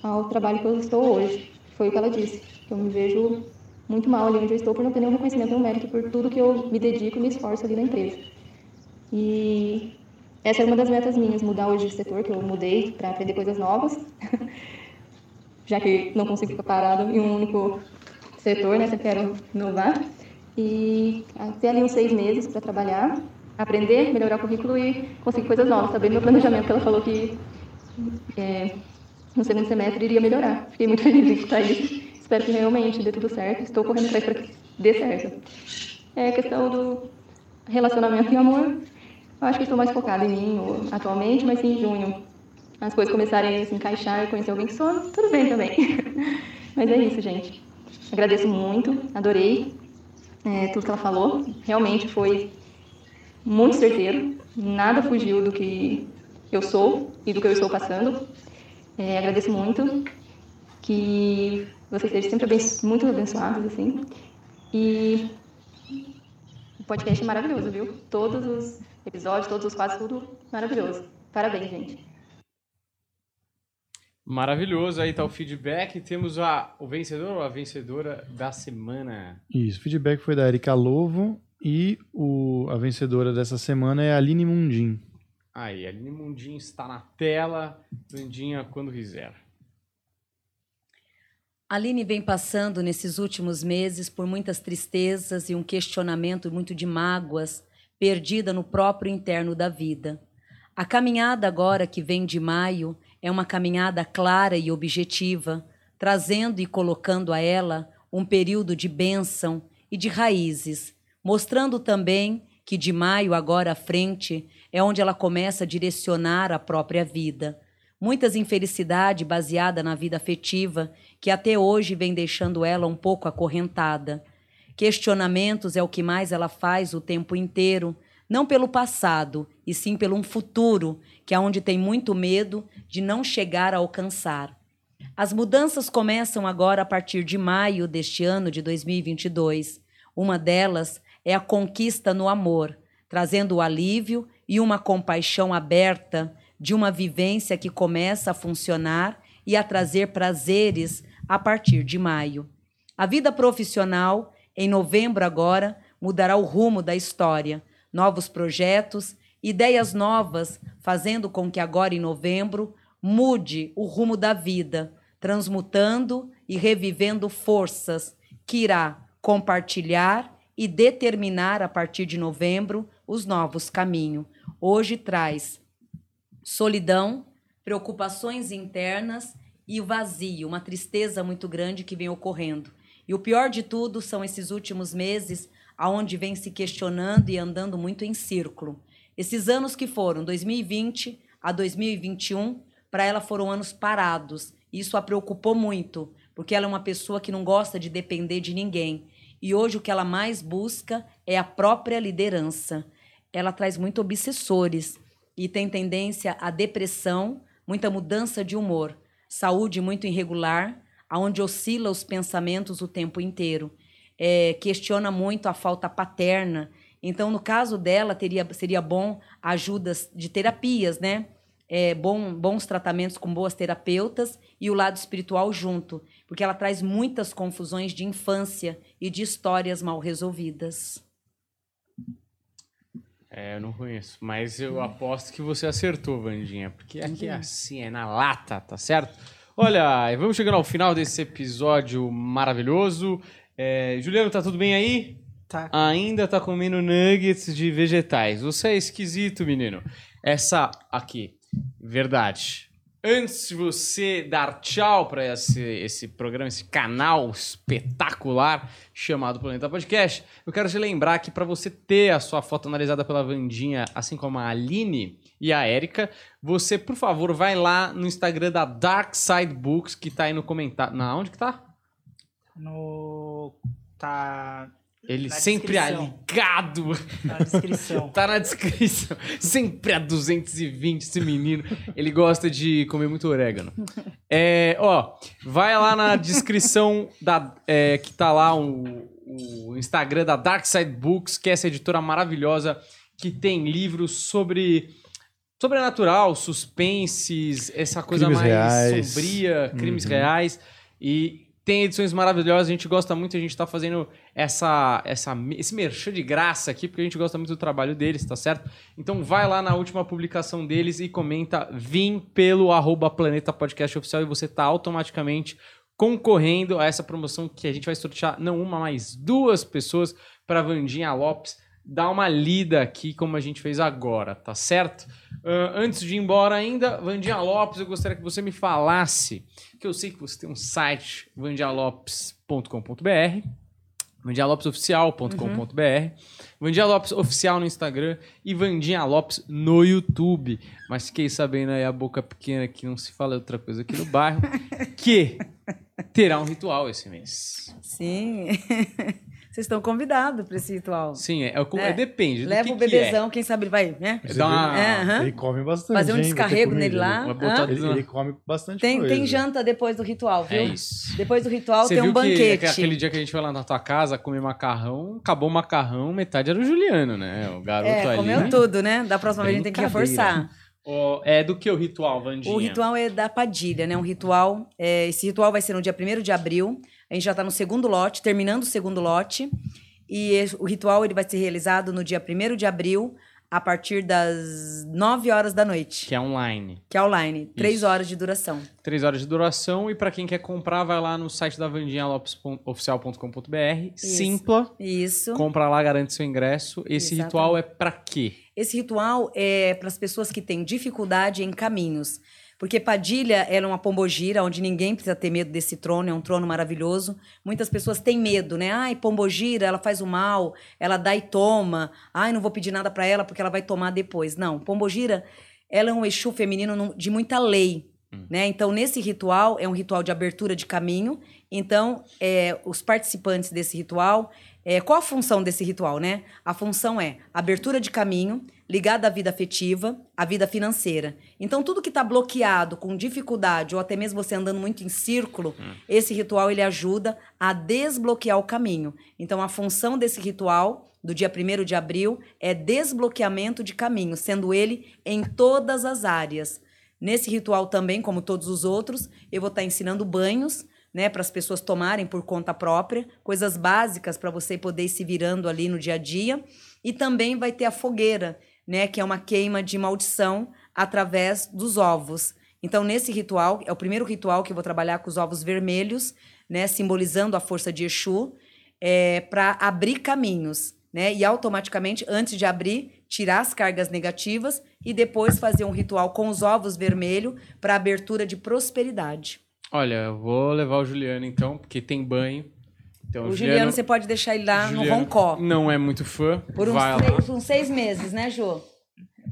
ao trabalho que eu estou hoje. Foi o que ela disse. Eu me vejo muito mal ali onde eu estou por não ter nenhum reconhecimento, nenhum mérito por tudo que eu me dedico e me esforço ali na empresa. E essa é uma das metas minhas, mudar hoje de setor, que eu mudei para aprender coisas novas, já que não consigo ficar parado em um único setor, né? Sempre quero inovar. E ter ali uns seis meses para trabalhar, aprender, melhorar o currículo e conseguir coisas novas. Tá bem meu planejamento que ela falou que é, no segundo semestre iria melhorar. Fiquei muito feliz em estar aí. Espero que realmente dê tudo certo. Estou correndo atrás para que dê certo. É a questão do relacionamento e amor. Eu acho que estou mais focada em mim atualmente, mas em junho. As coisas começarem a se encaixar, conhecer alguém que sou, tudo bem também. mas é isso, gente. Agradeço muito, adorei é, tudo que ela falou. Realmente foi muito certeiro. Nada fugiu do que eu sou e do que eu estou passando. É, agradeço muito que vocês sejam sempre muito abençoados, assim. E o podcast é maravilhoso, viu? Todos os episódios, todos os quadros, tudo maravilhoso. Parabéns, gente. Maravilhoso, aí tá o feedback. Temos a, o vencedor ou a vencedora da semana. Isso, o feedback foi da Erika Lovo e o, a vencedora dessa semana é a Aline Mundim. Aí, Aline Mundinho está na tela. Vandinha, quando quiser. Aline vem passando nesses últimos meses por muitas tristezas e um questionamento muito de mágoas, perdida no próprio interno da vida. A caminhada agora que vem de maio é uma caminhada clara e objetiva, trazendo e colocando a ela um período de bênção e de raízes, mostrando também que de maio agora à frente é onde ela começa a direcionar a própria vida. Muitas infelicidade baseada na vida afetiva que até hoje vem deixando ela um pouco acorrentada. Questionamentos é o que mais ela faz o tempo inteiro, não pelo passado, e sim pelo um futuro, que é onde tem muito medo de não chegar a alcançar. As mudanças começam agora a partir de maio deste ano de 2022. Uma delas é a conquista no amor, trazendo o alívio e uma compaixão aberta de uma vivência que começa a funcionar e a trazer prazeres a partir de maio. A vida profissional, em novembro agora, mudará o rumo da história. Novos projetos, ideias novas, fazendo com que agora em novembro mude o rumo da vida, transmutando e revivendo forças que irá compartilhar e determinar a partir de novembro os novos caminhos. Hoje traz solidão, preocupações internas e o vazio, uma tristeza muito grande que vem ocorrendo. E o pior de tudo são esses últimos meses aonde vem se questionando e andando muito em círculo. Esses anos que foram 2020 a 2021, para ela foram anos parados. Isso a preocupou muito, porque ela é uma pessoa que não gosta de depender de ninguém. E hoje o que ela mais busca é a própria liderança. Ela traz muito obsessores e tem tendência à depressão, muita mudança de humor, saúde muito irregular, aonde oscila os pensamentos o tempo inteiro. É, questiona muito a falta paterna. Então, no caso dela, teria, seria bom ajudas de terapias, né? é, bom, bons tratamentos com boas terapeutas e o lado espiritual junto, porque ela traz muitas confusões de infância e de histórias mal resolvidas. É, eu não conheço, mas eu aposto que você acertou, Vandinha, porque aqui é assim, é na lata, tá certo? Olha, vamos chegando ao final desse episódio maravilhoso. É, Juliano, tá tudo bem aí? Tá. Ainda tá comendo nuggets de vegetais. Você é esquisito, menino. Essa aqui, Verdade. Antes de você dar tchau para esse, esse programa, esse canal espetacular chamado Planeta Podcast, eu quero te lembrar que para você ter a sua foto analisada pela Vandinha, assim como a Aline e a Érica, você, por favor, vai lá no Instagram da Dark Side Books, que tá aí no comentário. Na onde que tá? No. Tá. Ele Na sempre descrição. ligado. Na descrição. Tá na descrição. Sempre a 220 esse menino. Ele gosta de comer muito orégano. É, ó, vai lá na descrição da, é, que tá lá o, o Instagram da Dark Side Books, que é essa editora maravilhosa que tem livros sobre sobrenatural, suspenses, essa coisa Crimes mais reais. sombria, crimes Uhum. reais. E tem edições maravilhosas, a gente gosta muito, a gente tá fazendo essa, essa, esse merchan de graça aqui, porque a gente gosta muito do trabalho deles, tá certo? Então vai lá na última publicação deles e comenta vim pelo arroba Planeta Podcast Oficial e você tá automaticamente concorrendo a essa promoção que a gente vai sortear não uma, mas duas pessoas para Vandinha Lopes dar uma lida aqui como a gente fez agora, tá certo? Ah, antes de ir embora ainda, Vandinha Lopes, eu gostaria que você me falasse, que eu sei que você tem um site, vandialopes.com.br, vandialopesoficial.com.br, Vandinha Lopes Oficial no Instagram e Vandinha Lopes no YouTube. Mas fiquei sabendo aí a boca pequena que não se fala outra coisa aqui no bairro, que terá um ritual esse mês. Sim. Vocês estão convidados para esse ritual. Sim, é, é, É. é, depende do Leva que o que é. bebezão, quem sabe ele vai, né? É, dá uma- É. Ele come bastante. Fazer um descarrego comida, nele lá. Tudo ele, ele come bastante Tem, coisa. tem janta depois do ritual, viu? É isso. Depois do ritual Você tem viu um que banquete. aquele dia que a gente foi lá na tua casa comer macarrão, acabou o macarrão, metade era o Juliano, né? O garoto É, ali. comeu tudo, né? Da próxima vez a gente tem que reforçar. Ó, é do que o ritual, Vandinha? O ritual é da Padilha, né? Um ritual. é, esse ritual vai ser no dia 1 de abril. A gente já está no segundo lote, terminando o segundo lote. E o ritual ele vai ser realizado no dia 1 de abril, a partir das 9 horas da noite. Que é online. Que é online. Três horas de duração. Três horas de duração. E para quem quer comprar, vai lá no site da vandinhalopes.oficial.com.br. Simpla. Isso. Compra lá, garante seu ingresso. Esse Exatamente. ritual é para quê? Esse ritual é para as pessoas que têm dificuldade em caminhos. Porque Padilha ela é uma pombogira, onde ninguém precisa ter medo desse trono, é um trono maravilhoso. Muitas pessoas têm medo, né? Ai, pombogira, ela faz o mal, ela dá e toma. Ai, não vou pedir nada para ela porque ela vai tomar depois. Não, pombogira, ela é um Exu feminino de muita lei. Né? Então, nesse ritual, é um ritual de abertura de caminho. Então, é, os participantes desse ritual, é, qual a função desse ritual, né? A função é abertura de caminho, ligada à vida afetiva, à vida financeira. Então, tudo que está bloqueado, com dificuldade, ou até mesmo você andando muito em círculo, esse ritual ele ajuda a desbloquear o caminho. Então, a função desse ritual, do dia 1 de abril, é desbloqueamento de caminho, sendo ele em todas as áreas. Nesse ritual também, como todos os outros, eu vou estar ensinando banhos, né, para as pessoas tomarem por conta própria, coisas básicas para você poder ir se virando ali no dia a dia, e também vai ter a fogueira, né, que é uma queima de maldição através dos ovos. Então, nesse ritual, é o primeiro ritual que eu vou trabalhar com os ovos vermelhos, né, simbolizando a força de Exu, é, para abrir caminhos, né, e automaticamente, antes de abrir, tirar as cargas negativas e depois fazer um ritual com os ovos vermelhos para abertura de prosperidade. Olha, eu vou levar o Juliano então, porque tem banho. Então, o Juliano, você pode deixar ele lá Juliano no Roncó. Não é muito fã. Por uns, vai lá. três, uns seis meses, né, Jô?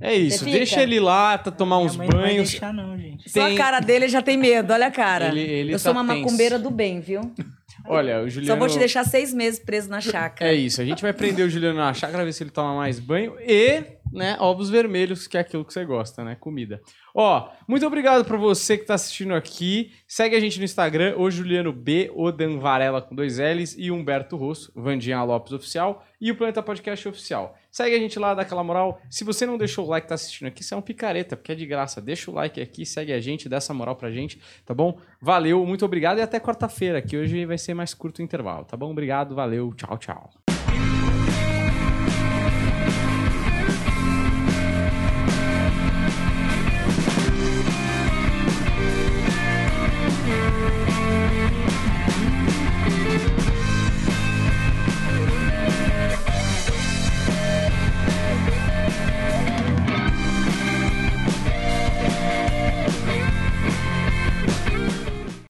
É isso, deixa ele lá, tá, tomar Minha uns mãe não vai banhos. deixar não, gente. Só a cara dele já tem medo, olha a cara. Ele- ele eu sou tá uma tenso. macumbeira do bem, viu? Olha, o Juliano. Só vou te deixar seis meses preso na chácara. É isso, a gente vai prender o Juliano na chácara, ver se ele toma mais banho e, né, ovos vermelhos, que é aquilo que você gosta, né? Comida. Ó, muito obrigado pra você que tá assistindo aqui. Segue a gente no Instagram, o Juliano B, o Dan Varela com dois L's e Humberto Rosso, Vandinha Lopes Oficial e o Planeta Podcast Oficial. Segue a gente lá, dá aquela moral. Se você não deixou o like tá assistindo aqui, você é um picareta, porque é de graça. Deixa o like aqui, segue a gente, dá essa moral pra gente, tá bom? Valeu, muito obrigado e até quarta-feira, que hoje vai ser mais curto o intervalo, tá bom? Obrigado, valeu, tchau, tchau.